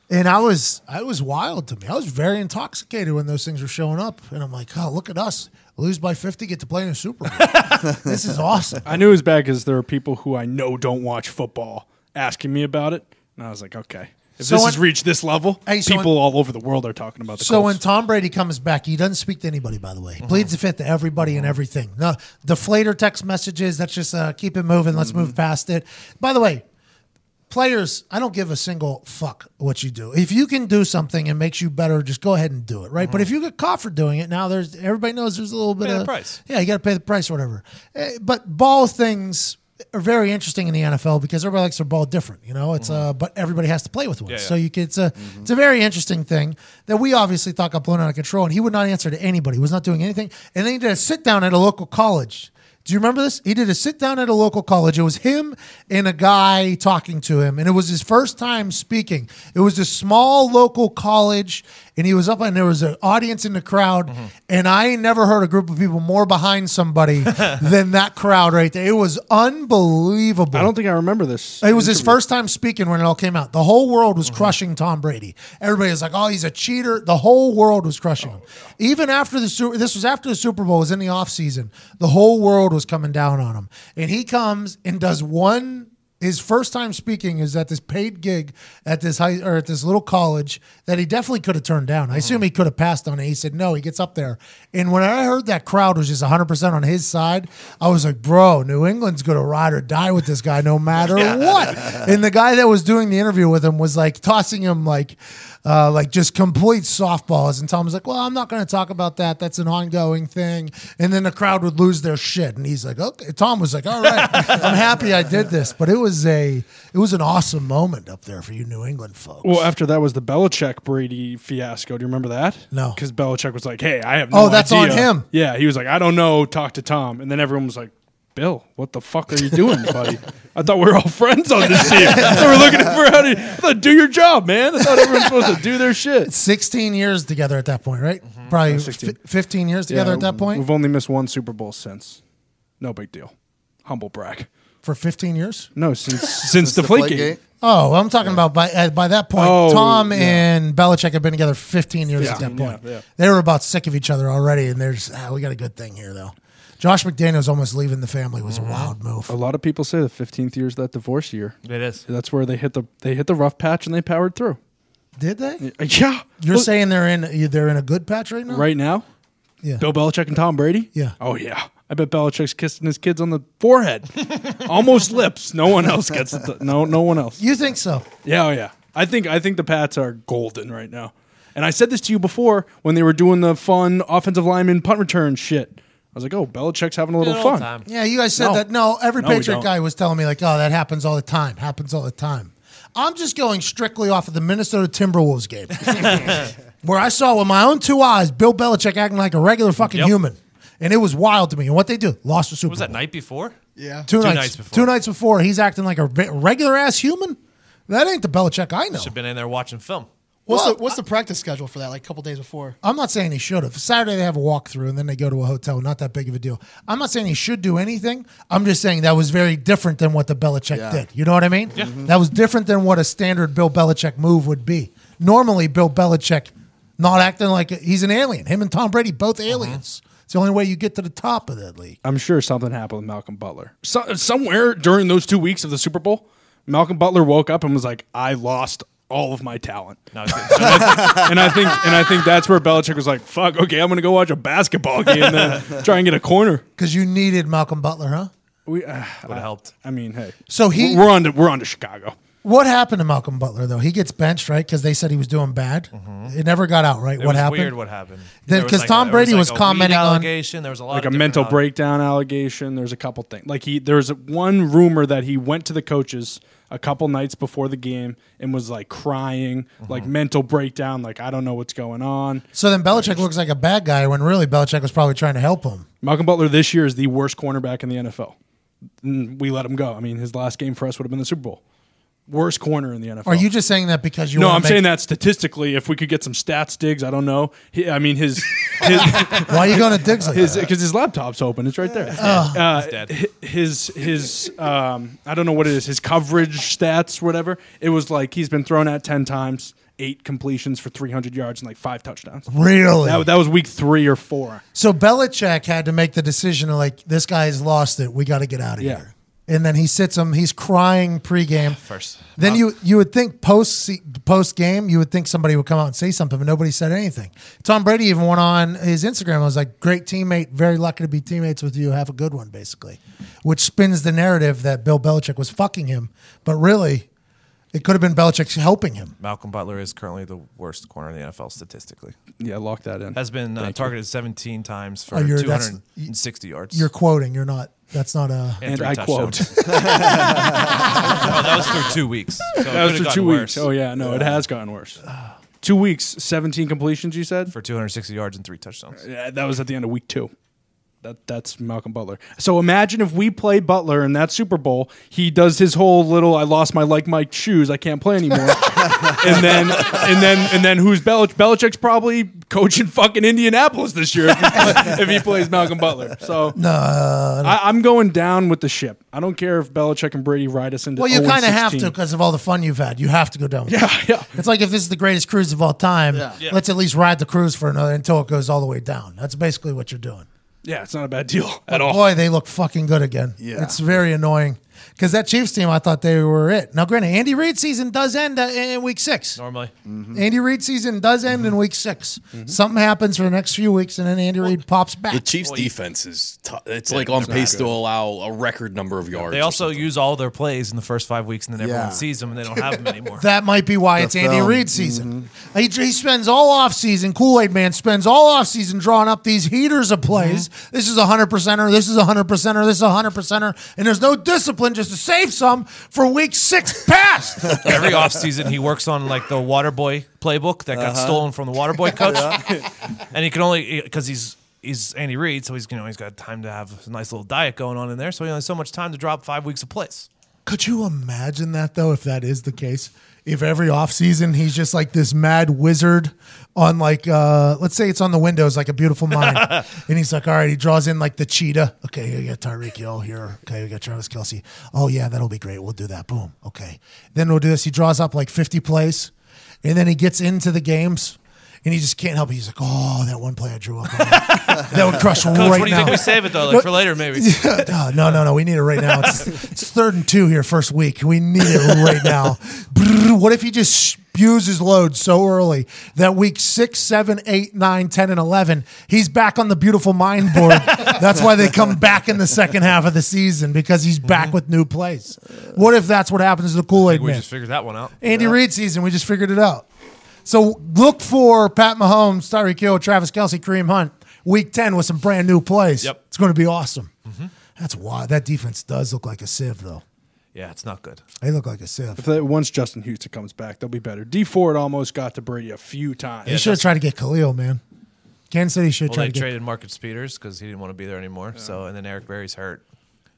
And I was I was wild to me. I was very intoxicated when those things were showing up, and I'm like, oh, look at us lose by 50, get to play in a Super Bowl. *laughs* this is awesome. I knew it was bad because there are people who I know don't watch football asking me about it, and I was like, okay, if So this when- has reached this level, Hey, so people all over the world are talking about the So when Tom Brady comes back, he doesn't speak to anybody. By the way, he pleads the fifth to everybody and everything. No deflator text messages. That's just uh, keep it moving. Let's move past it. By the way, players, I don't give a single fuck what you do. If you can do something and makes you better, just go ahead and do it, right? But if you get caught for doing it, now there's everybody knows there's a little bit Pay the of price. Yeah, you got to pay the price or whatever. Eh, But ball things are very interesting in the NFL because everybody likes their ball different. You know, it's uh, but everybody has to play with one. Yeah, yeah. So you can, it's a it's a very interesting thing that we obviously thought got blown out of control, and he would not answer to anybody. He was not doing anything, and then he did a sit down at a local college. Do you remember this? He did a sit down at a local college. It was him and a guy talking to him, and it was his first time speaking. It was a small local college, and he was up, and there was an audience in the crowd, mm-hmm. and I ain't never heard a group of people more behind somebody *laughs* than that crowd right there. It was unbelievable. I don't think I remember this. It was his first time speaking when it all came out. The whole world was mm-hmm. crushing Tom Brady. Everybody was like, "Oh, he's a cheater." The whole world was crushing him. Oh, Even after the Super, this was after the Super Bowl it was in the offseason. The whole world was coming down on him, and he comes and does one. His first time speaking is at this paid gig at this high or at this little college that he definitely could have turned down. I mm-hmm. assume he could have passed on it. He said no. He gets up there, and when I heard that crowd was just 100 percent on his side, I was like, "Bro, New England's gonna ride or die with this guy no matter *laughs* what." And the guy that was doing the interview with him was like tossing him like, uh, like just complete softballs. And Tom was like, "Well, I'm not going to talk about that. That's an ongoing thing." And then the crowd would lose their shit. And he's like, "Okay." Tom was like, "All right, I'm happy I did this." But it was a, it was an awesome moment up there for you New England folks. Well, after that was the Belichick Brady fiasco. Do you remember that? No. because Belichick was like, "Hey, I have no Oh, that's idea." on him. Yeah, he was like, "I don't know." Talk to Tom, and then everyone was like, "Bill, what the fuck are you doing, *laughs* buddy? I thought we were all friends on this team. *laughs* we were looking for how to I thought, do your job, man. I thought everyone's supposed to do their shit." 16 years together at that point, right? Probably 16. fi 15 years together Yeah, at that point we've only missed one Super Bowl since. No big deal. Humble brag. for 15 years. No, since *laughs* since the Deflategate. Deflategate. Oh, I'm talking about by uh, by that point, Oh, Tom yeah. and Belichick have been together 15 years at that 15, yeah, point. yeah. They were about sick of each other already, and there's ah, we got a good thing here though. Josh McDaniels almost leaving the family was a mm-hmm. wild move. A lot of people say the 15th year is that divorce year. It is. That's where they hit the they hit the rough patch and they powered through. Did they? Uh, yeah, You're Look, saying they're in they're in a good patch right now? right now, Yeah. Bill Belichick and Tom Brady. Yeah. Oh yeah. I bet Belichick's kissing his kids on the forehead, *laughs* almost lips. No one else gets it. No, no one else. You think so? Yeah, oh yeah. I think I think the Pats are golden right now. And I said this to you before when they were doing the fun offensive lineman punt return shit. I was like, oh, Belichick's having a little Good old fun. time. Yeah, you guys said No. that. No, every No, we Patriot don't. guy was telling me like, oh, that happens all the time. Happens all the time. I'm just going strictly off of the Minnesota Timberwolves game, *laughs* where I saw with my own two eyes Bill Belichick acting like a regular fucking Yep. human, and it was wild to me. And what they do, lost the Super Was that night before? Yeah. Two, nights, nights before. Two nights before, he's acting like a regular ass human. That ain't the Belichick I know. Should have been in there watching film. What's Well, the what's the practice schedule for that? Like a couple days before. I'm not saying he should have. Saturday they have a walkthrough and then they go to a hotel. Not that big of a deal. I'm not saying he should do anything. I'm just saying that was very different than what the Belichick Yeah. did. You know what I mean? Yeah. Mm-hmm. That was different than what a standard Bill Belichick move would be. Normally, Bill Belichick not acting like a, he's an alien. Him and Tom Brady both uh-huh. aliens. It's the only way you get to the top of that league. I'm sure something happened with Malcolm Butler. So, somewhere during those two weeks of the Super Bowl, Malcolm Butler woke up and was like, "I lost all of my talent." No, it's good. So and I think and I think that's where Belichick was like, "Fuck, okay, I'm gonna go watch a basketball game then *laughs* try and get a corner." Because you needed Malcolm Butler, huh? We, uh, would have helped. I mean, hey, So he- we're on to we're on to Chicago. What happened to Malcolm Butler though? He gets benched, right? Because they said he was doing bad. It never got out, right? It what was happened? weird what happened. Then- There was 'cause like Tom a- Brady was like a weed commenting on- allegation. There was a lot Like of a mental al- breakdown allegation. There's a couple things. Like he there there's one rumor that he went to the coaches a couple nights before the game and was like crying, like mental breakdown, like I don't know what's going on. So then Belichick looks like a bad guy when really Belichick was probably trying to help him. Malcolm Butler this year is the worst cornerback in the NFL. Mm, We let him go. I mean, his last game for us would have been the Super Bowl. Worst corner in the NFL. Are you just saying that because you? No, I'm make- saying that statistically, if we could get some stats digs, I don't know. He, I mean, his his *laughs* Why are you going to Diggs like his because his laptop's open. It's right there. Uh, dead. His his um, I don't know what it is. His coverage stats, whatever. It was like he's been thrown at ten times, eight completions for 300 yards and like five touchdowns. Really? That, that was week three or four. so Belichick had to make the decision of like, this guy's lost it. We got to get out of Yeah. here. And then he sits him. He's crying pregame. *laughs* First. Then you you would think post post game you would think somebody would come out and say something, but nobody said anything. Tom Brady even went on his Instagram. and was like, "Great teammate, very lucky to be teammates with you. Have a good one," basically, which spins the narrative that Bill Belichick was fucking him, but really, it could have been Belichick helping him. Malcolm Butler is currently the worst corner in the NFL statistically. Yeah, lock that in. Has been uh, targeted 17 times for Oh, 260 yards. You're quoting. You're not. That's not a. and and I quote. *laughs* *laughs* oh, that was for two weeks. So That was for gotten two worse. weeks. Oh yeah, no, it has gotten worse. Two weeks, 17 completions. You said For 260 yards and three touchdowns. Yeah, that was at the end of week two. That that's Malcolm Butler. So imagine if we play Butler in that Super Bowl, he does his whole little "I lost my like Mike shoes, I can't play anymore," *laughs* and then and then and then who's Belich? Belichick's probably coaching fucking Indianapolis this year if he, play, *laughs* if he plays Malcolm Butler. So No, I, I'm going down with the ship. I don't care if Belichick and Brady ride us into. well, you kind of have to because of all the fun you've had. You have to go down. With Yeah, it. yeah. It's like if this is the greatest cruise of all time, Yeah. let's at least ride the cruise for another until it goes all the way down. That's basically what you're doing. Yeah, it's not a bad deal *laughs* at But all. Boy, they look fucking good again. Yeah. It's very annoying because that Chiefs team, I thought they were it. Now, granted, Andy Reid season does end uh, in week six. Normally. Mm-hmm. Andy Reid season does end in mm-hmm. week 6 mm-hmm. Something happens for the next few weeks, and then Andy Reid pops back. The Chiefs' defense is t- it's like on pace to allow a record number of yards. They also use all their plays in the first five weeks, and then everyone Yeah. sees them, and they don't have them *laughs* anymore. That might be why it's Andy. Reid season. He, he spends all off season. Kool Aid Man spends all off season drawing up these heaters of plays. This is a hundred percenter. This is a hundred percenter. This is a hundred percenter. And there's no discipline just to save some for week six past. *laughs* Every offseason, he works on like the Waterboy playbook that got uh-huh. stolen from the Waterboy *laughs* coach, and he can only because he's he's Andy Reid, so he's you know he's got time to have a nice little diet going on in there, so he only has so much time to drop five weeks of plays. Could you imagine that though? If that is the case, if every offseason he's just like this mad wizard on like uh let's say it's on the windows like a beautiful mind. *laughs* And he's like all right he draws in like the cheetah. Okay you got Tyreek Hill here. Okay we got Travis Kelce oh yeah that'll be great. We'll do that. Boom. Okay. Then we'll do this. He draws up like 50 plays. And then he gets into the games and he just can't help it he's like oh that one play I drew up on *laughs* that. would crush Coach, right what do you now think we save it though, like for later maybe? *laughs* uh, no, no, no. We need it right now. It's, it's third and two here, first week. We need it right now. What if he just spews his load so early that week six, seven, eight, nine, 10, and 11, he's back on the beautiful mind board. *laughs* that's why they come back in the second half of the season because he's back with new plays. What if that's what happens to the Kool Aid We man? just figured that one out. Andy Reid season, we just figured it out. So look for Pat Mahomes, Tyreek Hill, Travis Kelce, Kareem Hunt, week 10 with some brand new plays. Yep. It's going to be awesome. Mm-hmm. That's why that defense does look like a sieve, though. Yeah, it's not good. They look like a sieve. If they, once Justin Houston comes back, they'll be better. Dee Ford almost got to Brady a few times. They should have tried to get Khalil, man. Kansas City should Well, try they to get. traded Marcus Peters because he didn't want to be there anymore. So, and then Eric Berry's hurt.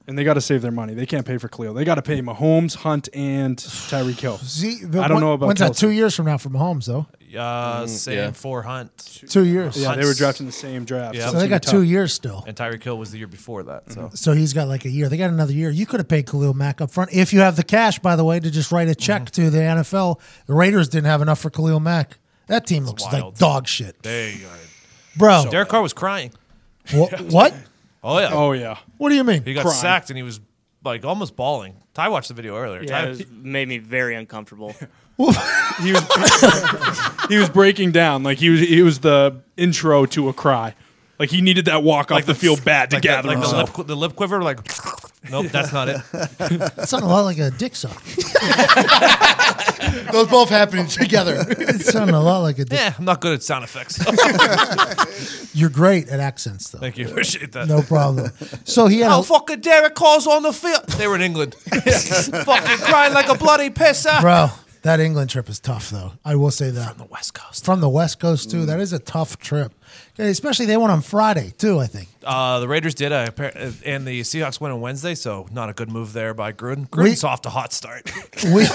And they got to save their money. They can't pay for Khalil. They got to pay Mahomes, Hunt, and Tyreek Hill. *sighs* See, I don't know about when's that? Two years from now for Mahomes, though. Uh, same yeah. for Hunt. Two years. Yeah, they were Hunt's- drafted in the same draft. Yeah. it's So they got be two years still. And Tyreek Hill was the year before that. So So he's got like a year. They got another year. You could have paid Khalil Mack up front if you have the cash, by the way, to just write a check Mm-hmm. to the NFL. The Raiders didn't have enough for Khalil Mack. That team looks like dog shit, there you go. bro. Derek Carr was crying. wha- *laughs* what? Oh yeah. Oh yeah. What do you mean? He got Crying. sacked and he was like almost bawling. Ty watched the video earlier. Yeah, Ty- it was, made me very uncomfortable. *laughs* He was *laughs* he was breaking down like he was he was the intro to a cry. Like he needed that walk off the field bad to like, the, gather like the lip, the lip quiver. Like, *laughs* nope, that's not it. *laughs* That sounded a lot like a dick suck. Those both happening together. It sounded a lot like a dick. Yeah, I'm not good at sound effects. *laughs* You're great at accents, though. Thank you, appreciate that. No problem. So he had Oh, a, fucking Derek Carr's on the field. They were in England. *laughs* fucking crying like a bloody pisser. bro. That England trip is tough, though. I will say that. From the West Coast. From the West Coast too, that is a tough trip. Especially they went on Friday too. I think. Uh, the Raiders did, uh, and the Seahawks went on Wednesday, so not a good move there by Gruden. Gruden's off to a hot start. *laughs* we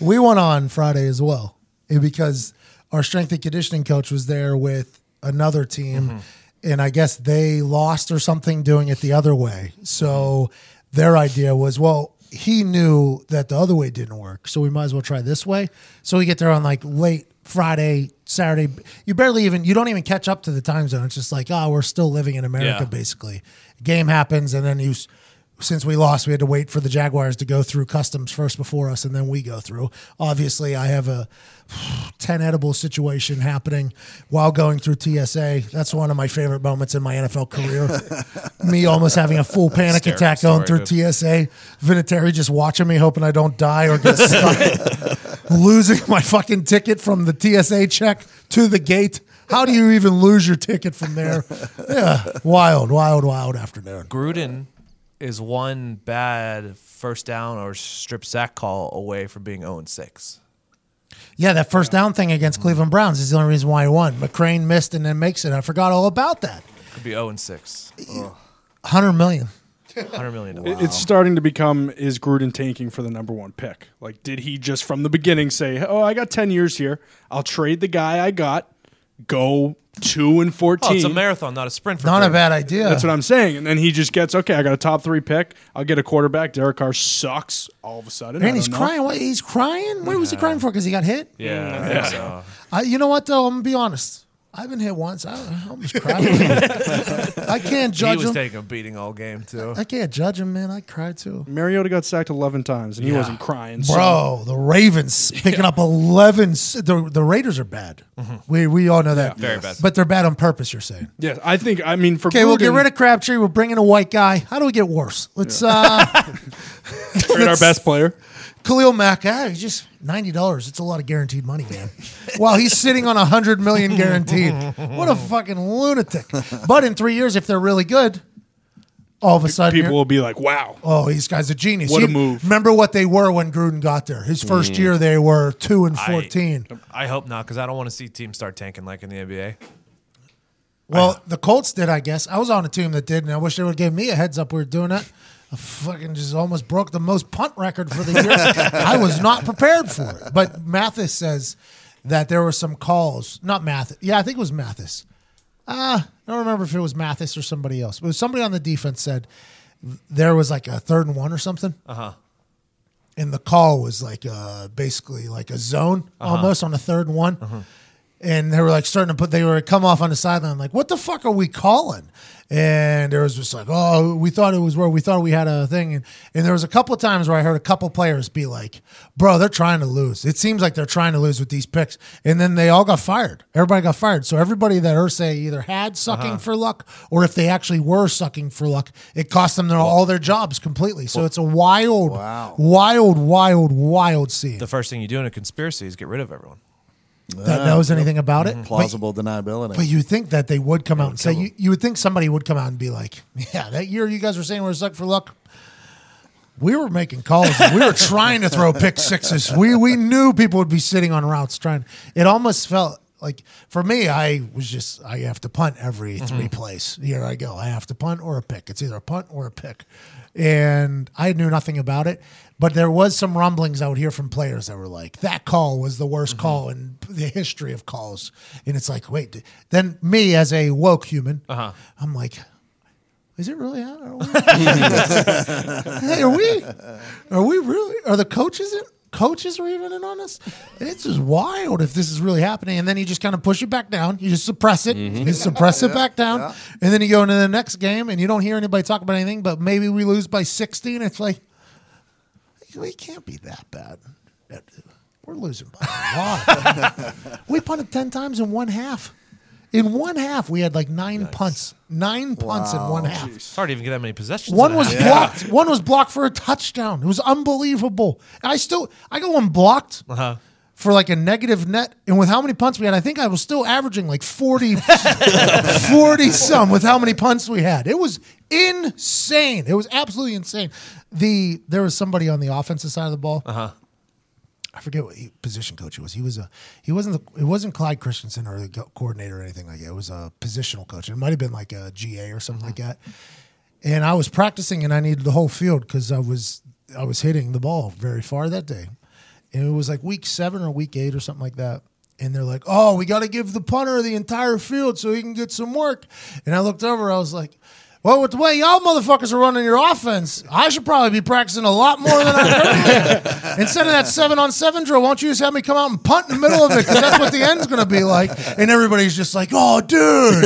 we went on Friday as well eh, because our strength and conditioning coach was there with another team, and I guess they lost or something doing it the other way. So their idea was, well, he knew that the other way didn't work, so we might as well try this way. So we get there on like late Friday, Saturday. You barely even you don't even catch up to the time zone. It's just like, oh, we're still living in America, Yeah. basically. Game happens, and then you. S- Since we lost, we had to wait for the Jaguars to go through customs first before us, and then we go through. Obviously, I have a *sighs* 10 edible situation happening while going through TSA. That's one of my favorite moments in my NFL career. *laughs* me almost having a full panic Scary attack going story, through TSA. Vinatieri just watching me, hoping I don't die or get *laughs* stuck. Losing my fucking ticket from the TSA check to the gate. How do you even lose your ticket from there? *laughs* Yeah, wild, wild, wild afternoon. Gruden is one bad first down or strip sack call away from being 0 6. Yeah, that first down thing against mm-hmm. Cleveland Browns is the only reason why he won. McCrane missed and then makes it. I forgot all about that. Could be 0 6. 100 million. 100 million. It- It's starting to become is Gruden tanking for the number one pick? Like, did he just from the beginning say, "Oh, I got ten years here. I'll trade the guy I got, go two and Oh, fourteen. it's a marathon, not a sprint for Not a bad idea. That's what I'm saying. And then he just gets okay. I got a top three pick. I'll get a quarterback. Derek Carr sucks all of a sudden. I And he's know. crying. What? He's crying? What was he crying for? Because he got hit? Yeah, I think so. I, you know what, though? I'm going to be honest. I've been hit once. I, I almost cried. *laughs* I can't He judge was him. taking a beating all game, too. I can't judge him, man. I cried too. Mariota got sacked eleven times, and he wasn't crying. so- Bro, the Ravens *laughs* picking up 11. s- The, the Raiders are bad. We, we all know that. Mm-hmm. Very bad. But they're bad on purpose, you're saying. yeah, I think. I mean, for Okay, we'll get Gruden, rid of Crabtree. We're bringing a white guy. How do we get worse? Let's uh *laughs* trade our best player. Khalil Mack. Ah, he's just ninety dollars. It's a lot of guaranteed money, man. While he's sitting on a hundred million guaranteed. What a fucking lunatic! But in three years, if they're really good, all of a sudden, People will be like, "Wow, oh, these guys a genius. What a move. Remember what they were when Gruden got there? His first year, they were two and fourteen. I hope not, because I don't want to see teams start tanking like in the NBA. Well, the Colts did, I guess. I was on a team that did, and I wish they would give me a heads up. We were doing that. I fucking just almost broke the most punt record for the year. I was not prepared for it. But Mathis says that there were some calls. Not Mathis. Yeah, I think it was Mathis. Uh, I don't remember if it was Mathis or somebody else. But it was somebody on the defense said there was like a third and one or something. Uh huh. And the call was like uh, basically like a zone almost on a third and one and they were like starting to put they were come off on the sideline like what the fuck are we calling? And there was just like oh we thought it was where we thought we had a thing. And, and there was a couple of times where i heard a couple players be like bro they're trying to lose. It seems like they're trying to lose with these picks. And then they all got fired. Everybody got fired. So everybody that Irsay either had sucking uh-huh. for luck or if they actually were sucking for luck it cost them their, all their jobs completely. So it's a wild wild wild wild scene. The first thing you do in a conspiracy is get rid of everyone. That knows anything about it mm-hmm. But- Plausible deniability. but you think that they would come out and say you, you would think somebody would come out and be like, yeah, that year you guys were saying we we're suck for luck. We were making calls. *laughs* we were trying to throw pick sixes. We we knew people would be sitting on routes trying. It almost felt like for me, I was just I have to punt every mm-hmm. three plays. Here I go. I have to punt or a pick. It's either a punt or a pick, and I knew nothing about it. But there was some rumblings I would hear from players that were like, "That call was the worst mm-hmm. call in the history of calls," and it's like, wait. d- Then me as a woke human, uh-huh. I'm like, is it really? Are we, *laughs* hey, are we? Are we really? Are the coaches in? Coaches are even in on this. It's just wild if this is really happening. And then you just kind of push it back down. You just suppress it. Mm-hmm. You suppress it back down, and then you go into the next game, and you don't hear anybody talk about anything. But maybe we lose by sixty, and it's like we can't be that bad. We're losing by a lot. *laughs* we punted ten times in one half. In one half, we had like nine punts. Nine punts in one half. It's hard to even get that many possessions. One was half. blocked. One was blocked for a touchdown. It was unbelievable. I still I got one blocked Uh-huh. For like a negative net, and with how many punts we had, I think I was still averaging like 40, *laughs* 40 some with how many punts we had. It was insane. It was absolutely insane. The there was somebody on the offensive side of the ball. Uh-huh. I forget what he, position coach he was. He was a he wasn't the, it wasn't Clyde Christensen or the coordinator or anything like that. It was a positional coach. It might have been like a GA or something like that. And I was practicing, and I needed the whole field because I was I was hitting the ball very far that day, and it was like week seven or week eight or something like that. And they're like, "Oh, we got to give the punter the entire field so he can get some work." And I looked over, I was like. Well, with the way y'all motherfuckers are running your offense, I should probably be practicing a lot more than I currently *laughs* am. Instead of that seven on seven drill, why don't you just have me come out and punt in the middle of it? Because that's what the end's going to be like. And everybody's just like, oh, dude,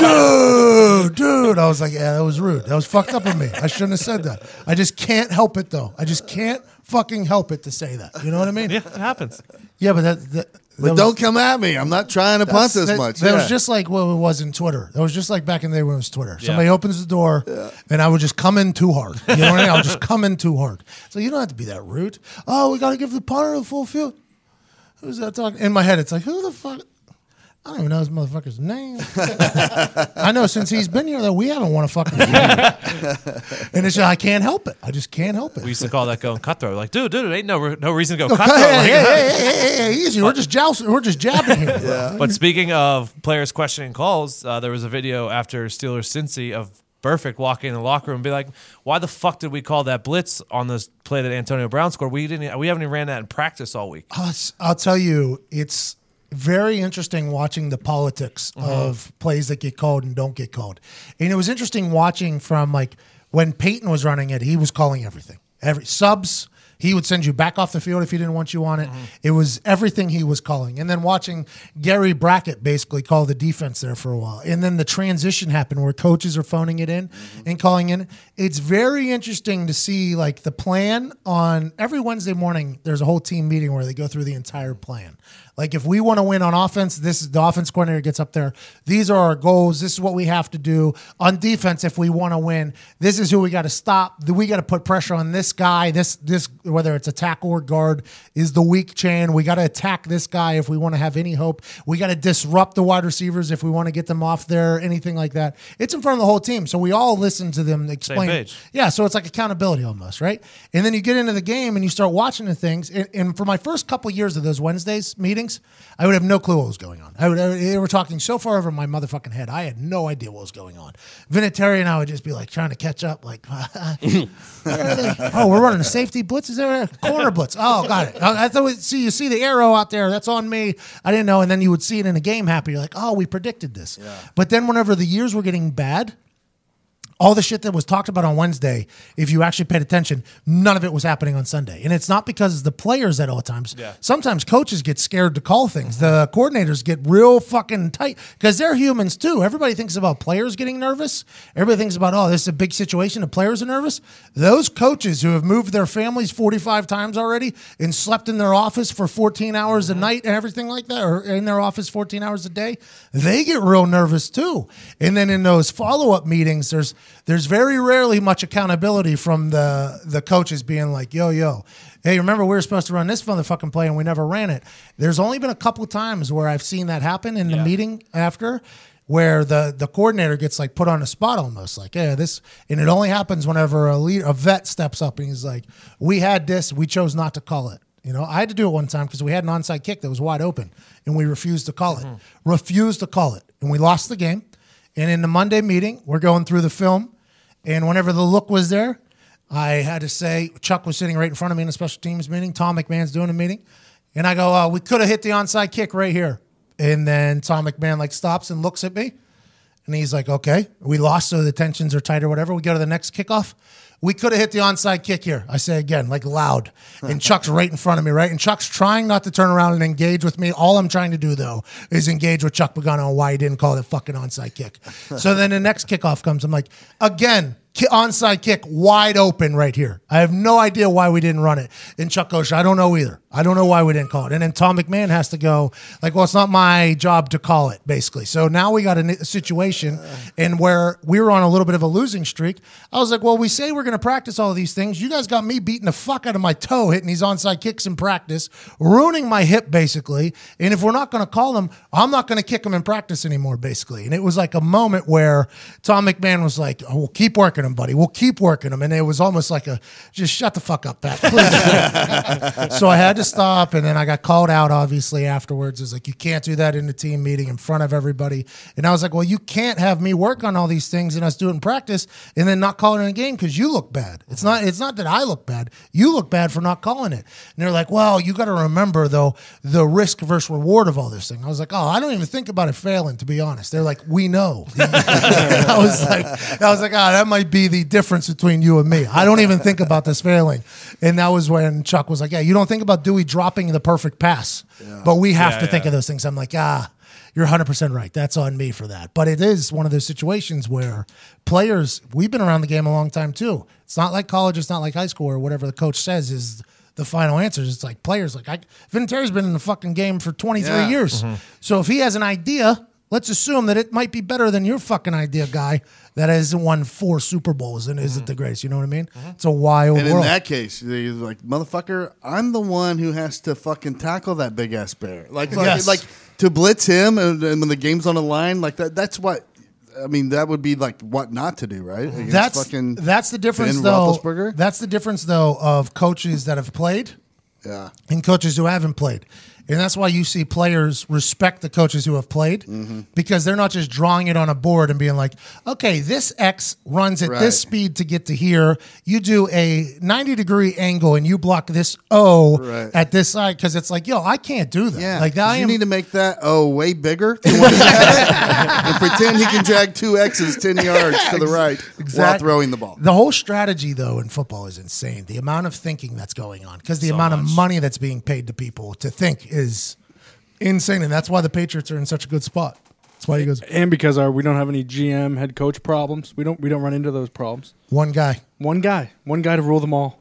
dude, dude. I was like, yeah, that was rude. That was fucked up of me. I shouldn't have said that. I just can't help it, though. I just can't fucking help it to say that. You know what I mean? *laughs* Yeah, it happens. Yeah, but that. that But that was- don't come at me. I'm not trying to punt that's- as that, much. That Yeah. was just like what it was in Twitter. That was just like back in the day when it was Twitter. Somebody opens the door, and I would just come in too hard. You know what I mean? I would just come in too hard. So you don't have to be that rude. Oh, we got to give the punter the full field. Who's that talking? In my head, it's like, who the fuck? I don't even know this motherfucker's name. *laughs* I know since he's been here that we haven't won a fucking game. *laughs* and it's just, I can't help it. I just can't help it. We used to call that going cutthroat. Like, dude, dude, it ain't no no reason to go Okay, cutthroat. hey, Like, *laughs* hey, hey, hey, hey, hey, easy. We're just jousting. We're just jabbing here. But speaking of players questioning calls, uh, there was a video after Steelers Cincy of Burfict walking in the locker room and be like, "Why the fuck did we call that blitz on this play that Antonio Brown scored? We didn't. We haven't even ran that in practice all week." I'll, s- I'll tell you, it's very interesting watching the politics mm-hmm. of plays that get called and don't get called. And it was interesting watching from like when Peyton was running it, he was calling everything. Every subs, he would send you back off the field if he didn't want you on it. Mm-hmm. It was everything he was calling. And then watching Gary Brackett basically call the defense there for a while. And then the transition happened where coaches are phoning it in mm-hmm. and calling in. It's very interesting to see like the plan on every Wednesday morning. There's a whole team meeting where they go through the entire plan. Like if we want to win on offense, this is the offense coordinator gets up there. These are our goals. This is what we have to do on defense. If we want to win, this is who we got to stop. We got to put pressure on this guy. This this whether it's a tackle or guard is the weak chain. We got to attack this guy if we want to have any hope. We got to disrupt the wide receivers if we want to get them off there. Anything like that. It's in front of the whole team, so we all listen to them explain. Yeah, so it's like accountability almost, right? And then you get into the game and you start watching the things. And, and for my first couple years of those Wednesdays meetings, I would have no clue what was going on. I would I- they were talking so far over my motherfucking head. I had no idea what was going on. Vinatieri and I would just be like trying to catch up, like, where are they? oh, we're running a safety blitz. Is there a corner blitz? Oh, got it. I I thought we, see you see the arrow out there. That's on me. I didn't know. And then you would see it in a game happen. You're like, oh, we predicted this. But then whenever the years were getting bad all the shit that was talked about on Wednesday, if you actually paid attention, none of it was happening on Sunday. And it's not because the players at all times. Yeah. Sometimes coaches get scared to call things. The coordinators get real fucking tight because they're humans too. Everybody thinks about players getting nervous. Everybody thinks about, oh, this is a big situation. The players are nervous. Those coaches who have moved their families 45 times already and slept in their office for 14 hours a mm-hmm. night and everything like that, or in their office 14 hours a day, they get real nervous too. And then in those follow up meetings, there's there's very rarely much accountability from the the coaches being like, yo, yo, hey, remember we were supposed to run this motherfucking play and we never ran it. There's only been a couple of times where I've seen that happen in the meeting after. Where the, the coordinator gets like put on a spot almost like yeah this and it only happens whenever a lead a vet steps up and he's like we had this we chose not to call it You know, I had to do it one time because we had an onside kick that was wide open, and we refused to call it. Mm-hmm. Refused to call it, and we lost the game. And in the Monday meeting, we're going through the film, and whenever the look was there, I had to say Chuck was sitting right in front of me in a special teams meeting. Tom McMahon's doing a meeting, and I go, "Oh, we could have hit the onside kick right here." And then Tom McMahon like stops and looks at me, and he's like, "Okay, we lost, so the tensions are tight or whatever. We go to the next kickoff. We could have hit the onside kick here." I say again, like loud, and Chuck's right in front of me, right, and Chuck's trying not to turn around and engage with me. All I'm trying to do though is engage with Chuck Pagano on why he didn't call the fucking onside kick. so then the next kickoff comes. I'm like, again. Onside kick wide open right here. I have no idea why we didn't run it. And Chuck goes, I don't know either. I don't know why we didn't call it. And then Tom McMahon has to go, like, well, it's not my job to call it, basically. So now we got a, situation and where we were on a little bit of a losing streak. I was like, well, we say we're going to practice all these things. You guys got me beating the fuck out of my toe hitting these onside kicks in practice, ruining my hip, basically. And if we're not going to call them, I'm not going to kick them in practice anymore, basically. And it was like a moment where Tom McMahon was like, oh, we'll keep working them, buddy. We'll keep working them. And it was almost like a, just shut the fuck up, Pat, please. *laughs* so I had to stop, and then I got called out. Obviously, afterwards, it's like you can't do that in the team meeting in front of everybody. And I was like, well, you can't have me work on all these things and us do it in practice, and then not call it in a game because you look bad. It's not. It's not that I look bad. You look bad for not calling it. And they're like, well, you got to remember though the risk versus reward of all this thing. I was like, oh, I don't even think about it failing. To be honest, they're like, we know. *laughs* I was like, I was like, ah, that might be the difference between you and me. I don't even think about this failing. And that was when Chuck was like, yeah, you don't think about Dewey dropping the perfect pass, but we have Yeah, to think of those things. I'm like, ah. You're 100% right. That's on me for that. But it is one of those situations where players, we've been around the game a long time too. It's not like college, it's not like high school or whatever the coach says is the final answers. It's like players like I Vinatieri's been in the fucking game for 23 Yeah. years. So if he has an idea, let's assume that it might be better than your fucking idea guy that has won four Super Bowls and isn't the greatest. You know what I mean? Mm-hmm. It's a wild And in world. that case, they're like, motherfucker, I'm the one who has to fucking tackle that big ass bear. Like, fucking- Yes. like to blitz him, and, and when the game's on the line, like that. That's what. I mean, that would be like what not to do, right? Mm-hmm. Against that's fucking. that's the difference Ben though. Roethlisberger? That's the difference though of coaches that have played yeah. and coaches who haven't played. And that's why you see players respect the coaches who have played Mm-hmm. because they're not just drawing it on a board and being like, okay, this X runs at Right. this speed to get to here. You do a 90 degree angle and you block this O Right. at this side because it's like, yo, I can't do that. Yeah, like 'cause I you am. need to make that O way bigger than what he had, and pretend he can drag two X's ten yards to the right while throwing the ball. The whole strategy, though, in football is insane. The amount of thinking that's going on, because the amount of money that's being paid to people to think is insane, and that's why the Patriots are in such a good spot. That's why he goes And because our we don't have any GM head coach problems, we don't we don't run into those problems. one guy. One guy, one guy to rule them all.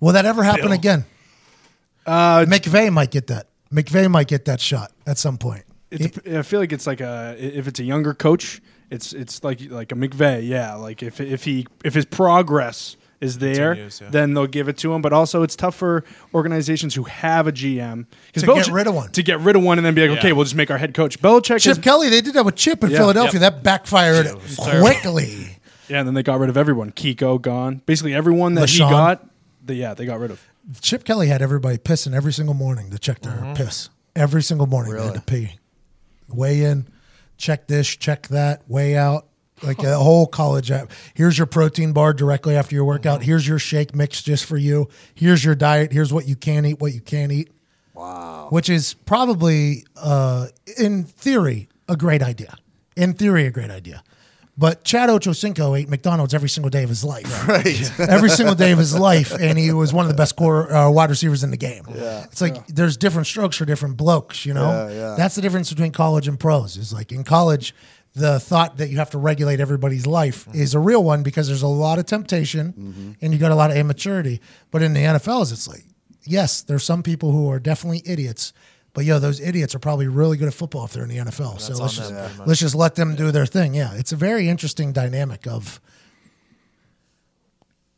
Will that ever happen Bill. again? Uh, McVay might get that. McVay might get that shot at some point. It's, I feel like it's like a if it's a younger coach, it's it's like like a McVay, yeah. Like if if he if his progress is there, Continues, yeah. then they'll give it to him. But also, it's tough for organizations who have a GM 'cause To get rid of one. to get rid of one, and then be like, Yeah. okay, we'll just make our head coach. Belichick, Chip is, Kelly, they did that with Chip in Yeah. Philadelphia. That backfired was terrible. quickly. yeah, and then they got rid of everyone. Kiko gone, basically everyone that he LeSean. got, the, yeah, they got rid of. Chip Kelly had everybody pissing every single morning to check their Mm-hmm. piss. Every single morning they had to pee. Weigh in, check this, check that, weigh out. Like a whole college app. Here's your protein bar directly after your workout. Mm-hmm. Here's your shake mix just for you. Here's your diet. Here's what you can eat, what you can't eat. Wow. Which is probably, uh, in theory, a great idea. In theory, a great idea. But Chad Ochocinco ate McDonald's every single day of his life *laughs* Right. *laughs* every single day of his life, and he was one of the best core, uh, wide receivers in the game. Yeah, it's like there's different strokes for different blokes. You know, Yeah, yeah. that's the difference between college and pros. Is like in college, the thought that you have to regulate everybody's life mm-hmm. is a real one because there's a lot of temptation mm-hmm. and you got a lot of immaturity. But in the NFLs, it's like yes, there's some people who are definitely idiots. But yo, those idiots are probably really good at football if they're in the NFL. so let's just let's just let them do their thing. Yeah, it's a very interesting dynamic of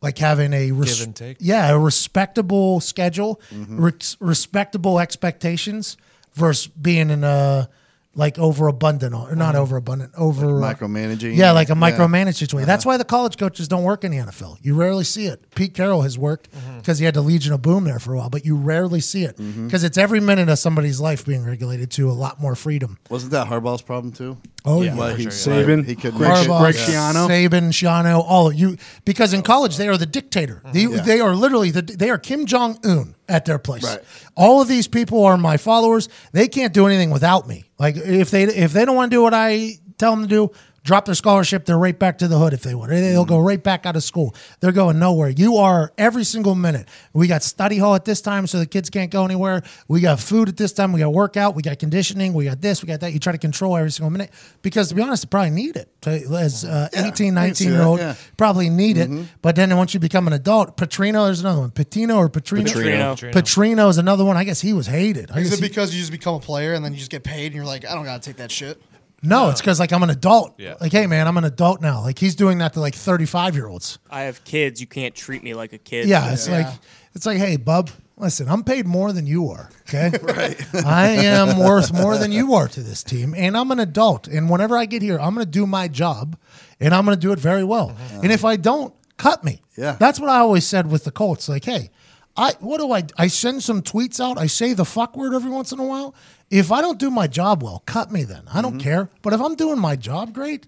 like having a res- Give and take. yeah a respectable schedule, mm-hmm. res- respectable expectations versus being in a like overabundant or not mm-hmm. overabundant, over uh, micromanaging. Yeah, like a Yeah. micromanage situation. That's uh-huh. why the college coaches don't work in the NFL. You rarely see it. Pete Carroll has worked mm-hmm. because he had the Legion of Boom there for a while, but you rarely see it mm-hmm. because it's every minute of somebody's life being regulated to a lot more freedom. Wasn't that Harbaugh's problem too? Oh yeah. Why he, Saban, he couldn't Greg- make it? Harbaugh, Greg Schiano. Saban, Schiano, all of you, because in oh, college they are the dictator. They, they are literally the they are Kim Jong Un at their place. Right. All of these people are my followers. They can't do anything without me. Like if they if they don't want to do what I tell them to do, drop their scholarship. They're right back to the hood if they want. They'll go right back out of school. They're going nowhere. You are every single minute. We got study hall at this time, so the kids can't go anywhere. We got food at this time. We got workout. We got conditioning. We got this. We got that. You try to control every single minute because, to be honest, they probably need it. As uh, 18, 19 year old, yeah. probably need it. But then once you become an adult, Petrino, there's another one. Patino or Petrino? Petrino. Petrino. Petrino is another one. I guess he was hated. I Is guess it he- because you just become a player and then you just get paid and you're like, I don't gotta take that shit? No, it's uh, because like I'm an adult. Yeah. Like, hey man, I'm an adult now. Like he's doing that to like 35 year olds. I have kids. You can't treat me like a kid. Yeah, it's Yeah. like it's like, hey, bub, listen, I'm paid more than you are. Okay, *laughs* right. *laughs* I am worth more than you are to this team, and I'm an adult. And whenever I get here, I'm going to do my job, and I'm going to do it very well. Uh-huh. And if I don't, cut me. Yeah. that's what I always said with the Colts. Like, hey. I what do I I send some tweets out. I say the fuck word every once in a while. If I don't do my job well, cut me then. I don't mm-hmm. care. But if I'm doing my job great,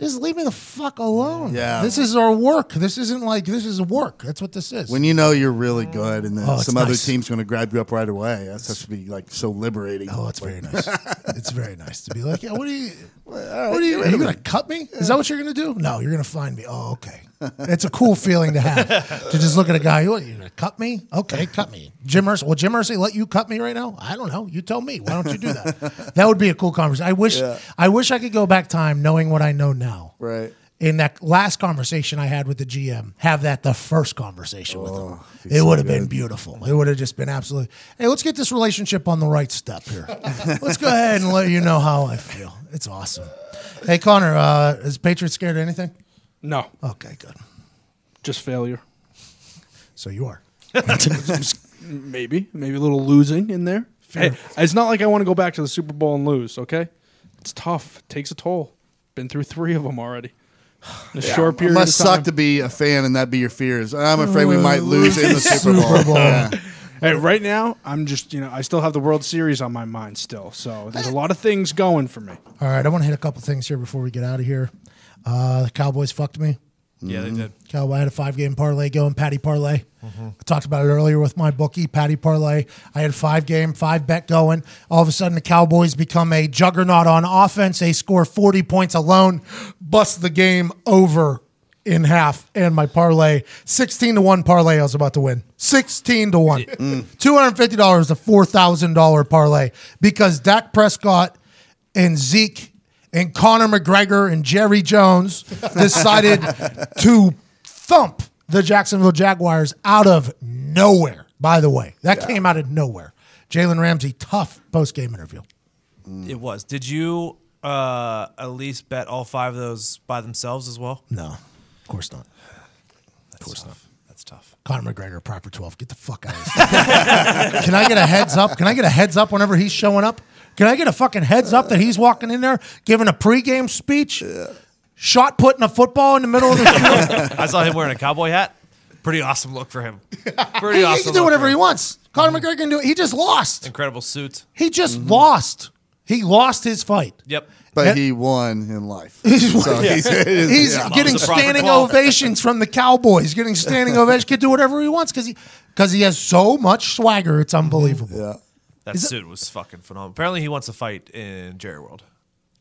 just leave me the fuck alone. Yeah. This is our work. This isn't like this is work. That's what this is. When you know you're really good, and then Oh, some other nice. team's going to grab you up right away, That's has to be like so liberating. Oh, it's very nice. *laughs* it's very nice to be like, yeah, what are you, what are you, are you going to cut me? Is that what you're going to do? No, you're going to find me. Oh, okay. It's a cool feeling to have to just look at a guy. What, you to cut me? Okay, cut me. Jim Irsay. Will Jim Irsay let you cut me right now? I don't know. You tell me. Why don't you do that? *laughs* that would be a cool conversation. I wish, I wish I could go back time knowing what I know now. Right. In that last conversation I had with the GM, have that the first conversation with him. It so would have been beautiful. It would have just been absolutely. Hey, let's get this relationship on the right step here. *laughs* let's go ahead and let you know how I feel. It's awesome. Hey, Connor, uh, is Patriots scared of anything? No, Okay, good. just failure. So you are. *laughs* Maybe, maybe a little losing in there. Hey, it's not like I want to go back to the Super Bowl and lose. Okay, it's tough. It takes a toll. Been through three of them already. In a short It period. must of time. suck to be a fan and that be your fears. I'm afraid we might uh, lose in the Super Bowl. Super Bowl. Yeah. Hey, right now, I'm just you know I still have the World Series on my mind still, so there's a lot of things going for me. All right, I want to hit a couple things here before we get out of here. Uh, the Cowboys fucked me. Yeah, they did. Cowboy I had a five game parlay going, Patty parlay. I talked about it earlier with my bookie, Patty parlay. I had five game, five bet going. All of a sudden, the Cowboys become a juggernaut on offense. They score 40 points alone, bust the game over in half. And my parlay, 16 to 1 parlay, I was about to win. 16 to 1. $250 a $4,000 parlay because Dak Prescott and Zeke and Conor McGregor and Jerry Jones decided *laughs* to thump the Jacksonville Jaguars out of nowhere. By the way, that came out of nowhere. Jalen Ramsey, tough post game interview. It was. Did you uh, at least bet all five of those by themselves as well? No, of course not. Of course not. That's tough. Conor McGregor, proper 12. Get the fuck out of here. *laughs* Can I get a heads up? Can I get a heads up whenever he's showing up? Can I get a fucking heads up that he's walking in there giving a pregame speech? Shot putting a football in the middle of the field. *laughs* I saw him wearing a cowboy hat. Pretty awesome look for him. *laughs* Pretty he, awesome. he can do look whatever for he him. wants. Conor mm-hmm. McGregor can do it. He just lost. Incredible suit. He just mm-hmm. lost. He lost his fight. Yep. But Yeah. he won in life. *laughs* so he's, it is- He's yeah. getting That a proper standing call. ovations from the Cowboys. Getting standing ovations. Can do whatever he wants because he because he has so much swagger. It's unbelievable. Yeah. That suit was fucking phenomenal. Apparently, he wants to fight in Jerry World.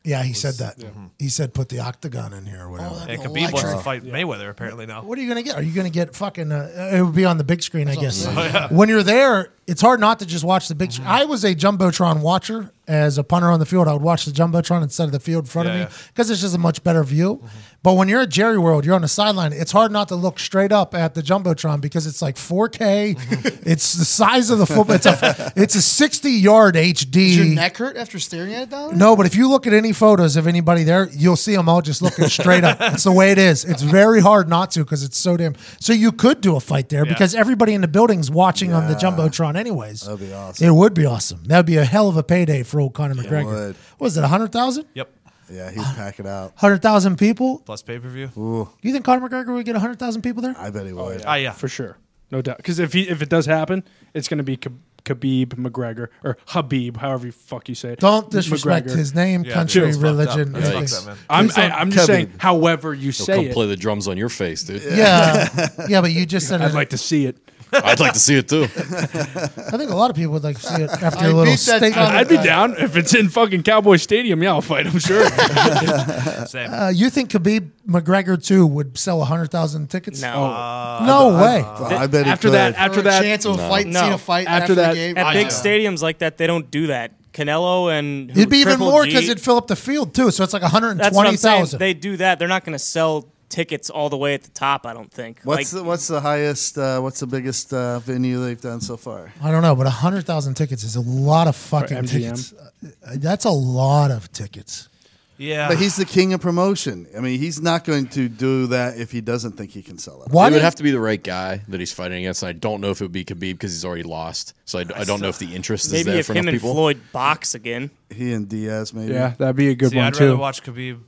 Yeah, he said that. He said put the octagon in here or whatever. And Oh, Khabib wants to electric. fight Mayweather. Apparently now. What are you going to get? Are you going to get fucking? Uh, it would be on the big screen, I guess. Oh, When you're there, it's hard not to just watch the big screen. I was a jumbotron watcher as a punter on the field. I would watch the jumbotron instead of the field in front Yeah, of me because it's just a much better view. Mm-hmm. But when you're at Jerry World, you're on the sideline. It's hard not to look straight up at the jumbotron because it's like 4K. Mm-hmm. it's the size of the football. It's a it's a 60 yard HD. Does your neck hurt after staring at it down? No, but if you look at any photos of anybody there, you'll see them all just looking straight up. It's the way it is. It's very hard not to because it's so damn. So you could do a fight there because everybody in the building's watching on the jumbotron, anyways. That'd be awesome. It would be awesome. That'd be a hell of a payday for old Conor McGregor. would. What was it, 100,000? Yep. Yeah, he'd pack it out. 100,000 people? Plus pay per view. Do you think Conor McGregor would get 100,000 people there? I bet he would. Ah, yeah. for sure, no doubt. Because if he if it does happen, it's going to be Kh- Khabib McGregor or Habib, however you fuck you say it. Don't disrespect McGregor. his name, Yeah, country, dude, it's fucked up. religion. That's everything. fucked up, man. I'm He's on I, I'm just Khabib. saying, however you He'll say come it. play the drums on your face, dude. Yeah, *laughs* yeah, but you just said I'd it. like to see it. I'd like to see it too. I think a lot of people would like to see it after I a little beat that statement. Conor- I'd be down if it's in fucking Cowboy Stadium. Yeah, I'll fight. I'm sure. *laughs* Same. Uh, you think Khabib McGregor too would sell 100,000 tickets? No. No way. I bet he after could. that, after For a that, chance of a fight, No. seeing a fight After after, that- the game. At I big know. stadiums like that, they don't do that. Canelo and who- It'd be even Triple more G- because it'd fill up the field too. So it's like That's what I'm saying. 120,000. They do that. They're not going to sell tickets all the way at the top. I don't think. What's like, the, what's the highest? Uh, what's the biggest uh, venue they've done so far? I don't know, but 100,000 tickets is a lot of fucking tickets. Uh, That's a lot of tickets. Yeah. But he's the king of promotion. I mean, he's not going to do that if he doesn't think he can sell it. Why it would have to be the right guy that he's fighting against. And I don't know if it would be Khabib because he's already lost. So I, I don't know if the interest is maybe there if for him enough and people. Floyd box again. He and Diaz, maybe. yeah, that'd be a good See, one I'd too. rather watch Khabib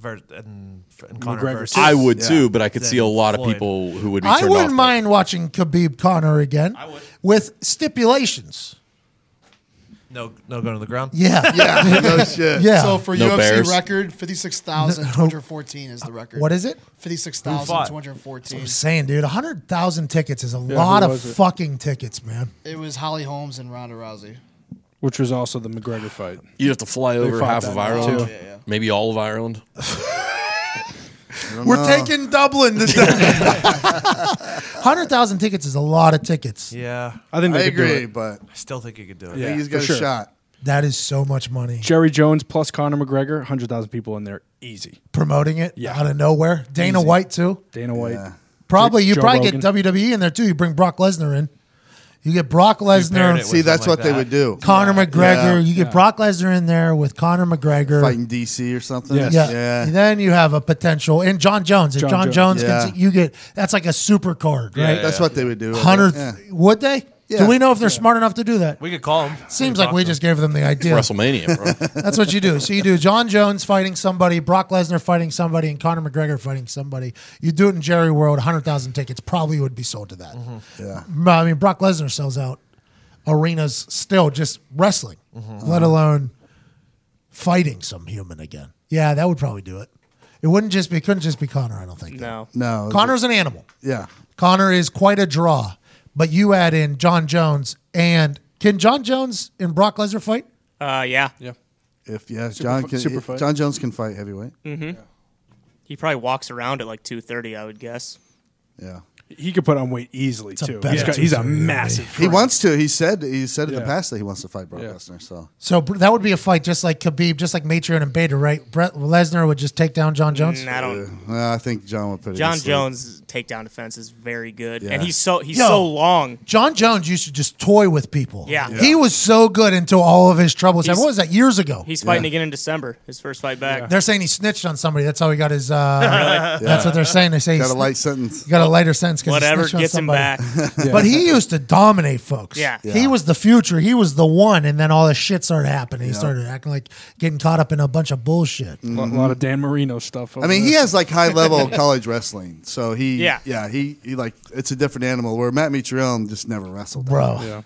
ver- and, and Conor McGregor, versus. I would Yeah. too, but I could see a Then lot of people who would be. I turned wouldn't off by mind watching Khabib Conor again with stipulations. No, no going to the ground. Yeah. *laughs* Yeah, no *laughs* shit. Yeah. So for No UFC bears. record, 56,214 is the record. what is it? 56,214. I'm saying, dude, 100,000 tickets is a lot of was it? fucking tickets, man. It was Holly Holmes and Ronda Rousey. Which was also the McGregor fight. You'd have to fly over fought half that of night, Ireland, too. Yeah, yeah. maybe all of Ireland. *laughs* We're taking Dublin today. *laughs* 100,000 tickets is a lot of tickets. Yeah. I think I they could do agree, it. but I still think he could do it. I Yeah, think he's for got sure. a shot. That is so much money. Jerry Jones plus Conor McGregor, hundred thousand people in there, easy. Promoting it Yeah. out of nowhere. Dana Easy. White, too. Dana White. Yeah. Probably, you Joe probably Rogan. get WWE in there, too. You bring Brock Lesnar in. You get Brock paired Lesnar, See, that's something what like they that. would do. Conor McGregor. Yeah. You get Brock Lesnar in there with Conor McGregor. Fighting DC or something. Yes. Yeah. Yeah. Then you have a potential and Jon Jones. If John John, Jones. Jones, Yeah. can, you get that's like a super card, right? Yeah. That's what they would do. Hundred Yeah. would they? Yeah. Do we know if they're smart enough to do that? We could call them. Seems could like we just him. gave them the idea. WrestleMania, bro. *laughs* That's what you do. So you do Jon Jones fighting somebody, Brock Lesnar fighting somebody, and Conor McGregor fighting somebody. You do it in Jerry World, 100,000 tickets probably would be sold to that. Mm-hmm. Yeah. I mean, Brock Lesnar sells out arenas still just wrestling, mm-hmm. let mm-hmm. alone fighting some human again. Yeah, that would probably do it. It wouldn't just be, couldn't just be Conor, I don't think. No. No. Conor's an animal. Yeah. Conor is quite a draw, but you add in Jon Jones and can Jon Jones and Brock Lesnar fight? Uh, yeah. Yeah. If yeah, John fi- can, super fight. Jon Jones can fight heavyweight. Mm-hmm. He probably walks around at like 230, I would guess. Yeah. He could put on weight easily a too. better He's, got, he's a 230, massive. He frame. wants to. He said. He said in the Yeah. past that he wants to fight Brock Yeah. Lesnar. So So br- that would be a fight just like Khabib, just like Mitrione and Bader, right? Brett Lesnar would just take down Jon Jones. Mm, I don't. well, I think John would put it. John to. Jones' takedown defense is very good, Yeah. and he's so he's Yo. so long. Jon Jones used to just toy with people. Yeah. Yeah. He was so good until all of his troubles. He's- what was that, years ago? He's fighting again in December, his first fight back. They're saying he snitched on somebody. That's how he got his. Uh, *laughs* That's what they're saying. They say he Got a he's light sentence. got a lighter sentence because Whatever he snitched on gets him somebody. back. *laughs* But he used to dominate folks. Yeah. He was the future. He was the one. And then all this shit started happening. He started acting like getting caught up in a bunch of bullshit. Mm-hmm. a lot, lot of Dan Marino stuff. I mean, he has like high level *laughs* college wrestling. So he, Yeah. yeah, he, he like it's a different animal. Where Matt Mitrione just never wrestled. Bro. Yeah.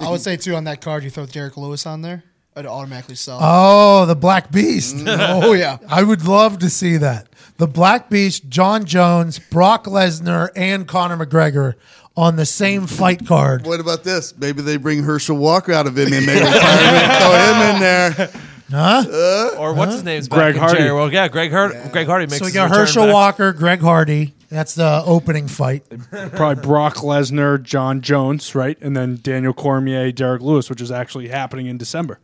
I would say, too, on that card, you throw Derrick Lewis on there, it'd automatically sell. Oh, the Black Beast. *laughs* oh, yeah. I would love to see that. The Black Beast, Jon Jones, Brock Lesnar, and Conor McGregor on the same fight card. What about this? Maybe they bring Herschel Walker out of MMA *laughs* retirement, throw him in there. Huh? Or what's his name's Greg back Hardy. Well, Yeah, Greg Hardy. Greg Hardy makes So we got Herschel back. Walker, Greg Hardy. That's the opening fight. Probably Brock Lesnar, Jon Jones, right, and then Daniel Cormier, Derrick Lewis, which is actually happening in December.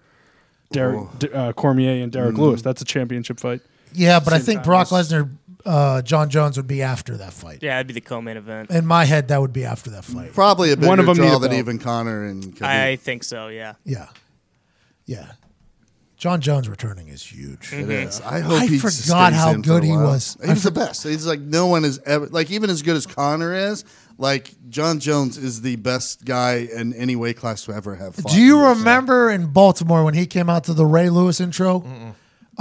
Derek D- uh, Cormier and Derrick Lewis. That's a championship fight. Yeah, but I think time. Brock Lesnar, uh, Jon Jones would be after that fight. Yeah, it'd be the co-main event. In my head, that would be after that fight. Probably a bigger One of them need draw a than belt. even Conor and Khabib. I think so. Yeah. Yeah. Yeah. Jon Jones returning is huge. It is. I hope I he forgot stays how in for good a he while. was. He was the best. He's like no one is ever like even as good as Conor is. Like Jon Jones is the best guy in any weight class to ever have. fought Do you in UFC. remember in Baltimore when he came out to the Ray Lewis intro?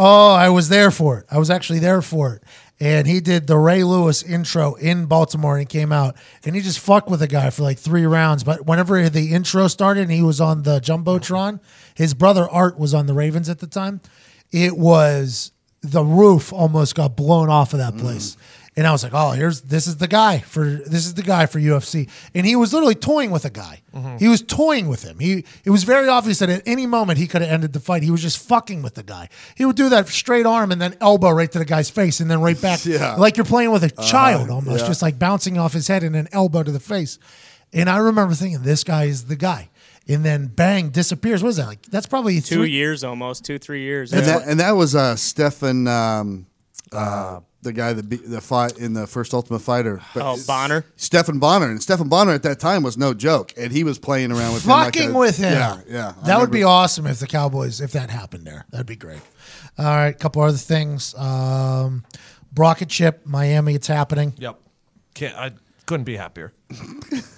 Oh, I was there for it. I was actually there for it. And he did the Ray Lewis intro in Baltimore and he came out and he just fucked with the guy for like three rounds. But whenever the intro started and he was on the Jumbotron, his brother Art was on the Ravens at the time. It was the roof almost got blown off of that place. Mm. And I was like, oh, here's this is the guy for this is the guy for UFC. And he was literally toying with a guy. He was toying with him. He it was very obvious that at any moment he could have ended the fight. He was just fucking with the guy. He would do that straight arm and then elbow right to the guy's face and then right back. *laughs* Yeah. Like you're playing with a child almost, yeah. just like bouncing off his head and an elbow to the face. And I remember thinking, this guy is the guy. And then bang, disappears. What is that? Like that's probably Two three, years almost, two three years. And yeah. that and that was uh, Stephan, um, uh, the guy that beat, that fought in the first Ultimate Fighter. But Oh, Bonnar? Stephan Bonnar, and Stephan Bonnar at that time was no joke, and he was playing around with fucking him like a- with him. Yeah, yeah. That would be awesome if the Cowboys, if that happened there. That'd be great. All right, a couple other things. Um, Brock and Chip, Miami, it's happening. Yep. Can't. I couldn't be happier.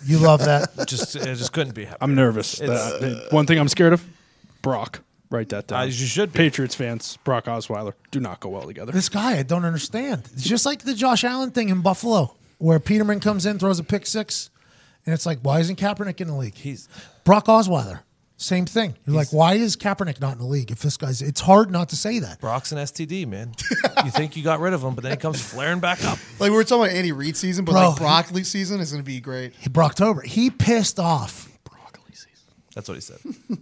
You love that. *laughs* Just, I just couldn't be happier. I'm nervous. It's- Uh, one thing I'm scared of, Brock. Write that down. Uh, you should be. Patriots fans, Brock Osweiler, do not go well together. this guy, I don't understand. It's just like the Josh Allen thing in Buffalo, where Peterman comes in, throws a pick six, and it's like, why isn't Kaepernick in the league? He's Brock Osweiler, same thing. You're like, why is Kaepernick not in the league? If this guy's, it's hard not to say that. Brock's an STD man. you think you got rid of him, but then he comes flaring back up. *laughs* Like we were talking about Andy Reid season, but Bro, like Broccoli season is going to be great. Brocktober, he pissed off. That's what he said. *laughs*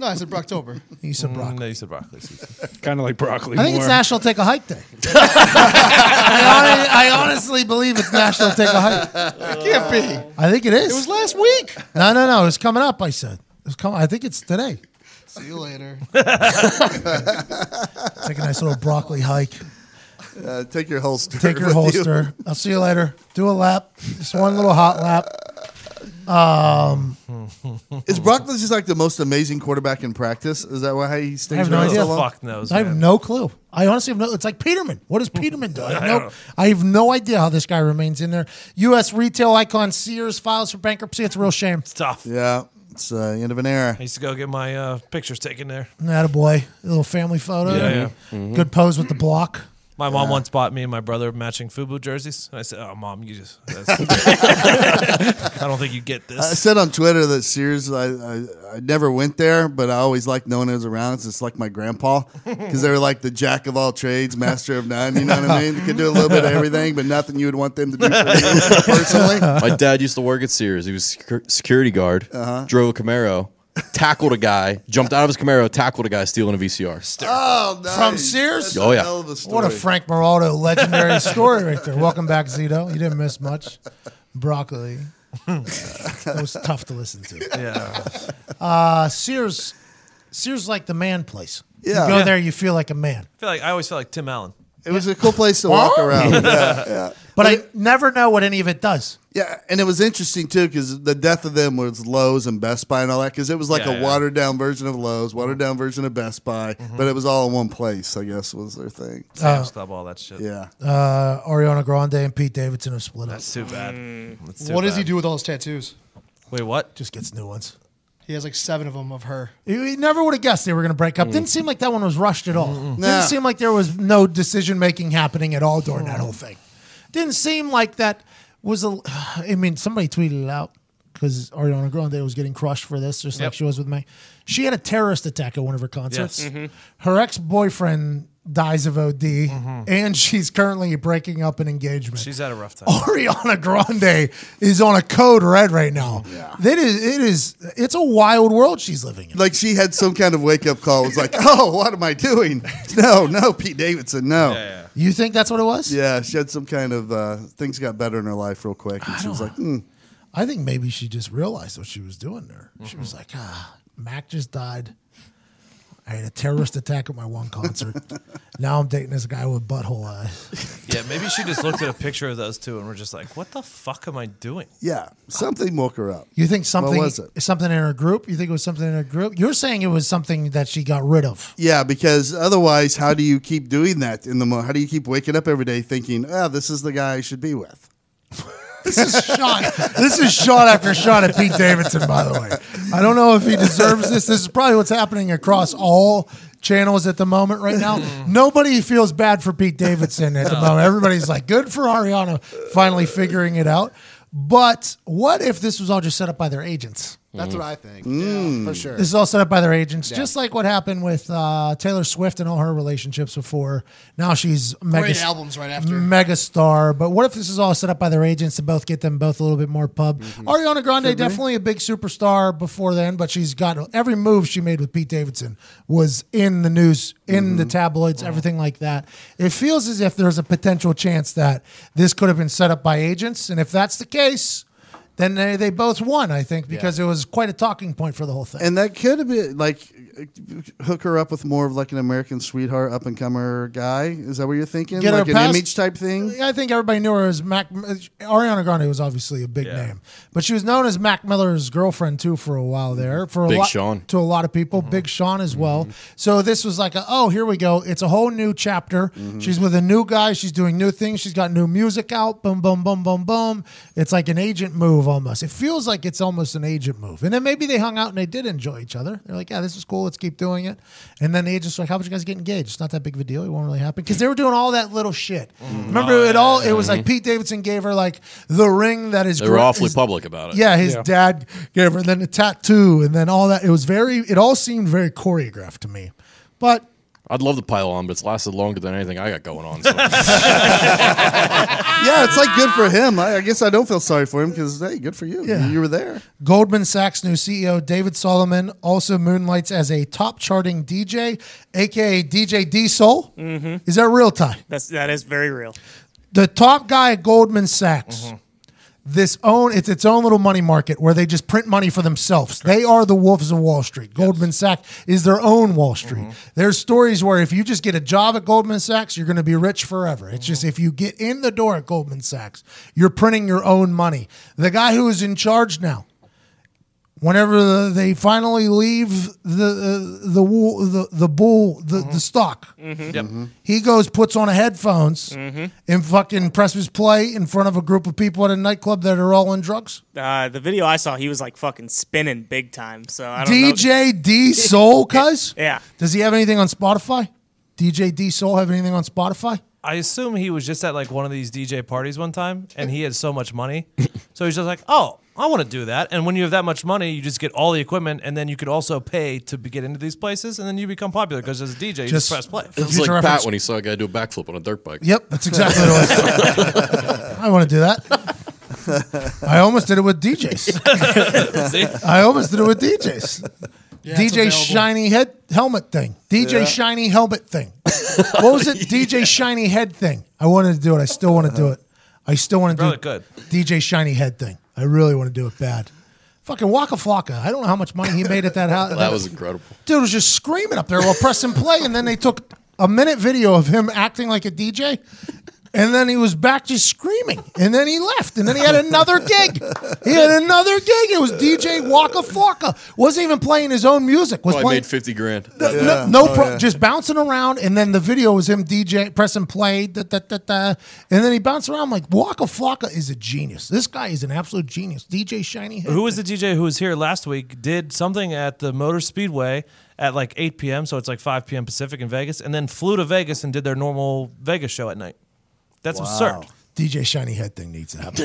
No, I said Brocktober. He said Brock. Mm, no, you said broccoli season. kind of like broccoli. I think more. it's National Take a Hike Day. *laughs* I, hon- I honestly believe it's National Take a Hike. It can't be. I think it is. It was last week. no, no, no. It's coming up. I said. It's coming. I think it's today. See you later. *laughs* Take a nice little broccoli hike. Uh, take your holster. Take your with you. holster. I'll see you later. Do a lap. Just one little hot lap. *laughs* Is Brock just like the most amazing quarterback in practice? Is that why he stays I have no around idea. so long? Fuck knows. I have man. no clue. I honestly have no. It's like Peterman. What does Peterman do? I have *laughs* no. I have no idea how this guy remains in there. U.S. retail icon Sears files for bankruptcy. It's a real shame. It's tough. Yeah, it's uh, the end of an era. I used to go get my uh, pictures taken there. That a boy. A little family photo. Yeah, yeah. Good pose with the block. My mom once bought me and my brother matching FUBU jerseys. And I said, "Oh, mom, you just that's- *laughs* I don't think you get this." I said on Twitter that Sears, I, I, I never went there, but I always liked knowing it was around. It's just like my grandpa because they were like the jack of all trades, master of none. You know what I mean? They could do a little bit of everything, but nothing you would want them to do for you *laughs* personally. My dad used to work at Sears. He was secu- security guard, Uh-huh. drove a Camaro, tackled a guy, jumped out of his Camaro, tackled a guy stealing a VCR. Oh, nice. From Sears? That's Oh, a yeah. hell of a story. What a Frank Moraldo legendary story right there. Welcome back, Zito. You didn't miss much. Broccoli. that was tough to listen to. yeah, Uh, Sears, Sears like the man place. Yeah. You go Yeah. there, you feel like a man. I feel like I always feel like Tim Allen. It was a cool place to walk around. *laughs* Yeah, yeah. But I never know what any of it does. Yeah, and it was interesting too because the death of them was Lowe's and Best Buy and all that because it was like Yeah, a yeah. watered down version of Lowe's, watered mm-hmm. down version of Best Buy, mm-hmm. but it was all in one place. I guess was their thing. Oh. Sam's Club, all that shit. Yeah, Uh, Ariana Grande and Pete Davidson have split up. That's too bad. Mm. That's too What does he bad. do with all his tattoos? Wait, what? Just gets new ones. He has like seven of them of her. You you never would have guessed they were going to break up. Didn't mm. seem like that one was rushed at all. Nah. Didn't seem like there was no decision making happening at all during that mm. whole thing. Didn't seem like that was a. I mean, somebody tweeted it out because Ariana Grande was getting crushed for this, just like she was with me. She had a terrorist attack at one of her concerts. Mm-hmm. Her ex boyfriend dies of OD, and she's currently breaking up an engagement. She's had a rough time. Ariana Grande is on a code red right now. Yeah. It is it is it's a wild world she's living in. like she had some kind of wake up call. It was like, *laughs* oh, what am I doing? *laughs* No, no, Pete Davidson, no. Yeah, yeah. You think that's what it was? Yeah, she had some kind of uh, things got better in her life real quick, and she was like, hmm. I think maybe she just realized what she was doing there. She was like, ah, Mac just died. I had a terrorist attack at my one concert. now I'm dating this guy with butthole eyes. Yeah, maybe she just looked at a picture of those two and we're just like, what the fuck am I doing? Yeah, something woke her up. You think something what was it? something in her group? You think it was something in her group? You're saying it was something that she got rid of. Yeah, because otherwise, how do you keep doing that in the mo? How do you keep waking up every day thinking, "Ah, this is the guy I should be with"? This is shot. this is shot after shot at Pete Davidson. By the way, I don't know if he deserves this. This is probably what's happening across all channels at the moment right now. Nobody feels bad for Pete Davidson at the moment. Everybody's like, good for Ariana finally figuring it out. But what if this was all just set up by their agents? That's what I think. Mm. Yeah, for sure. This is all set up by their agents, just like what happened with uh, Taylor Swift and all her relationships before. Now she's mega Great albums right after. mega star. But what if this is all set up by their agents to both get them both a little bit more pub? Mm-hmm. Ariana Grande definitely a big superstar before then, but she's got every move she made with Pete Davidson was in the news, in Mm-hmm. the tabloids, everything like that. It feels as if there's a potential chance that this could have been set up by agents, and if that's the case. Then they, they both won, I think, because it was quite a talking point for the whole thing. And that could have been like hook her up with more of like an American sweetheart, up and comer guy. Is that what you're thinking? Get her an past- image type thing. I think everybody knew her as Mac. Ariana Grande was obviously a big Yeah. name, but she was known as Mac Miller's girlfriend too for a while there. Mm-hmm. For a Big lot, Sean. to a lot of people, mm-hmm. Big Sean as well. Mm-hmm. So this was like, a, oh, here we go. It's a whole new chapter. She's with a new guy. She's doing new things. She's got new music out. Boom, boom, boom, boom, boom. It's like an agent move almost. It feels like it's almost an agent move. And then maybe they hung out and they did enjoy each other. They're like, yeah, this is cool. Let's keep doing it. And then the agent's like, how about you guys get engaged? It's not that big of a deal. It won't really happen because they were doing all that little shit. Mm-hmm. Remember it all? It was like mm-hmm. Pete Davidson gave her like the ring that is. They were gra- awfully is- public about it. Yeah, his Yeah. dad gave her then the tattoo and then all that. It was very. It all seemed very choreographed to me, but. I'd love to pile on, but it's lasted longer than anything I got going on. So. *laughs* Yeah, it's like good for him. I, I guess I don't feel sorry for him because hey, good for you. Yeah. You were there. Goldman Sachs new CEO David Solomon also moonlights as a top charting DJ, aka DJ D-Sol. Mm-hmm. Is that real, Ty? That's that is very real. The top guy at Goldman Sachs. This own it's its own little money market where they just print money for themselves. They are the wolves of Wall Street. Goldman Sachs is their own Wall Street. Mm-hmm. There's stories where if you just get a job at Goldman Sachs, you're going to be rich forever. It's just mm-hmm. if you get in the door at Goldman Sachs, you're printing your own money. The guy who is in charge now, whenever the, they finally leave the uh, the wool the the bull the, the stock Yep. he goes puts on a headphones and fucking presses play in front of a group of people at a nightclub that are all on drugs Uh, the video I saw, he was like fucking spinning big time. So I don't know. dj d-sol *laughs* cuz Yeah. does he have anything on spotify dj d-sol have anything on spotify I assume he was just at like one of these DJ parties one time and he had so much money. *laughs* So he's just like, oh, I want to do that. And when you have that much money, you just get all the equipment and then you could also pay to be, get into these places and then you become popular because as a DJ, you Just- just press play. It's like Future Pat when he saw a guy do a backflip on a dirt bike. yep that's exactly what it was *laughs* i want to do that i almost did it with djs *laughs* See? i almost did it with djs it's DJ shiny head helmet thing. DJ shiny helmet thing. *laughs* What was it? DJ shiny head thing. I wanted to do it. I still want to do it. I still want to do it. good. DJ shiny head thing. I really want to do it bad. Fucking Waka Flocka. I don't know how much money he made at that house. *laughs* That was incredible. dude was just screaming up there while pressing play, and then they took a minute video of him acting like a DJ. And then he was back just screaming. And then he left. And then he had another gig. He had another gig. It was DJ Waka Flocka. Wasn't even playing his own music. Was Probably playing made fifty grand. no, no, no oh, pro- just bouncing around, and then the video was him DJ pressing play, da, da, da, da, and then he bounced around like Waka Flocka is a genius. This guy is an absolute genius. DJ Shiny. Head. Who was the DJ who was here last week? Did something at the Motor Speedway at like 8 p.m., so it's like 5 p.m. Pacific in Vegas, and then flew to Vegas and did their normal Vegas show at night. That's absurd. DJ Shiny Head thing needs to happen.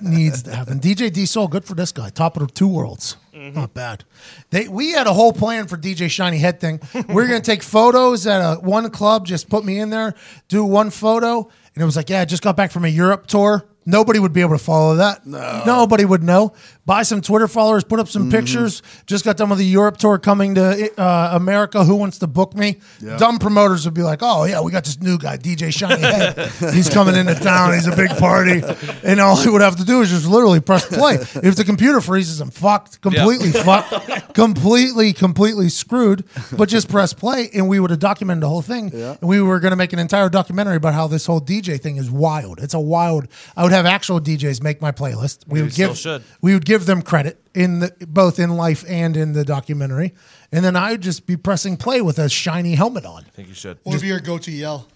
*laughs* needs to happen. DJ D-Sol, good for this guy. Top of the two worlds. Mm-hmm. Not bad. They we had a whole plan for DJ Shiny Head thing. *laughs* We are gonna take photos at a one club, just put me in there, do one photo, and it was like, yeah, I just got back from a Europe tour. Nobody would be able to follow that. No. Nobody would know. Buy some Twitter followers, put up some pictures. Just got done with the Europe tour coming to uh, America. Who wants to book me? Dumb promoters would be like, "Oh yeah, we got this new guy, DJ Shiny Head. *laughs* He's coming into town. He's a big party." And all he would have to do is just literally press play. If the computer freezes, I'm fucked. Completely fucked. *laughs* Completely, completely screwed. But just press play, and we would have documented the whole thing. And we were going to make an entire documentary about how this whole DJ thing is wild. It's a wild. I would have actual DJs make my playlist. We would still give should. we would give them credit in the both in life and in the documentary, and then I would just be pressing play with a shiny helmet on. I think you should. What would be your go-to yell?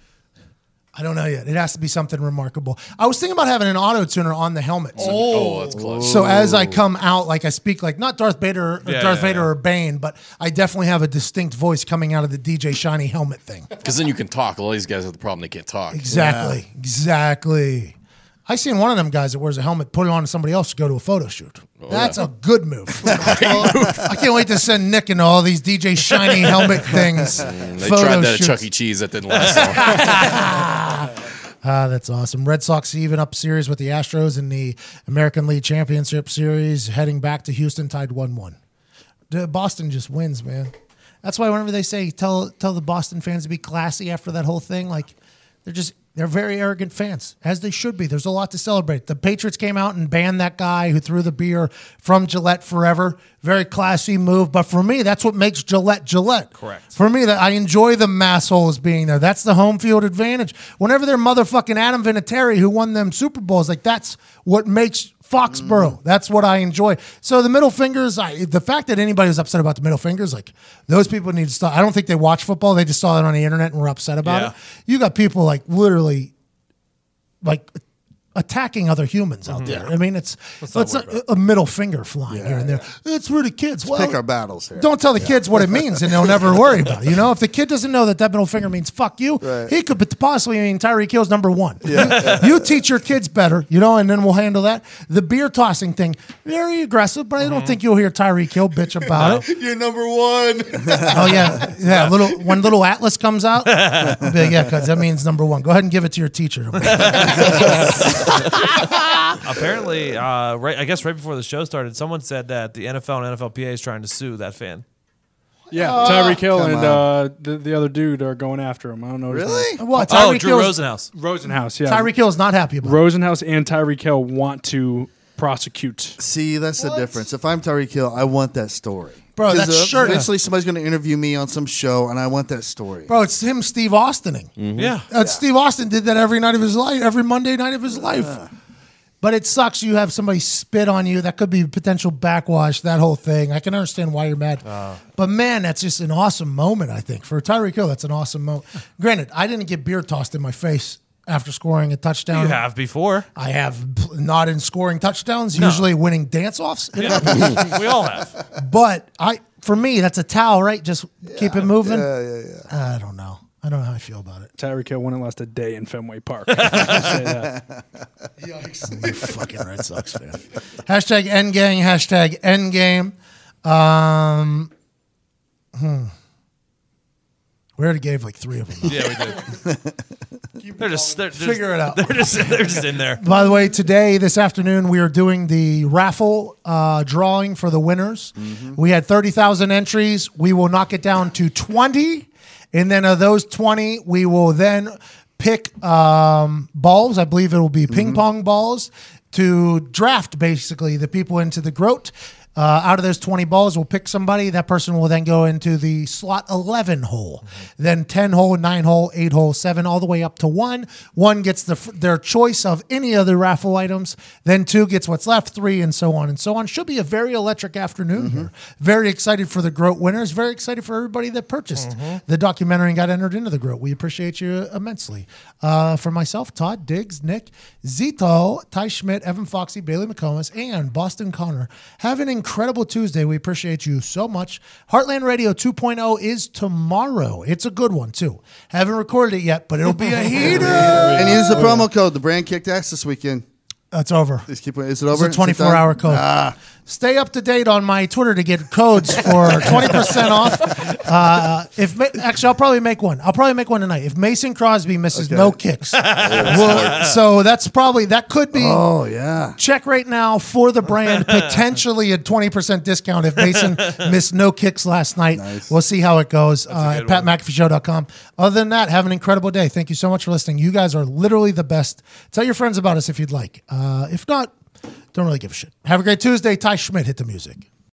I don't know yet. It has to be something remarkable. I was thinking about having an auto tuner on the helmet. So, Oh, that's close. so as I come out, like I speak like not Darth Vader, or Yeah, Darth yeah, Vader yeah. or Bane, but I definitely have a distinct voice coming out of the DJ shiny helmet thing. *laughs* Because then you can talk. A lot of these guys have the problem they can't talk. Exactly. Exactly. I seen one of them guys that wears a helmet, put it on to somebody else to go to a photo shoot. That's a good move. *laughs* I can't wait to send Nick into all these DJ shiny helmet *laughs* things. They tried that at Chuck E. Cheese. That didn't last long. *laughs* Ah, that's awesome. Red Sox even up series with the Astros in the American League Championship Series, heading back to Houston, tied one-one. Boston just wins, man. That's why whenever they say tell tell the Boston fans to be classy after that whole thing, like they're just they're very arrogant fans, as they should be. There's a lot to celebrate. The Patriots came out and banned that guy who threw the beer from Gillette forever. Very classy move, but for me, that's what makes Gillette Gillette. Correct. For me, that I enjoy the massholes being there. That's the home field advantage. Whenever they're motherfucking Adam Vinatieri who won them Super Bowls, like that's what makes Foxborough. Mm. That's what I enjoy. So the middle fingers, I, the fact that anybody was upset about the middle fingers, like those people need to stop. I don't think they watch football. They just saw it on the internet and were upset about Yeah. it. You got people like literally, like attacking other humans out mm-hmm. there. I mean, it's it's, a, a middle finger flying here and there. It's for the kids. Well, Pick our battles here. don't tell the kids what it means, and they'll never worry about it. You know, if the kid doesn't know that that middle finger means "fuck you," he could pot- possibly mean Tyreek Hill's number one. *laughs* you teach your kids better, you know, and then we'll handle that. The beer tossing thing, very aggressive, but I don't mm-hmm. think you'll hear Tyreek Hill bitch about it. *laughs* You're number one. *laughs* Oh yeah, yeah. Little when little Atlas comes out, I'll be like, yeah, because that means number one. Go ahead and give it to your teacher. *laughs* Apparently, uh, right. I guess right before the show started, someone said that the NFL and NFLPA is trying to sue that fan. Yeah, Tyreek Hill come and uh, the, the other dude are going after him. I don't know. his Really? name. What? Oh, Tyreek Drew Hill's- Rosenhaus. Rosenhaus. Yeah, Tyreek Hill is not happy about. it. Rosenhaus and Tyreek Hill want to prosecute. See, that's the difference. If I'm Tyreek Hill, I want that story. Bro, 'Cause, that's uh, shirt- Eventually, somebody's going to interview me on some show, and I want that story. Bro, it's him, Steve Austining. Yeah. Uh, Steve Austin did that every night of his life, every Monday night of his life. But it sucks you have somebody spit on you. That could be potential backwash, that whole thing. I can understand why you're mad. but man, that's just an awesome moment, I think. For Tyreek Hill, that's an awesome moment. Granted, I didn't get beer tossed in my face after scoring a touchdown. You have before. I have not in scoring touchdowns, usually winning dance offs. Yeah. *laughs* *laughs* we all have. But I, for me, that's a towel, right? Just keep it moving. Yeah, yeah, yeah. I don't know. I don't know how I feel about it. Tyreek Hill wouldn't last a day in Fenway Park. *laughs* I'll say that. You fucking Red Sox fan. hashtag Endgang. Hashtag Endgame. Um, hmm. We already gave like three of them. *laughs* Yeah, we did. they're just they're, they're Figure it out. They're just they're just in there. *laughs* By the way, today, this afternoon, we are doing the raffle uh, drawing for the winners. We had 30,000 entries. We will knock it down to 20. And then of those 20, we will then pick um, balls. I believe it will be ping pong balls to draft basically the people into the groat. Uh, out of those 20 balls, we'll pick somebody. That person will then go into the slot 11 hole, then 10 hole, 9 hole, 8 hole, 7, all the way up to 1. 1 gets the, their choice of any of the raffle items. Then 2 gets what's left, 3, and so on and so on. Should be a very electric afternoon here. Very excited for the Groat winners. Very excited for everybody that purchased the documentary and got entered into the Groat. We appreciate you immensely. Uh, for myself, Todd, Diggs, Nick, Zito, Ty Schmidt, Evan Foxy, Bailey McComas, and Boston Connor. Have an incredible Tuesday. We appreciate you so much. Heartland Radio 2.0 is tomorrow. It's a good one, too. Haven't recorded it yet, but it'll be a *laughs* heater. And use the promo code. The brand kicked ass this weekend. That's over. Just keep. Is it over? It's a 24 done? hour code. Ah, Stay up to date on my Twitter to get codes for *laughs* 20% off. Uh, if Ma- actually, I'll probably make one. I'll probably make one tonight. If Mason Crosby misses no *laughs* kicks, well, so that's probably that could be. Oh yeah. Check right now for the brand, *laughs* potentially a 20% discount if Mason missed no kicks last night. We'll see how it goes uh, at patmcafeeshow.com. Other than that, have an incredible day. Thank you so much for listening. You guys are literally the best. Tell your friends about us if you'd like. Uh, if not, don't really give a shit. Have a great Tuesday. Ty Schmidt hit the music.